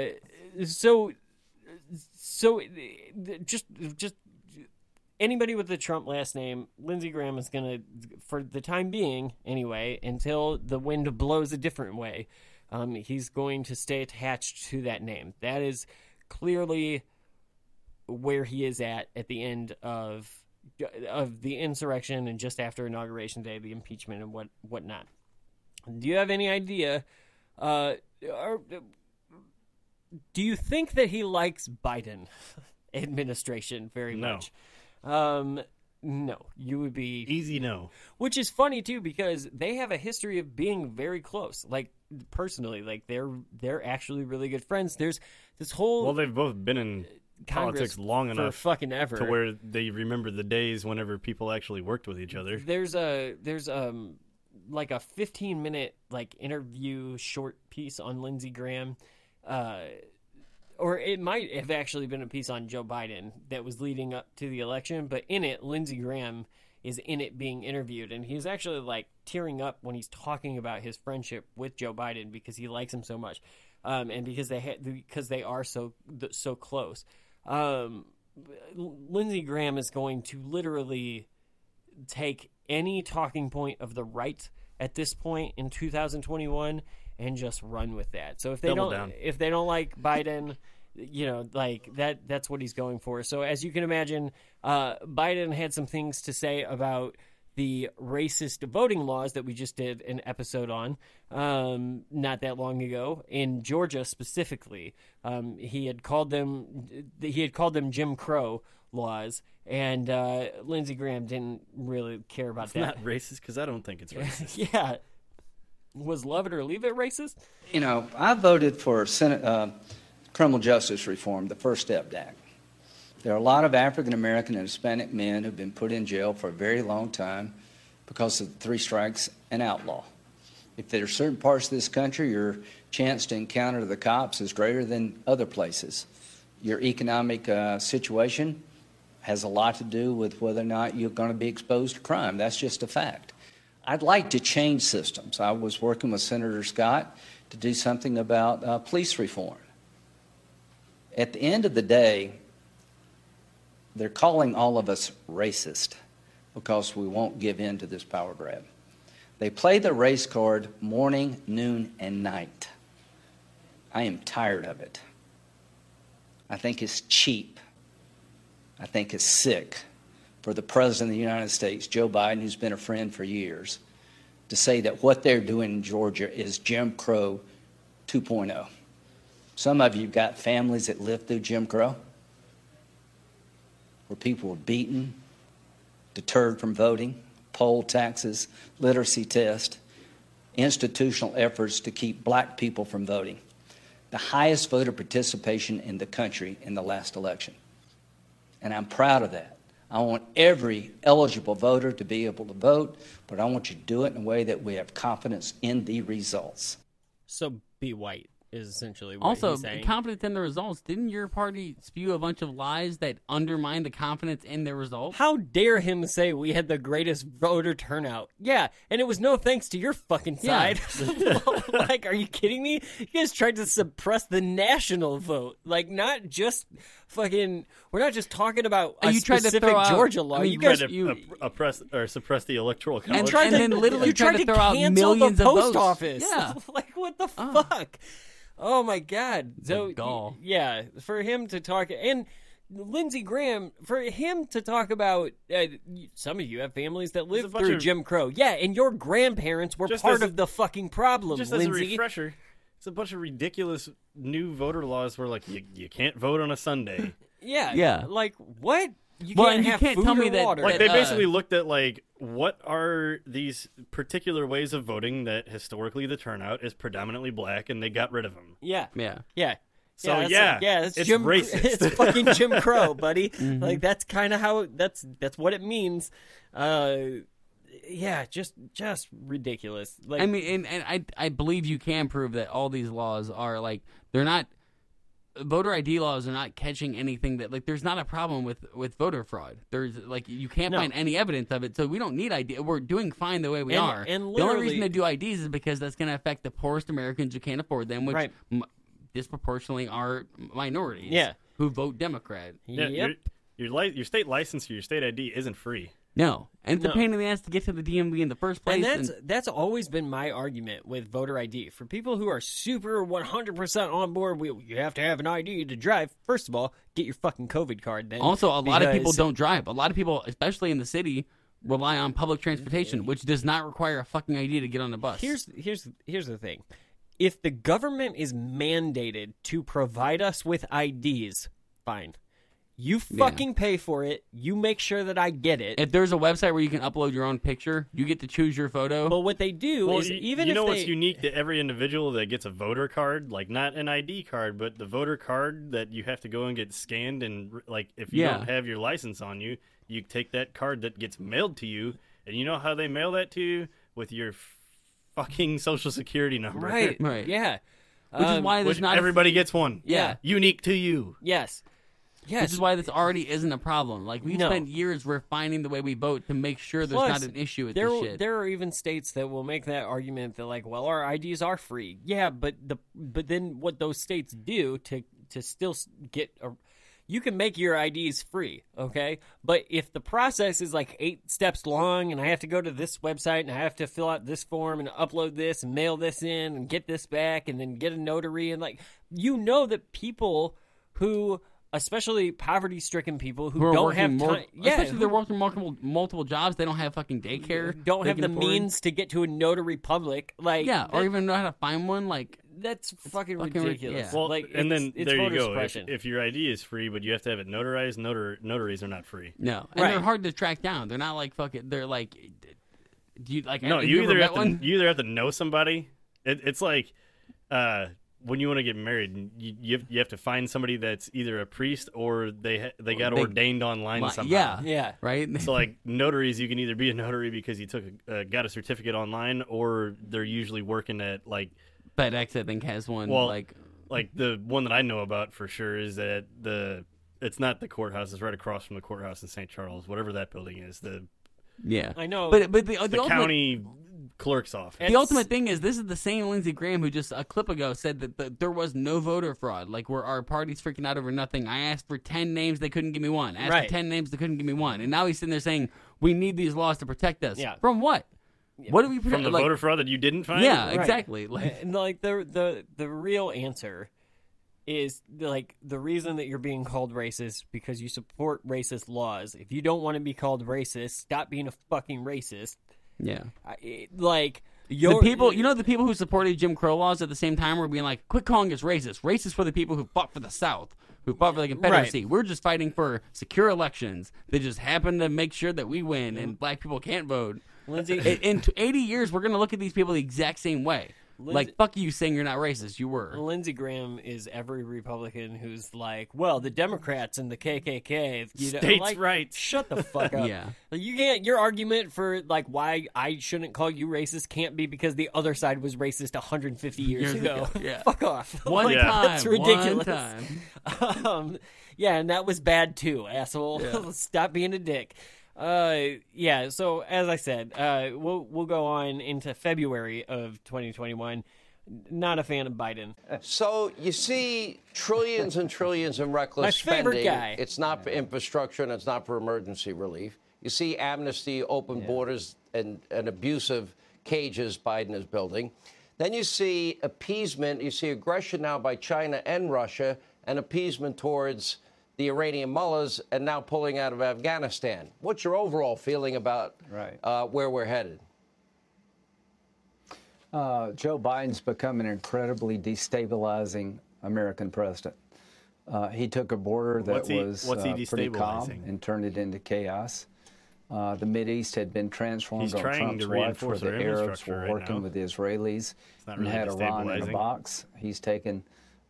so, so uh, just just anybody with the Trump last name, Lindsey Graham is gonna, for the time being, anyway, until the wind blows a different way, um, he's going to stay attached to that name. That is clearly where he is at at the end of of the insurrection and just after inauguration day, the impeachment and what whatnot. Do you have any idea uh, are, do you think that he likes Biden (laughs) administration very No. much? Um, no, you would be easy. No, which is funny too because they have a history of being very close. Like personally, like they're they're actually really good friends. There's this whole Well, they've both been in Congress politics long enough fucking ever. to where they remember the days whenever people actually worked with each other. There's a there's um like a 15 minute like interview short piece on Lindsey Graham, uh, or it might have actually been a piece on Joe Biden that was leading up to the election. But in it, Lindsey Graham is in it being interviewed, and he's actually like tearing up when he's talking about his friendship with Joe Biden because he likes him so much, um, and because they ha- because they are so so close. Um, Lindsey Graham is going to literally take any talking point of the right at this point in 2021 and just run with that. So if they Double don't down. if they don't like Biden, (laughs) you know, like that that's what he's going for. So as you can imagine, uh, Biden had some things to say about the racist voting laws that we just did an episode on um, not that long ago in Georgia specifically. Um, he had called them he had called them Jim Crow laws, and uh, Lindsey Graham didn't really care about It's that. not racist because I don't think it's racist. (laughs) yeah, was love it or leave it racist? You know, I voted for Senate, uh, criminal justice reform, the First Step Act. There are a lot of African American and Hispanic men who've been put in jail for a very long time because of three strikes and outlaw. If there are certain parts of this country, your chance to encounter the cops is greater than other places. Your economic uh, situation has a lot to do with whether or not you're going to be exposed to crime. That's just a fact. I'd like to change systems. I was working with Senator Scott to do something about uh, police reform. At the end of the day, they're calling all of us racist because we won't give in to this power grab. They play the race card morning, noon, and night. I am tired of it. I think it's cheap. I think it's sick for the President of the United States, Joe Biden, who's been a friend for years, to say that what they're doing in Georgia is Jim Crow 2.0. Some of you got families that lived through Jim Crow, where people were beaten, deterred from voting, poll taxes, literacy tests, institutional efforts to keep black people from voting. The highest voter participation in the country in the last election. And I'm proud of that. I want every eligible voter to be able to vote, but I want you to do it in a way that we have confidence in the results. So be white is essentially what Also, he's saying. confidence in the results. Didn't your party spew a bunch of lies that undermine the confidence in the results? How dare him say we had the greatest voter turnout? Yeah, and it was no thanks to your fucking Yeah. side. (laughs) like, are you kidding me? You guys tried to suppress the national vote. Like, not just fucking. We're not just talking about a Uh, you tried to specific throw out- Georgia law. I mean, you Tried guys, to uh, oppress or suppress the electoral college. And- tried and to, then literally you tried tried to throw out millions the of post votes. office. Yeah. (laughs) like what the fuck? Oh my god! So gall. yeah, for him to talk and Lindsey Graham, for him to talk about uh, some of you have families that lived through of- Jim Crow. Yeah, and your grandparents were part as a- of the fucking problem, Just as a refresher, it's a bunch of ridiculous new voter laws where like you, you can't vote on a Sunday. (laughs) yeah, Yeah. Like what? You Well, can't and you have can't food tell me that- water. Like they uh, basically looked at like what are these particular ways of voting that historically the turnout is predominantly black, and they got rid of them. Yeah, Yeah. yeah. So, yeah, that's, yeah, yeah, it's, it's Jim. racist. (laughs) It's fucking Jim (laughs) Crow, buddy. Mm-hmm. Like that's kind of how that's that's what it means. Uh, yeah, just just ridiculous. Like I mean, and, and I I believe you can prove that all these laws are like they're not voter ID laws are not catching anything that like there's not a problem with with voter fraud. There's like you can't No. find any evidence of it, so we don't need ID. We're doing fine the way we And- are. and the only reason to do IDs is because that's going to affect the poorest Americans who can't afford them, which Right. m- disproportionately are minorities. Yeah. who vote Democrat. Yeah, Yep. your your, li- your state license or your state ID isn't free. No, and it's No. a pain in the ass to get to the DMV in the first place. and that's that's always been my argument with voter ID. For people who are super 100% on board, we, you have to have an ID to drive. First of all, get your fucking COVID card then. Also, a lot of people don't drive. A lot of people, especially in the city, rely on public mm-hmm. transportation, which does not require a fucking ID to get on the bus. Here's here's here's the thing. if the government is mandated to provide us with IDs, fine. You Yeah. fucking pay for it. You make sure that I get it. If there's a website where you can upload your own picture, you get to choose your photo. But what they do Well, is you, even you if know they what's unique to every individual that gets a voter card, like not an ID card, but the voter card that you have to go and get scanned, and like if you Yeah. don't have your license on you, you take that card that gets mailed to you, and you know how they mail that to you with your fucking social security number, Right. (laughs) Right. Yeah. Which is Um, why there's Which not everybody gets one, Yeah. unique to you. Yes. Yes. Which is why this already isn't a problem. Like we've No. spent years refining the way we vote to make sure there's Plus, not an issue with there, this shit. There are even states that will make that argument that like, well, our IDs are free. Yeah, but the but then what those states do to to still get a you can make your IDs free, okay? But if the process is like eight steps long and I have to go to this website and I have to fill out this form and upload this and mail this in and get this back and then get a notary and like you know that people who especially poverty stricken people who, who don't working have more, time yeah, especially who- they're working multiple multiple jobs. They don't have fucking daycare. don't have the afford. means to get to a notary public like Yeah, or even know how to find one. Like that's fucking, fucking ridiculous yeah. Well, like and it's- then it's there you go. If, if your ID is free, but you have to have it notarized, notar- notaries are not free. no, and they're hard to track down. They're not like fucking. They're like, do you like? No, have you, either met have one? to you either have to know somebody. It, it's like uh, when you want to get married, you you have, you have to find somebody that's either a priest or they they got They- ordained online Li- somehow. yeah, yeah, right. So like notaries, you can either be a notary because you took a, uh, got a certificate online, or they're usually working at like FedEx, I think, has one. well, like like the one that I know about for sure is that the it's not the courthouse; it's right across from the courthouse in St. Charles, whatever that building is. The yeah, I know, but but the, the, the ultimate- county clerk's office. The ultimate thing is this is the same Lindsey Graham who just a clip ago said that the, there was no voter fraud. Like where our party's freaking out over nothing. I asked for ten names, they couldn't give me one. I asked Right. for ten names, they couldn't give me one. And now he's sitting there saying we need these laws to protect us. Yeah. From what? What do we protect? from the like, voter fraud that you didn't find. Yeah, Right. exactly. Like and like the the the real answer is like the reason that you're being called racist because you support racist laws. If you don't want to be called racist, stop being a fucking racist. Yeah. I, it- like The people, you know, the people who supported Jim Crow laws at the same time were being like, "Quit calling us racist. Racist for the people who fought for the South, who fought for the Confederacy. We're just fighting for secure elections. They just happen to make sure that we win, and black people can't vote." Lindsey- in, in 80 years, we're gonna look at these people the exact same way. Lindsey- like, fuck you saying you're not racist. You were. Lindsey Graham is every Republican who's like, well, the Democrats and the KKK, you know, States' like, rights. Shut the fuck up. (laughs) Yeah. Like, you can't. Your argument for like why I shouldn't call you racist can't be because the other side was racist 150 years, Years ago. ago, yeah. (laughs) fuck off. (laughs) One Like, time, That's ridiculous. one time. um, yeah, and that was bad too, asshole. Yeah. Stop being a dick. Uh, yeah. So as I said, uh, we'll we'll go on into February of 2021. Not a fan of Biden. So you see trillions and trillions in reckless My favorite spending. guy. It's not for infrastructure and it's not for emergency relief. You see amnesty, open borders, and, and abusive cages Biden is building. Then you see appeasement. You see aggression now by China and Russia, and appeasement towards the Iranian mullahs, and now pulling out of Afghanistan. What's your overall feeling about Right. uh, where we're headed? Uh, Joe Biden's become an incredibly destabilizing American president. Uh, he took a border that he- was uh, pretty calm and turned it into chaos. Uh, the Mid East had been transformed He's on trying Trump's to watch, where the Arabs were working now. with the Israelis not and had Iran in a box. He's taken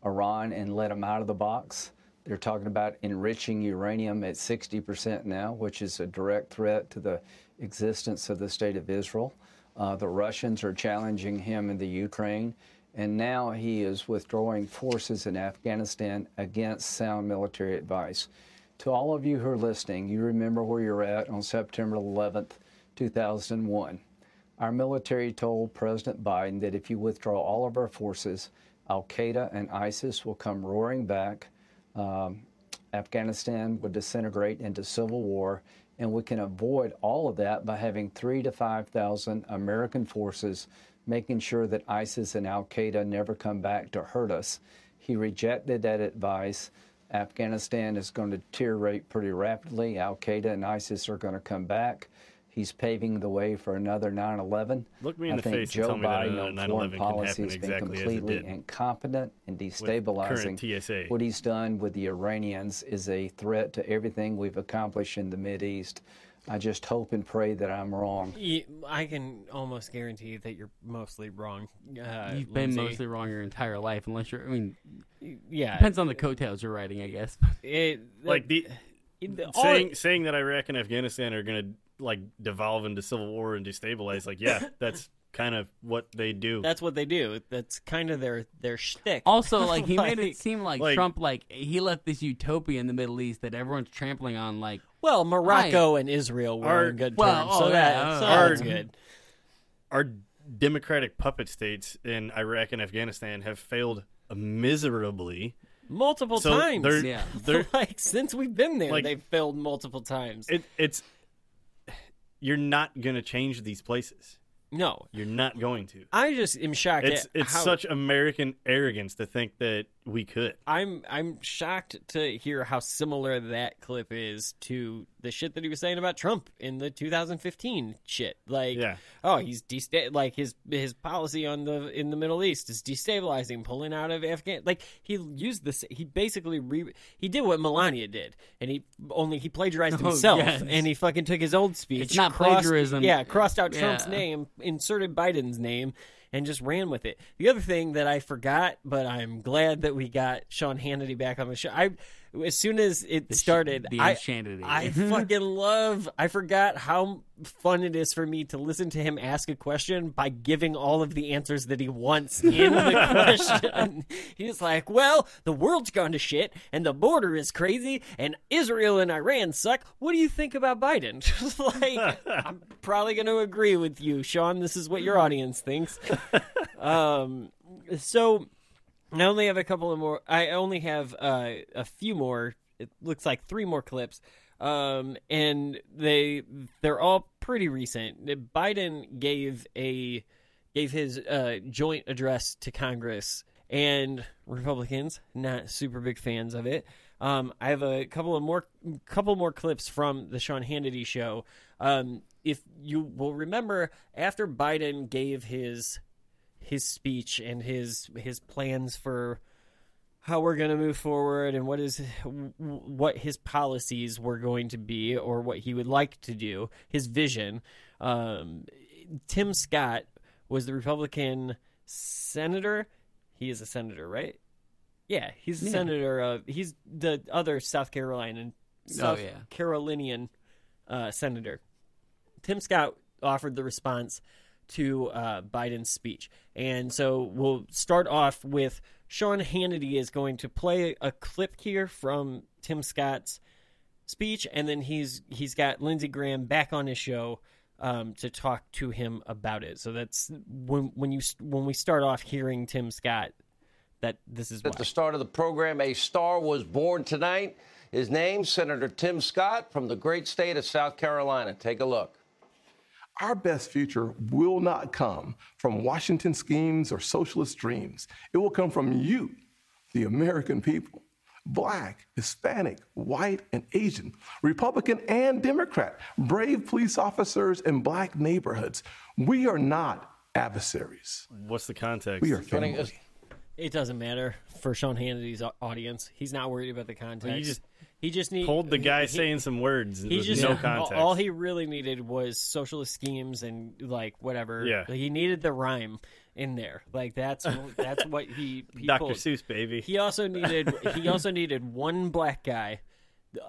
Iran and let them out of the box. They're talking about enriching uranium at 60% now, which is a direct threat to the existence of the state of Israel. Uh, the Russians are challenging him in the Ukraine, and now he is withdrawing forces in Afghanistan against sound military advice. To all of you who are listening, you remember where you're at on September 11th, 2001. Our military told President Biden that if you withdraw all of our forces, Al Qaeda and ISIS will come roaring back. Um, Afghanistan would disintegrate into civil war, and we can avoid all of that by having three to 5,000 American forces making sure that ISIS and Al Qaeda never come back to hurt us. He rejected that advice. Afghanistan is going to deteriorate pretty rapidly. Al Qaeda and ISIS are going to come back. He's paving the way for another 9/11. Look me in I the think face and Joe tell me that Biden another 9/11 foreign can policy happen has been exactly as completely did. incompetent and destabilizing. TSA. What he's done with the Iranians is a threat to everything we've accomplished in the Mid East. I just hope and pray that I'm wrong. I can almost guarantee that you're mostly wrong. Uh, You've been Lindsey. mostly wrong your entire life, unless you're. I mean, Yeah. depends on the coattails you're riding, I guess. (laughs) It, like the the- saying it- saying that Iraq and Afghanistan are going to like devolve into civil war and destabilize. Like, yeah, (laughs) that's kind of what they do. That's what they do. That's kind of their their shtick. Also, like (laughs) he made it seem like, Like- Trump, like he left this utopia in the Middle East that everyone's trampling on. Like, Well, Morocco I- and Israel were Our- in good well, terms, so oh, that yeah, so oh, that's good. Our democratic puppet states in Iraq and Afghanistan have failed miserably. Multiple So times. (laughs) they're- yeah. (laughs) they're- like since we've been there, Like- they've failed multiple times. It, it's you're not going to change these places. No, you're not going to. I just am shocked. It's at it's how- such American arrogance to think that we could. I'm I'm shocked to hear how similar that clip is to the shit that he was saying about Trump in the 2015 shit. Like, Yeah. oh, he's desta- like his his policy on the in the Middle East is destabilizing, pulling out of Afghan. Like he used this. He basically re- he did what Melania did, and he only he plagiarized (laughs) Oh, himself, yes. and he fucking took his old speech. It's not crossed- plagiarism. Yeah, crossed out Trump's Yeah. name, inserted Biden's name, and just ran with it. The other thing that I forgot, but I'm glad that we got Sean Hannity back on the show. I as soon as it started, the I. I (laughs) fucking love. I forgot how fun it is for me to listen to him ask a question by giving all of the answers that he wants in the (laughs) question. He's like, "Well, the world's gone to shit, and the border is crazy, and Israel and Iran suck. What do you think about Biden?" (laughs) like, I'm probably going to agree with you, Sean. This is what your audience thinks. um, so. I only have a couple of more. I only have uh, a few more. It looks like three more clips, um, and they they're all pretty recent. Biden gave a gave his uh, joint address to Congress, and Republicans not super big fans of it. Um, I have a couple of more couple more clips from the Sean Hannity show. Um, if you will remember, after Biden gave his his speech and his his plans for how we're going to move forward and what is what his policies were going to be or what he would like to do his vision um, tim scott was the republican senator he is a senator right yeah he's a Yeah. senator of he's the other south carolinian south yeah. carolinian uh, senator Tim Scott offered the response to uh, Biden's speech. And so we'll start off with Sean Hannity is going to play a clip here from Tim Scott's speech, and then he's he's got Lindsey Graham back on his show um, to talk to him about it. So that's when when you when we start off hearing Tim Scott, that this is At the start of the program, a star was born tonight. His name, Senator Tim Scott from the great state of South Carolina. Take a look. Our best future will not come from Washington schemes or socialist dreams. It will come from you, the American people. Black, Hispanic, white, and Asian, Republican and Democrat, brave police officers in black neighborhoods. We are not adversaries. What's the context? We are family. It doesn't matter for Sean Hannity's audience. He's not worried about the context. Well, you just he just need told the guy he- saying some words He just no context. All he really needed was socialist schemes and like whatever. Yeah. he needed the rhyme in there. Like that's that's what he. he Dr. pulled. Seuss, baby. He also needed he also needed one black guy,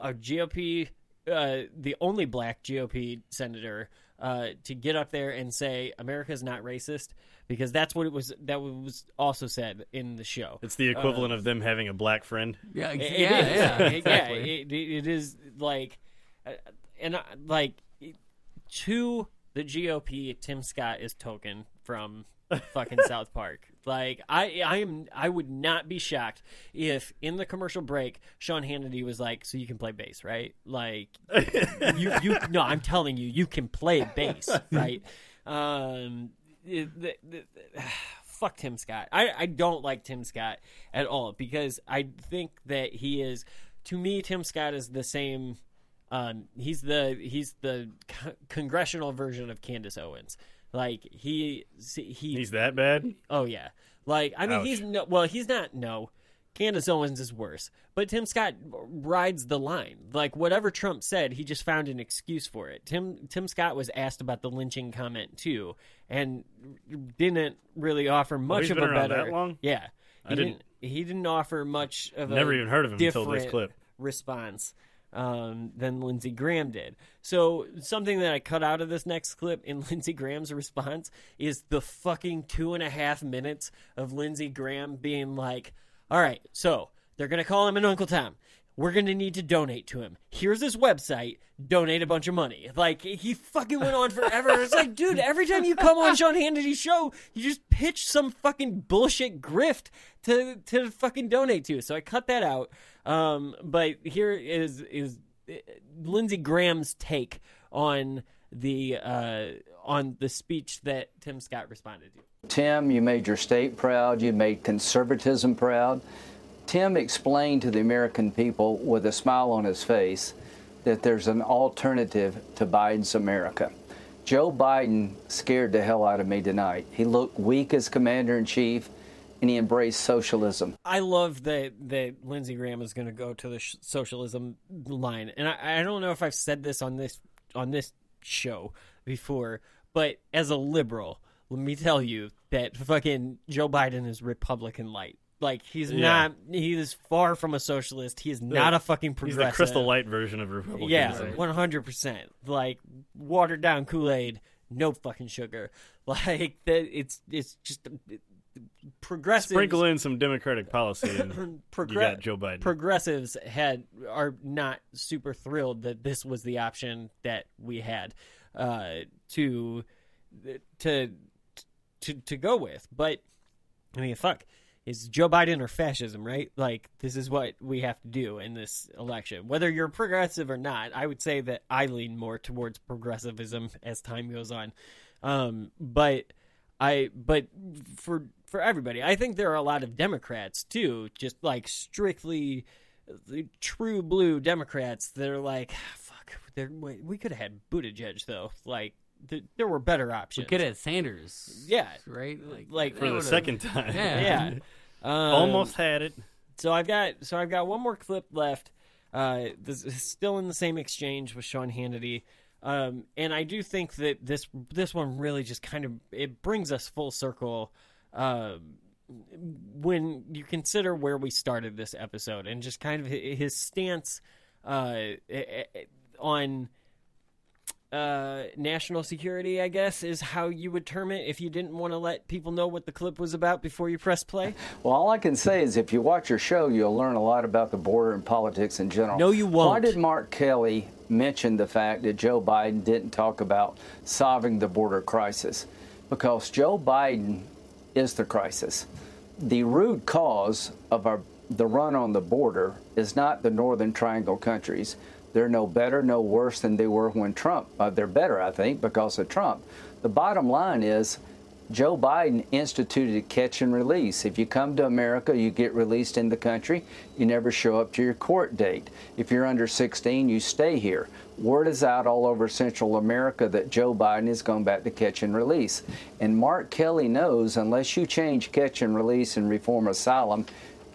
a GOP, uh, the only black GOP senator. Uh, to get up there and say America's not racist because that's what it was that was also said in the show. It's the equivalent of them having a black friend. Yeah, It- it yeah, is. (laughs) yeah, exactly. it, it- it is like, uh, and uh, like to the GOP, Tim Scott is token from fucking South Park. Like I, I am, I would not be shocked if in the commercial break, Sean Hannity was like, "So you can play bass, right? Like, you, you, no, I'm telling you, you can play bass, right? Um, it- the- the- (sighs) fuck Tim Scott. I, I don't like Tim Scott at all because I think that he is, to me, Tim Scott is the same Um, he's the he's the co- congressional version of Candace Owens. Like he he He's that bad? Oh yeah. Like I mean Ouch. he's no well he's not no. Candace Owens is worse, but Tim Scott rides the line. Like whatever Trump said, he just found an excuse for it. Tim Tim Scott was asked about the lynching comment too, and didn't really offer oh, much Oh, he's of been a better. that long? Yeah, I he didn't- He didn't offer much of a Never even heard of him until this clip. response um, than Lindsey Graham did. So something that I cut out of this next clip in (laughs) Lindsey Graham's response is the fucking two and a half minutes of Lindsey Graham being like, "All right, so they're gonna call him an Uncle Tom." We're gonna need to donate to him. Here's his website. Donate a bunch of money. Like he fucking went on forever. It's like, (laughs) dude, every time you come on Sean Hannity's show, you just pitch some fucking bullshit grift to to fucking donate to. So I cut that out. Um, but here is is uh, Lindsey Graham's take on the uh, on the speech that Tim Scott responded to. Tim, you made your state proud. You made conservatism proud. Tim explained to the American people with a smile on his face that there's an alternative to Biden's America. Joe Biden scared the hell out of me tonight. He looked weak as commander in chief, and he embraced socialism. I love that that Lindsey Graham is going to go to the sh- socialism line, and I, I don't know if I've said this on this on this show before, but as a liberal, let me tell you that fucking Joe Biden is Republican light. Like he's Yeah. not. He is far from a socialist. He is not a fucking progressive. He's progressive. the crystal light version of Republicanism. Yeah, one hundred percent. Like watered down Kool Aid, no fucking sugar. (laughs) Like that. It's it's just progressive. Sprinkle in some Democratic policy, and (laughs) you got Joe Biden. Progressives had are not super thrilled that this was the option that we had uh, to to to to go with. But I mean, fuck, is Joe Biden or fascism, right? Like this is what we have to do in this election, whether you're progressive or not. I would say that I lean more towards progressivism as time goes on, um, but. I but for for everybody, I think there are a lot of Democrats too, just like strictly the true blue Democrats that are like, "Ah, fuck, there we we could have had Buttigieg though. Like th- there were better options. We could have Sanders. Yeah, right. Like, like For the second time. (laughs) Yeah. yeah. (laughs) Um, Almost had it. So I've got so I've got one more clip left. Uh, this is still in the same exchange with Sean Hannity. Um, and I do think that this this one really just kind of it brings us full circle uh, when you consider where we started this episode and just kind of his stance uh, on uh, national security, I guess, is how you would term it if you didn't want to let people know what the clip was about before you press play. Well, all I can say is if you watch your show, you'll learn a lot about the border and politics in general. No, you won't. Why did Mark Kelly mention the fact that Joe Biden didn't talk about solving the border crisis? Because Joe Biden is the crisis. The root cause of our the run on the border is not the Northern Triangle countries. They're no better, no worse than they were when Trump. Uh, they're better, I think, because of Trump. The bottom line is Joe Biden instituted catch and release. If you come to America, you get released in the country. You never show up to your court date. If you're under 16, you stay here. Word is out all over Central America that Joe Biden is going back to catch and release. And Mark Kelly knows unless you change catch and release and reform asylum,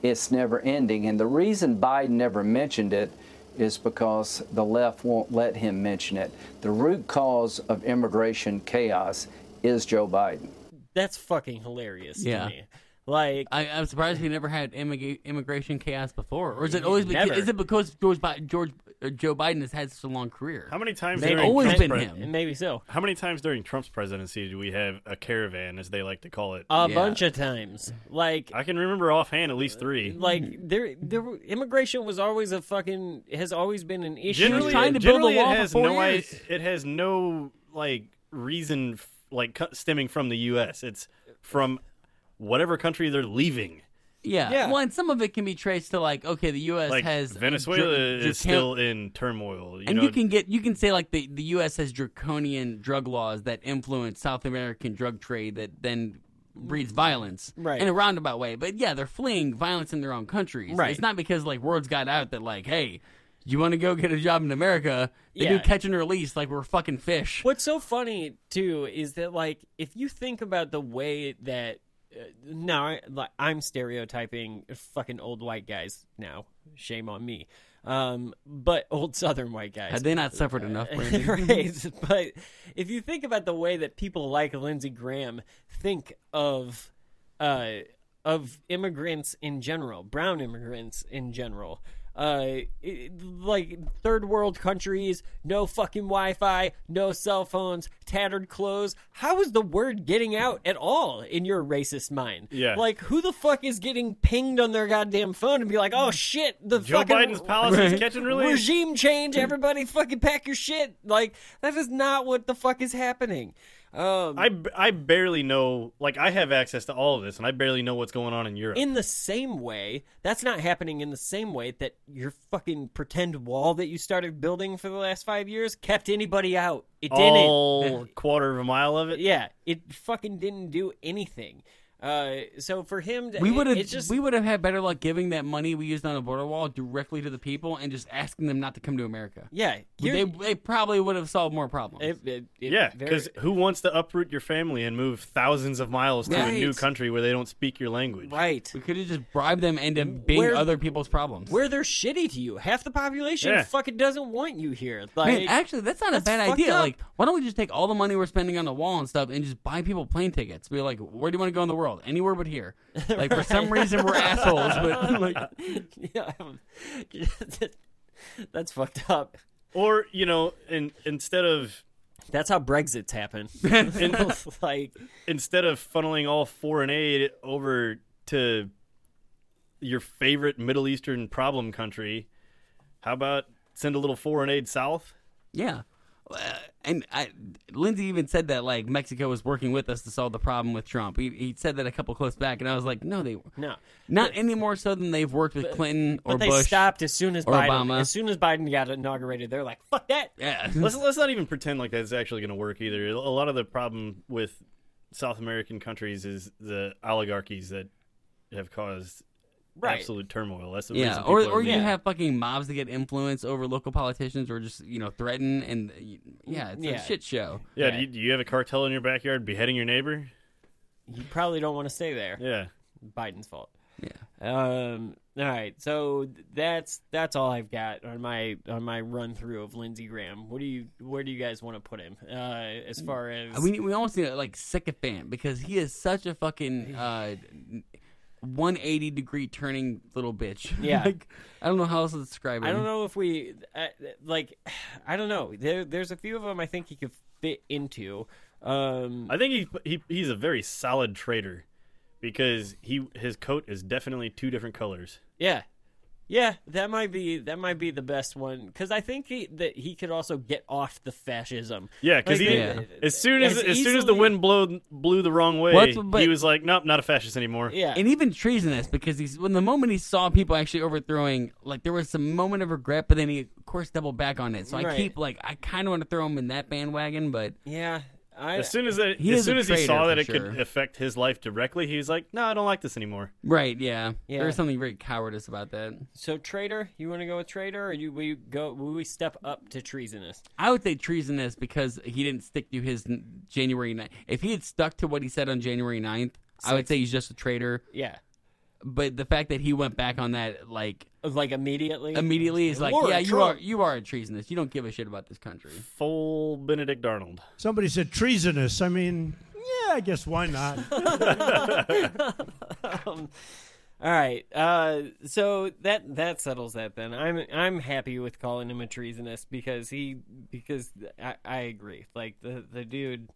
it's never ending. And the reason Biden never mentioned it is because the left won't let him mention it. The root cause of immigration chaos is Joe Biden. That's fucking hilarious Yeah. to me. Like I, I'm surprised we never had immig- immigration chaos before, or is it always Never. because, is it because George Bi- George Uh, Joe Biden has had such a long career? How many times They've during always Trump's been pre- him. Maybe so. How many times during Trump's presidency do we have a caravan, as they like to call it? A bunch of times. Like I can remember offhand at least three. like there there were- immigration was always a fucking has always been an issue. generally, generally it has no i- it has no like reason f- like stemming from the U.S. It's from whatever country they're leaving. Yeah. Well, and some of it can be traced to like, okay, the U.S. Like has Venezuela dr- is dracon- still in turmoil. You and know, you can get you can say like the the U.S. has draconian drug laws that influence South American drug trade that then breeds violence Right. in a roundabout way. But yeah, they're fleeing violence in their own countries. Right. It's not because like words got out that like, hey, you want to go get a job in America? They Yeah. do catch and release like we're fucking fish. What's so funny too is that like if you think about the way that now I, like, I'm stereotyping fucking old white guys now. Shame on me. Um, but old Southern white guys Had they not suffered enough, (laughs) right? But if you think about the way that people like Lindsey Graham think of uh, of immigrants in general, brown immigrants in general. Uh, like third world countries, no fucking Wi-Fi, no cell phones, tattered clothes. How is the word getting out at all in your racist mind? Yeah. Like, who the fuck is getting pinged on their goddamn phone and be like, "Oh shit, the Joe fucking Biden's policies Right. (laughs) catch and release." regime change. (laughs) Everybody fucking pack your shit." Like, that is not what the fuck is happening. Um, I, I barely know. Like I have access to all of this, and I barely know what's going on in Europe. in the same way, that's not happening in the same way that your fucking pretend wall that you started building for the last five years kept anybody out. It didn't. all quarter of a mile of it. (laughs) Yeah, it fucking didn't do anything. Uh, so for him, to, We would have just we would have had better luck giving that money we used on the border wall directly to the people and just asking them not to come to America. yeah. they they probably would have solved more problems. it- it- it Yeah, because who wants to uproot your family and move thousands of miles to a new country where they don't speak your language? right. we could have just bribed them into being Where- other people's problems. Where they're shitty to you. Half the population Yeah. fucking doesn't want you here. Like, Man, actually, that's not a bad idea. up. Like, why don't we just take all the money we're spending on the wall and stuff and just buy people plane tickets? Be like, where do you want to go in the world? Anywhere but here. (laughs) Like, for some reason, we're assholes, but (laughs) like, yeah, (laughs) that's fucked up. Or you know, in, instead of That's how Brexit's happen. in, like, instead of funneling all foreign aid over to your favorite Middle Eastern problem country, how about send a little foreign aid south? yeah. Uh, and I, Lindsey even said that like Mexico was working with us to solve the problem with Trump. He, he said that a couple close back, and I was like, no, they no, not any more so than they've worked with Clinton or but they Bush. stopped as soon as Biden. Obama. As soon as Biden got inaugurated, they're like, "Fuck that." Yeah, (laughs) let's let's not even pretend like that's actually going to work either. A lot of the problem with South American countries is the oligarchies that have caused Right. absolute turmoil. That's the yeah, reason or or are you leaving. have fucking mobs that get influence over local politicians, or just you know threaten, and yeah, it's Yeah. a shit show. Yeah, do you, do you have a cartel in your backyard beheading your neighbor? You probably don't want to stay there. Yeah. Biden's fault. Yeah. Um. All right. So that's that's all I've got on my on my run through of Lindsey Graham. What do you where do you guys want to put him? Uh, as far as We we almost need a like sycophant because he is such a fucking uh, 180 degree turning little bitch. (laughs) Yeah. like, I don't know how else to describe it. I don't know if we uh, like. (sighs) I don't know. There, there's a few of them I think he could fit into. Um, I think he, he he's a very solid traitor because he his coat is definitely two different colors. yeah, yeah. That might be that might be the best one because I think he that he could also get off the fascism. Yeah, because Like, he they- as soon as as as soon as the wind blew blew the wrong way, What's- but- he was like, nope, not a fascist anymore. Yeah. And even treasonous because he's when the moment he saw people actually overthrowing, like there was some moment of regret, but then he of course doubled back on it. So I Right. keep like I kind of want to throw him in that bandwagon, but Yeah. I, As soon as that, He as soon as he saw that it sure. could affect his life directly, he was like, no, I don't like this anymore. right, yeah, Yeah. there's something very cowardice about that. So traitor, you want to go with traitor, or you we go? Will we step up to treasonous? I would say treasonous because he didn't stick to his January 9th. If he had stuck to what he said on January 9th, I would say he's just a traitor. Yeah, But the fact that he went back on that, like like immediately. immediately, is like, Lara yeah, you Trump. are you are a treasonous. You don't give a shit about this country. Full Benedict Arnold. Somebody said treasonous. I mean, yeah, I guess why not? (laughs) (laughs) um, all right. Uh, so that that settles that. Then I'm I'm happy with calling him a treasonous because he because I, I agree. Like the the dude.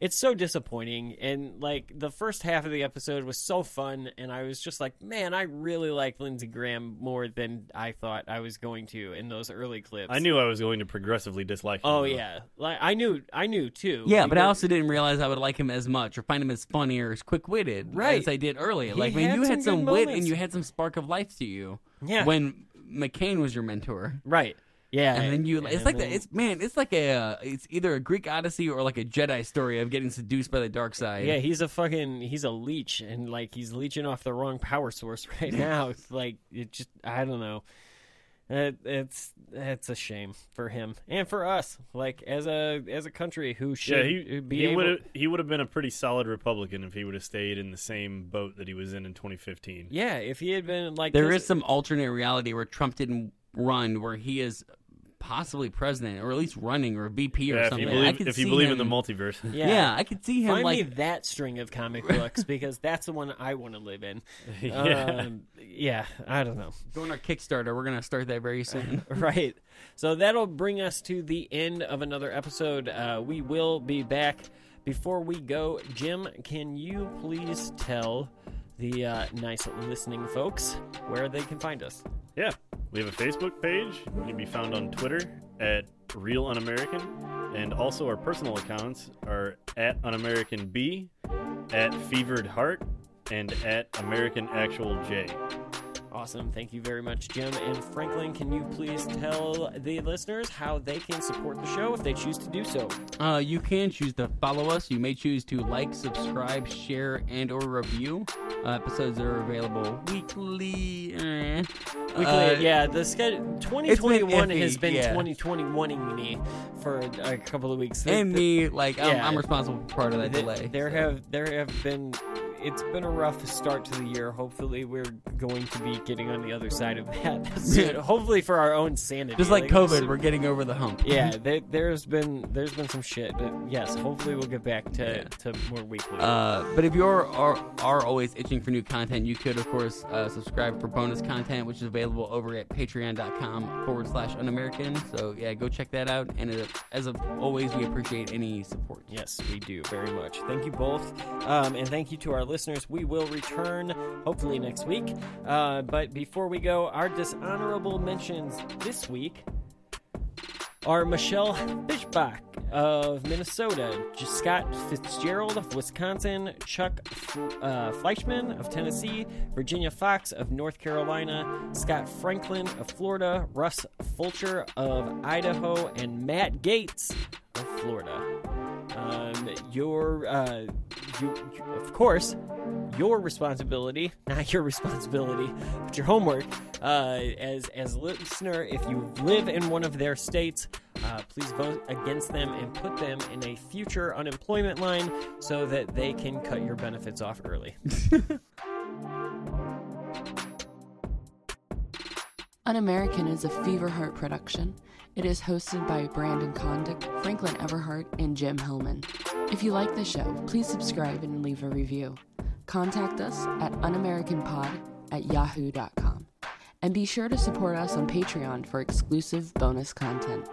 It's so disappointing, and like the first half of the episode was so fun, and I was just like, man, I really like Lindsey Graham more than I thought I was going to in those early clips. I knew I was going to progressively dislike him. Oh though. yeah, like I knew, I knew too. Yeah, but I also didn't realize I would like him as much or find him as funny or as quick witted Right. as I did earlier. He like when you had some good wit moments. and you had some spark of life to you. Yeah. When McCain was your mentor. right. Yeah, And then you, it's like then- that. It's man, it's like a, uh, it's either a Greek Odyssey or like a Jedi story of getting seduced by the dark side. Yeah, he's a fucking he's a leech, and like he's leeching off the wrong power source (laughs) right now. It's like it just I don't know. It, it's it's a shame for him and for us, like as a as a country who should yeah, he, be he would have he would have been a pretty solid Republican if he would have stayed in the same boat that he was in in 2015. Yeah, if he had been like there is some alternate reality where Trump didn't run, where he is possibly president or at least running or VP or Yeah, if you something. believe- I could if you see believe in the multiverse. Yeah. I could see him Find me like that string of comic (laughs) books because that's the one I want to live in. (laughs) Yeah. Um, yeah, I don't know. Going our Kickstarter. We're gonna start that very soon. (laughs) right. So that'll bring us to the end of another episode. Uh, we will be back. Before we go, Jim, can you please tell the uh, nice listening folks where they can find us? Yeah, we have a Facebook page. You can be found on Twitter at Real Un-American, and also our personal accounts are at Un-American B, at Fevered Heart, and at American Actual J. Awesome. Thank you very much, Jim. And Franklin, can you please tell the listeners how they can support the show if they choose to do so? Uh, you can choose to follow us. You may choose to like, subscribe, share, and or review. Uh, episodes are available weekly. eh. Weekly, Uh, yeah, the schedule 2021 iffy, has been yeah. 2021ing me for a couple of weeks. And me, like, I'm- Yeah. I'm responsible for part of that Th- delay, There so. have there have been it's been a rough start to the year. Hopefully, we're going to be getting on the other side of that. (laughs) soon. (laughs) Hopefully, for our own sanity. Just like Like, COVID, we're getting over the hump. Yeah, (laughs) there, there's been there's been some shit, but yes, hopefully we'll get back to, to more weekly. Uh, but if you are, are are always itching for new content, you could of course uh, subscribe for bonus content, which is available over at patreon.com forward slash un-American. So yeah, go check that out. And uh, as of always, we appreciate any support. Yes, we do very much. Thank you both, um, and thank you to our listeners. We will return hopefully next week. Uh, but before we go, our dishonorable mentions this week are Michelle Fischbach of Minnesota, Scott Fitzgerald of Wisconsin, Chuck uh, Fleischmann of Tennessee, Virginia Foxx of North Carolina, Scott Franklin of Florida, Russ Fulcher of Idaho, and Matt Gaetz of Florida. Um, your, uh, you, you- of course, your responsibility, (laughs) not your responsibility, but your homework, uh, as as a listener, if you live in one of their states, uh, please vote against them and put them in a future unemployment line so that they can cut your benefits off early. (laughs) Un American is a Fever Heart production. It is hosted by Brandon Condick, Franklin Everhart, and Jim Hillman. If you like the show, please subscribe and leave a review. Contact us at unamericanpod at yahoo.com. And be sure to support us on Patreon for exclusive bonus content.